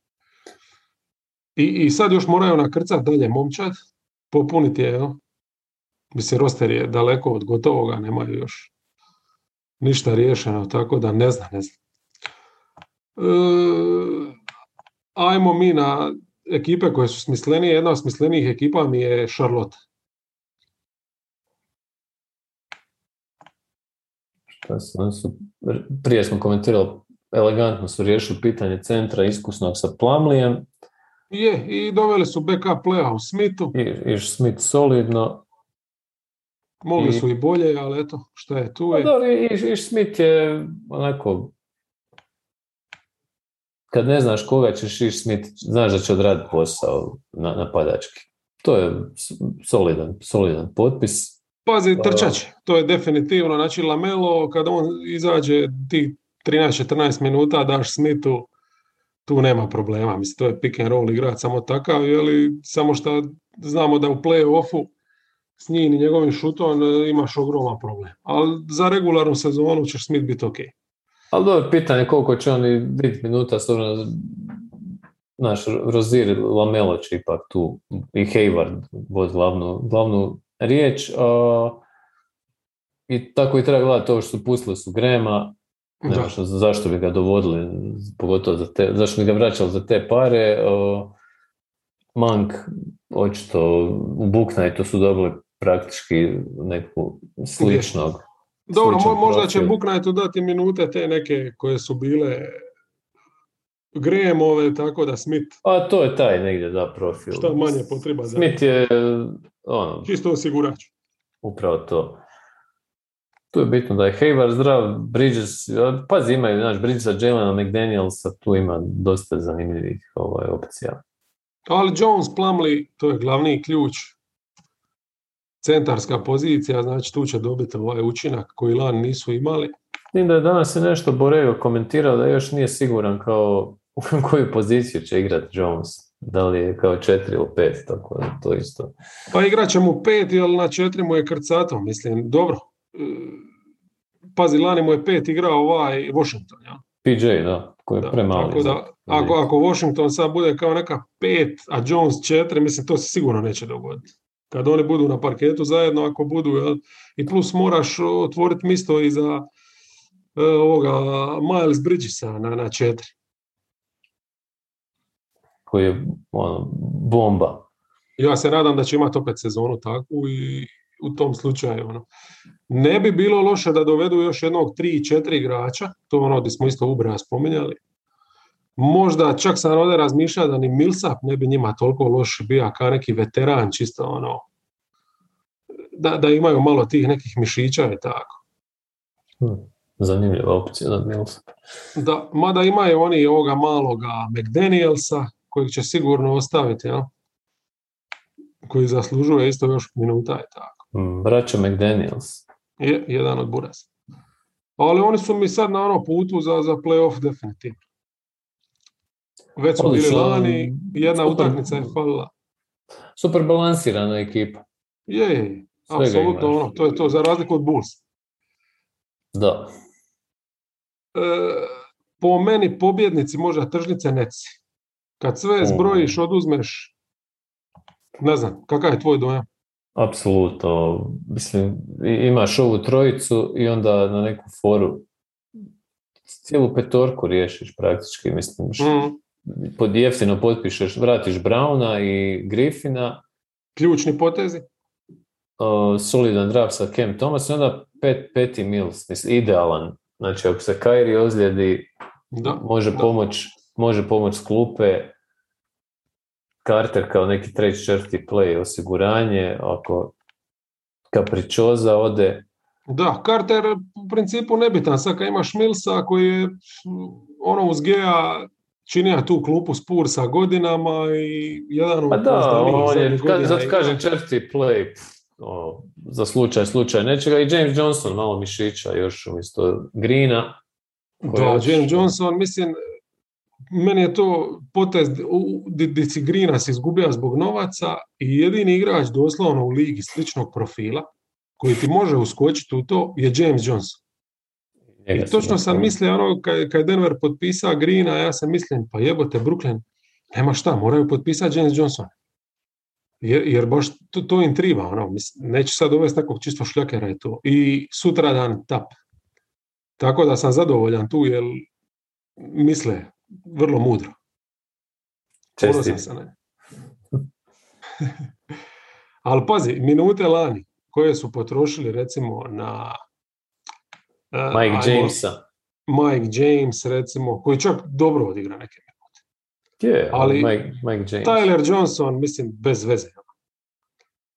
I, I sad još moraju nakrcati dalje momčad, popuniti je, ja. Mislim, roster je daleko od gotovoga, nemaju još ništa riješeno, tako da ne znam, ne znam. E, ajmo mi na ekipe koje su smislenije. Jedna od smislenijih ekipa mi je Charlotte. prije smo komentirali, elegantno su riješili pitanje centra iskusnog sa Plamlijem. Je, i doveli su backup playa u Smithu. I, i Smith solidno. Mogli su i bolje, ali eto, šta je tu pa je. i, i Smith je onako kad ne znaš koga ćeš iš smiti, znaš da će odraditi posao na, napadački. To je solidan, solidan potpis. Pazi, pa- trčać, to je definitivno. Znači, Lamelo, kada on izađe ti 13-14 minuta, daš Smithu, tu nema problema. Mislim, to je pick and roll igrač samo takav, ali samo što znamo da u play-offu s njim i njegovim šutom e, imaš ogroman problem. Ali za regularnu sezonu ćeš Smith biti ok. Ali dobro, pitanje koliko će oni biti minuta, s obzirom da naš Rozir Lamelo će ipak tu i Hayward vod glavnu, glavnu riječ. a, I tako i treba gledati to što su pustili su Grema. Nema što, zašto bi ga dovodili, pogotovo za te, zašto bi ga vraćali za te pare. O, Mank, očito u Booknightu su dobili praktički neku sličnog. Dobro, mo- možda će. Buknightu dati minute te neke koje su bile Gremove, tako da Smith A to je taj negdje, da, profil. šta manje potreba za Smith je, ono, čisto osigurač. upravo to. Tu je bitno da je Hayward zdrav, Bridges, pazi imaju, znaš, Bridgesa, Jelena, McDanielsa, tu ima dosta zanimljivih ovaj, opcija. Ali Jones, Plumlee, to je glavni ključ. Centarska pozicija, znači tu će dobiti ovaj učinak koji lan nisu imali. Vidim da je danas je nešto Boreo komentirao da još nije siguran kao u koju poziciju će igrati Jones. Da li je kao 4 ili 5, tako da to isto. Pa igrat će mu pet, jer na četiri mu je krcato, mislim, dobro. E, Pazi, lani mu je pet igrao ovaj Washington, ja? PJ, da, koji je Da, premali. tako da, ako, ako Washington sad bude kao neka pet, a Jones četiri, mislim, to se sigurno neće dogoditi. Kad oni budu na parketu zajedno, ako budu, jel, i plus moraš otvoriti misto i za e, ovoga Miles Bridgesa na, na četiri. koji je ono, bomba. Ja se nadam da će imati opet sezonu takvu i u tom slučaju ono. Ne bi bilo loše da dovedu još jednog 3-4 igrača, to ono gdje smo isto Ubra spominjali. Možda čak sam ovdje razmišljao da ni Millsap ne bi njima toliko loš bio kao neki veteran, čisto ono, da, da imaju malo tih nekih mišića i tako. Hm, Zanimljiva opcija za Mills. Da, mada imaju oni ovoga maloga McDanielsa, kojeg će sigurno ostaviti, jel? koji zaslužuje isto još minuta i tako. Hm, Braća McDaniels. Je, jedan od Burasa. Ali oni su mi sad na ono putu za, za playoff definitivno. Već su bili lani, jedna Super. utakmica je falila. Super balansirana ekipa. Je, apsolutno ono, to je to, za razliku od Bulls. Da. E, po meni pobjednici možda tržnice neci. Kad sve zbrojiš, oduzmeš, ne znam, kakav je tvoj dojam? Apsolutno. Mislim, imaš ovu trojicu i onda na neku foru cijelu petorku riješiš praktički. Mislim, Mm, pod jeftino potpišeš, vratiš Brauna i Griffina, ključni potezi? o, solidan draft sa Cam Thomas i onda pet, peti Mills, mislim, idealan. Znači, ako se Kyrie ozlijedi, Da. može da. pomoć, može pomoć s klupe, Carter kao neki treći četvrti play osiguranje, ako Capricciosa ode, Da, Carter u principu nebitan. Sad kad imaš Millsa koji je ono uz Gea činija tu klupu Spursa godinama i jedan od Pa da, poznatijih on je, zato kažem četvrti play, za slučaj, slučaj nečega. I James Johnson, malo mišića još umjesto je Da. James Johnson, mislim, meni je to potez di si Greena si izgubio zbog novaca i jedini igrač doslovno u ligi sličnog profila koji ti može uskočiti u to je James Johnson. I točno sam mislio, ono, kad, kad je Denver potpisao Greena, ja sam mislim, pa jebote, Brooklyn, nema šta, moraju potpisati James Johnson. Jer, jer baš to, to im triba, ono, mislim, neću sad uvesti nekog čisto šljakera i to. I sutra dan tap. Tako da sam zadovoljan tu, jer misle vrlo mudro. Čestit. sam. Ali pazi, minute lani koje su potrošili recimo na Mike ajmo- Jamesa. Mike James recimo, koji čak dobro odigra neke. Je, Ali- Mike, Mike James. Tyler Johnson, mislim, bez veze.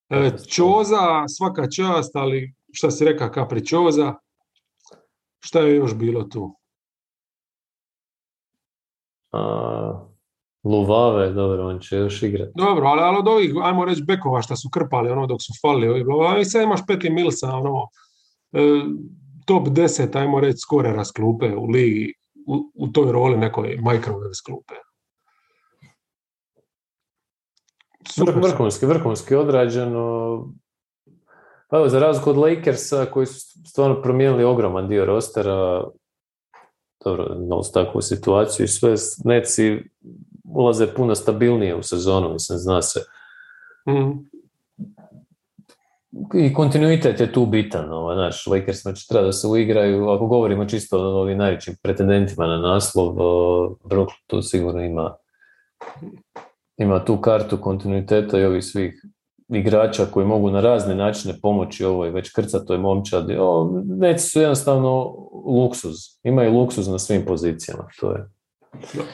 E, Čoza, svaka čast, ali šta si reka Capricciosa, šta je još bilo tu? A, Luvave, dobro, on će još igrati. Dobro, ali, ali od ovih, ajmo reći, bekova šta su krpali, ono, dok su falili, ovi, i sad imaš Peti Milsa, ono, e, top 10, ajmo reći, skorera s klupe u ligi, u, u toj roli nekoj microwave s klupe. Super, Vrhunski, vrhunski odrađeno. Pa evo, za razliku od Lakersa koji su stvarno promijenili ogroman dio rostera, dobro, imali su takvu situaciju i sve, Netsi ulaze puno stabilnije u sezonu, mislim, zna se. Mm. I kontinuitet je tu bitan, ovaj, znaš, Lakersima će treba da se uigraju, ako govorimo čisto o ovim najvećim pretendentima na naslov, Brooklyn tu sigurno ima ima tu kartu kontinuiteta i ovih svih igrača koji mogu na razne načine pomoći ovoj već krcatoj momčadi. O, neci su jednostavno luksuz. Imaju luksuz na svim pozicijama. To je.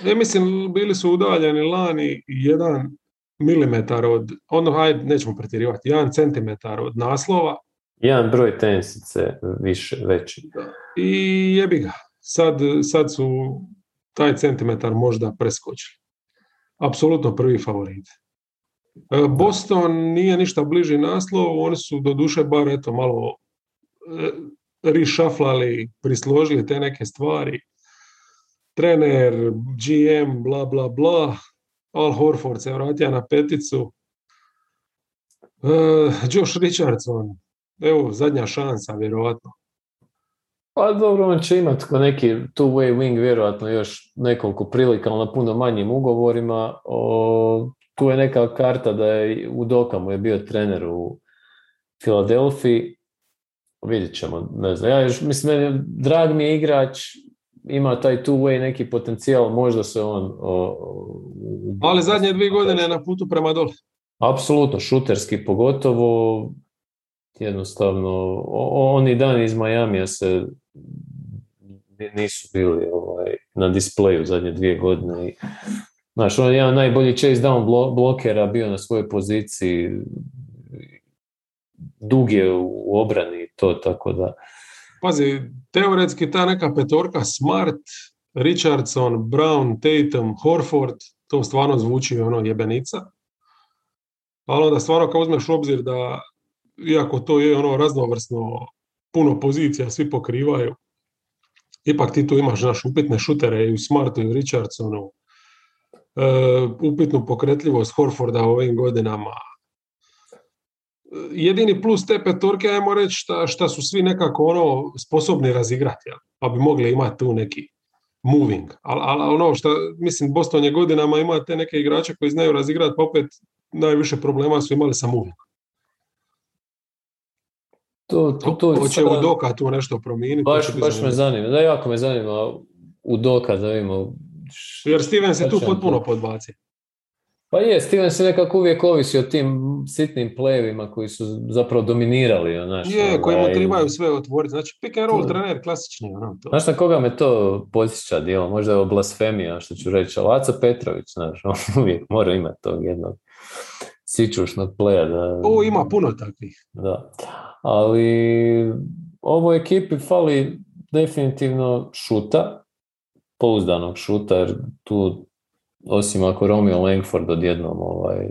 Ja mislim, bili su udaljeni lani jedan milimetar od, ono, hajde, nećemo pretjerivati, jedan centimetar od naslova. Jedan broj tenisice više, veći. I jebi ga. Sad, sad su taj centimetar možda preskočili. Apsolutno prvi favorit. E, Boston nije ništa bliži naslovu, oni su do duše bar eto malo e, rišaflali, prisložili te neke stvari. Trener, GM, bla bla bla, Al Horford se vratio na peticu. Uh, Josh Richardson, evo, zadnja šansa, vjerovatno. Pa dobro, on će imati neki two-way wing vjerojatno još nekoliko prilika, ali na puno manjim ugovorima. O, tu je neka karta da je u Dokamu je bio trener u Filadelfiji. Vidjet ćemo, ne znam. Ja još, mislim, drag mi je igrač, ima taj two-way neki potencijal, možda se on... O, Ali zadnje dvije godine je na putu prema dole. Apsolutno, šuterski pogotovo, jednostavno, oni dani iz Majamija se nisu bili ovaj, na displeju zadnje dvije godine. I, znaš, on je jedan najbolji chase down blokera bio na svojoj poziciji, dug je u obrani to, tako da... Pazi, teoretski ta neka petorka Smart, Richardson, Brown, Tatum, Horford, to stvarno zvuči ono jebenica. Ali onda stvarno kao uzmeš u obzir da, iako to je ono raznovrsno, puno pozicija, svi pokrivaju, ipak ti tu imaš naš upitne šutere i u Smartu i u Richardsonu, e, upitnu pokretljivost Horforda u ovim godinama. Jedini plus te petorke, ajmo reći, šta, šta su svi nekako ono sposobni razigrati, pa bi mogli imati tu neki moving. Ali al, ono što, mislim, Boston je godinama ima te neke igrače koji znaju razigrati, pa opet najviše problema su imali sa moving. To, to, to, Hoće u Doka tu nešto promijeniti. Baš, baš me zanima. Da, jako me zanima u Doka da vidimo. Jer Steven se tu potpuno podbaci. Pa je, Steven se nekako uvijek ovisi o tim sitnim plevima koji su zapravo dominirali. Znaš, je, koji mu ovaj, trebaju sve otvoriti. Znači, pick and roll to. trener, klasični. Ono, to. Znaš na koga me to posjeća dio? Možda je blasfemija, što ću reći. Laca Petrović, znaš, on uvijek mora imati tog jednog sičušnog pleja. Da, o, ima puno takvih. Da ali ovoj ekipi fali definitivno šuta, pouzdanog šuta, jer tu osim ako Romeo Langford odjednom ovaj,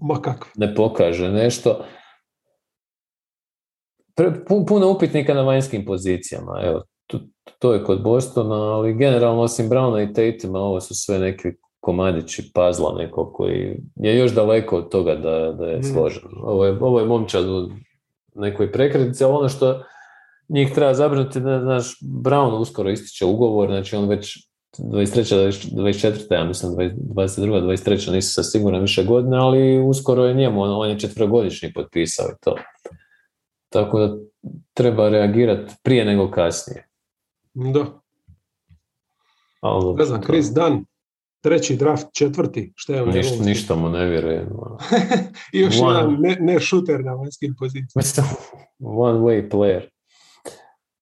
Ma kako? ne pokaže nešto. Puno upitnika na vanjskim pozicijama. Evo, to, to je kod Bostona, ali generalno osim Browna i Tatuma ovo su sve neki komadići pazla neko koji je još daleko od toga da, da je mm. složen. Ovo je, ovo je momčad nekoj prekretnici, ali ono što njih treba zabrinuti, da znaš, Brown uskoro ističe ugovor, znači on već 23. 24. ja mislim, 22. 23. nisu sa siguran više godine, ali uskoro je njemu, on, on je četvrogodišnji potpisao i to. Tako da treba reagirati prije nego kasnije. Da. Ali, ne znam, Chris Dunn, treći draft, četvrti, šta je Ništa, ništa mu ne vjerujem. I još one, jedan ne, ne šuter na vanjskim pozicijama. One way player.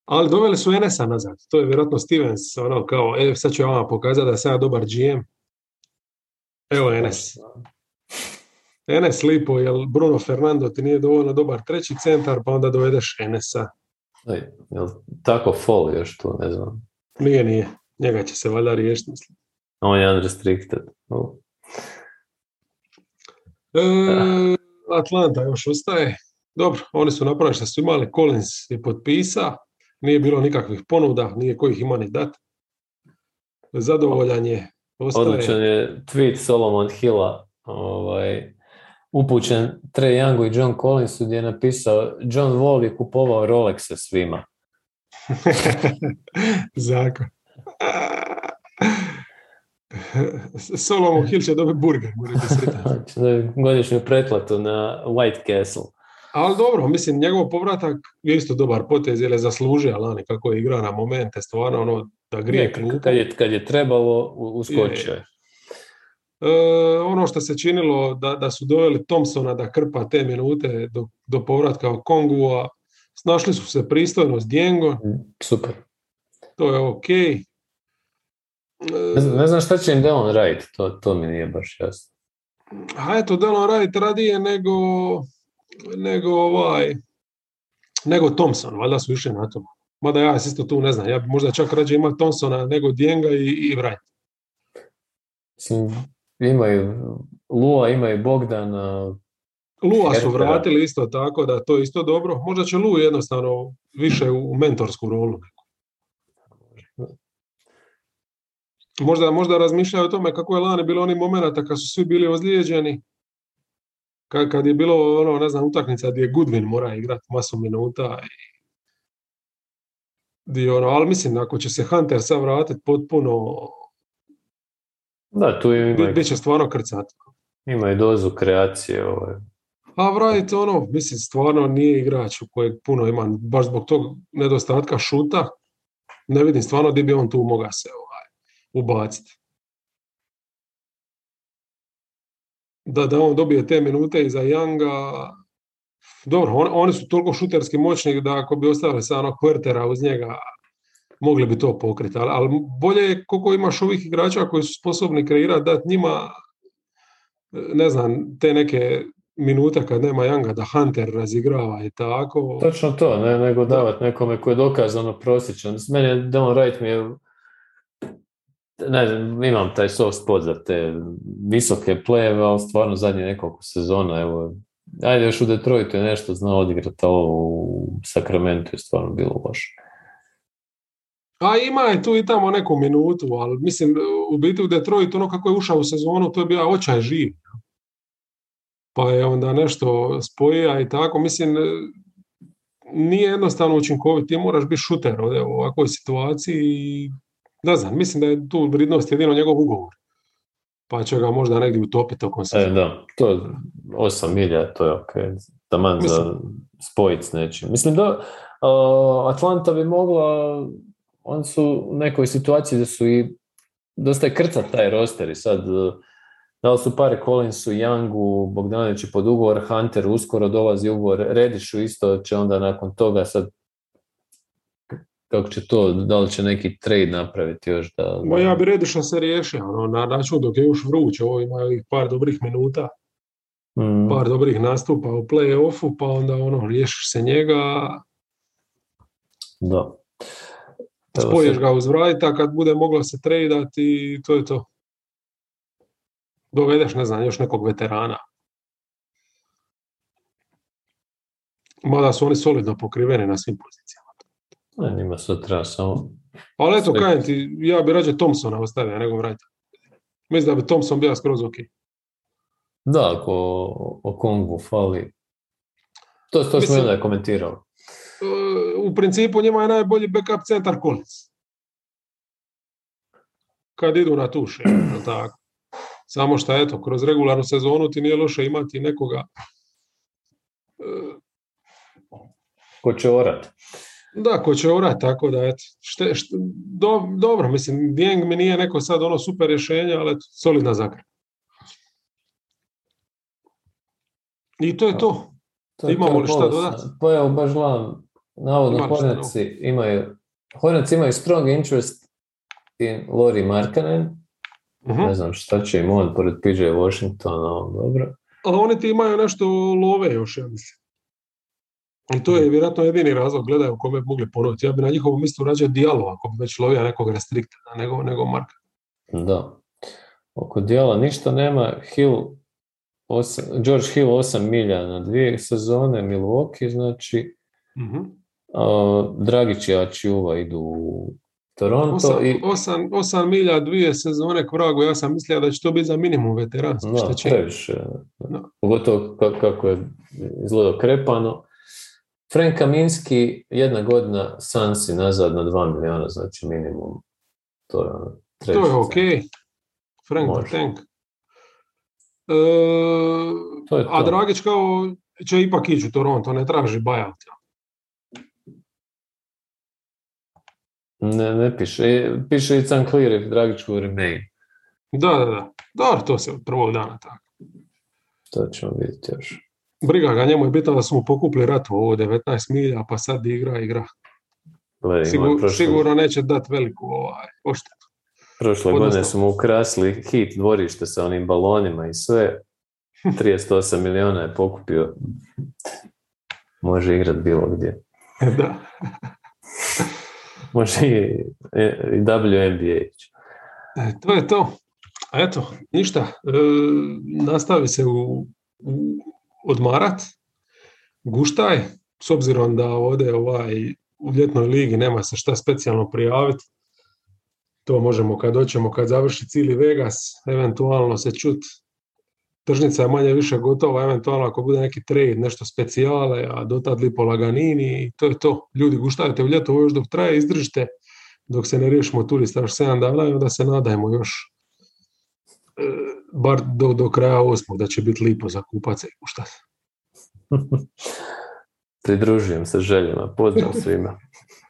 Ali doveli su Enesa nazad. To je vjerojatno Stevens, ono kao, e, sad ću vama pokazati da sam ja dobar GM. Evo Enes. Enes lipo, jer Bruno Fernando ti nije dovoljno dobar treći centar, pa onda dovedeš Enesa. Jel tako fall još tu, ne znam. Nije, nije. Njega će se valjda riješiti, mislim. On je unrestricted. Oh. E, Atlanta još ostaje. Dobro, oni su napravili što su imali. Collins je potpisa. Nije bilo nikakvih ponuda, nije kojih ima ni dat. Zadovoljan je. Ostaje. Odličan je tweet Solomon Hilla. Ovaj, upućen Trey Youngu i John Collinsu gdje je napisao John Wall je kupovao Rolexe svima. Zakon. Solomon Hill će dobiti burger, Godišnju pretplatu na White Castle. Ali dobro, mislim, njegov povratak je isto dobar potez, jer je zaslužio Lani kako je igra na momente, stvarno ono da grije kad, je, kad je trebalo, uskočio je. E, ono što se činilo da, da su doveli Thompsona da krpa te minute do, do povratka u Kongua, snašli su se pristojno s Djengo. Mm, super. To je ok. E, ne, znam, šta će im Delon raditi, to, to mi nije baš jasno. A eto, Delon raditi radije nego, nego ovaj, nego Thompson, valjda su išli na to. Mada ja isto tu ne znam, ja bi možda čak rađe imao Thompsona nego Djenga i, i Wright. Imaju Lua, imaju Bogdana. Lua su vratili isto tako da to je isto dobro. Možda će Lu jednostavno više u mentorsku rolu. Možda, možda razmišljaju o tome kako je lani bilo onih momenata kad su svi bili ozlijeđeni. Kad, kad je bilo ono, ne znam, utakmica gdje Goodwin mora igrati masu minuta i di ono, ali mislim, ako će se Hunter sad vratiti potpuno da, tu ima... Biće stvarno krcat. Ima i dozu kreacije. Ovaj. A Wright, ono, mislim, stvarno nije igrač u kojeg puno ima, baš zbog tog nedostatka šuta. Ne vidim stvarno gdje bi on tu mogao se ovaj, ubaciti. Da, da on dobije te minute iza Younga, dobro, on, oni su toliko šuterski moćni da ako bi ostavili sa onog kvartera uz njega, mogli bi to pokriti. Ali, ali bolje je koliko imaš ovih igrača koji su sposobni kreirati, dati njima ne znam, te neke minute kad nema Janga da Hunter razigrava i tako. Točno to, ne, nego davati nekome koji je dokazano prosječan. Meni Delon Wright mi je ne znam, imam taj soft spot za te visoke plejeve, ali stvarno zadnje nekoliko sezona, evo, ajde još u Detroitu je nešto znao odigrati, ovo u Sacramento je stvarno bilo loše. A ima je tu i tamo neku minutu, ali mislim, u biti u Detroit, ono kako je ušao u sezonu, to je bio očaj živ. Pa je onda nešto spojija i tako, mislim, nije jednostavno učinkovit, ti moraš biti šuter ovdje u ovakvoj situaciji i ne znam, mislim da je tu vridnost jedino njegov ugovor. Pa će ga možda negdje utopiti tokom e, sezona. E, da, to 8 milja, to je ok. Taman za spojit s nečim. Mislim da Atlanta bi mogla oni su u nekoj situaciji da su i dosta je krcat taj roster i sad e, da li su pare Collinsu, Youngu, Bogdanoviću pod ugovor, Hunter uskoro dolazi ugovor, Redišu isto će onda nakon toga sad kako će to, da li će neki trade napraviti još da... Ma ja bi Rediša se riješio, ono, na račun dok je još vruće, ovo ima par dobrih minuta, mm. par dobrih nastupa u play-offu, pa onda ono, riješiš se njega. Da. Spojiš ga uz Wrighta kad bude moglo se tradati i to je to. Dovedeš, ne znam, još nekog veterana. Mada su oni solidno pokriveni na svim pozicijama. Ne, njima se treba samo... Ali eto, kajem ti, ja bi rađe Thompsona ostavio nego Wrighta. Mislim da bi Thompson bio skroz ok. Da, ako o Kongu fali. To, to smo onda komentirali u principu njima je najbolji backup centar Collins. Kad idu na tuše, tako. Samo što, eto, kroz regularnu sezonu ti nije loše imati nekoga ko će orat. Da, ko će orat, tako da, eto, šte, dobro, mislim, Dieng mi nije neko sad ono super rješenje, ali eto, solidna zagra. I to je to. to Imamo li šta dodati? Pa evo, baš gledam, navodno Hornetsi imaju, Hornets imaju strong interest in Lori Markanen. Uh-huh. Ne znam šta će im on pored PJ Washingtona, dobro. Ali oni ti imaju nešto love još, ja mislim. I to je vjerojatno jedini razlog, gledaju u kome bi mogli ponoviti. Ja bi na njihovom mjestu rađao dijalo, ako bi već lovio nekog restrikta, nego, nego Marka. Da. Oko dijela ništa nema. Hill, osam, George Hill 8 milja na dvije sezone, Milwaukee, znači uh-huh. Dragić i Ačiuva idu u Toronto Osam, i... osam, osam milja, dvije sezone kvragu, ja sam mislio da će to biti za minimum veteranski. No, šta će? previše. Da. Pogotovo ka- kako je izgledao krepano. Frank Kaminski, jedna godina Sansi nazad na dva milijuna, znači minimum. To je ono, To je ok. Frank Može. Tank. E, To je to. a Dragić kao će ipak ići u Toronto, ne traži buyout. Ne, ne piše. E, Piše it's unclear if Dragić will remain. Da, da, da. Dobro, to se od prvog dana tako. To ćemo vidjeti još. Briga ga, njemu je bitno da su mu pokupili ratu ovo 19 milja, pa sad igra, igra. Sigur, prošle, sigurno neće dati veliku ovaj, odštetu. prošle odnosno- godine su mu ukrasli hit dvorište sa onim balonima i sve. 38 milijuna je pokupio. Može igrat bilo gdje. da. Može i, i WNBA. E, to je to. Eto, ništa. E, nastavi se u, u odmarat. Guštaj, s obzirom da ovdje ovaj, u ljetnoj ligi nema se šta specijalno prijaviti. To možemo kad doćemo, kad završi cijeli Vegas, eventualno se čut. Tržnica je manje više gotova, eventualno ako bude neki trade, nešto specijale, a dotad lipo laganini i to je to. Ljudi, guštajte u ljeto, ovo još dok traje, izdržite dok se ne riješimo turista još 7 dana i onda se nadajmo još e, bar do, do kraja osmog da će biti lipo za kupaca i guštat. Pridružujem se željama. Pozdrav svima.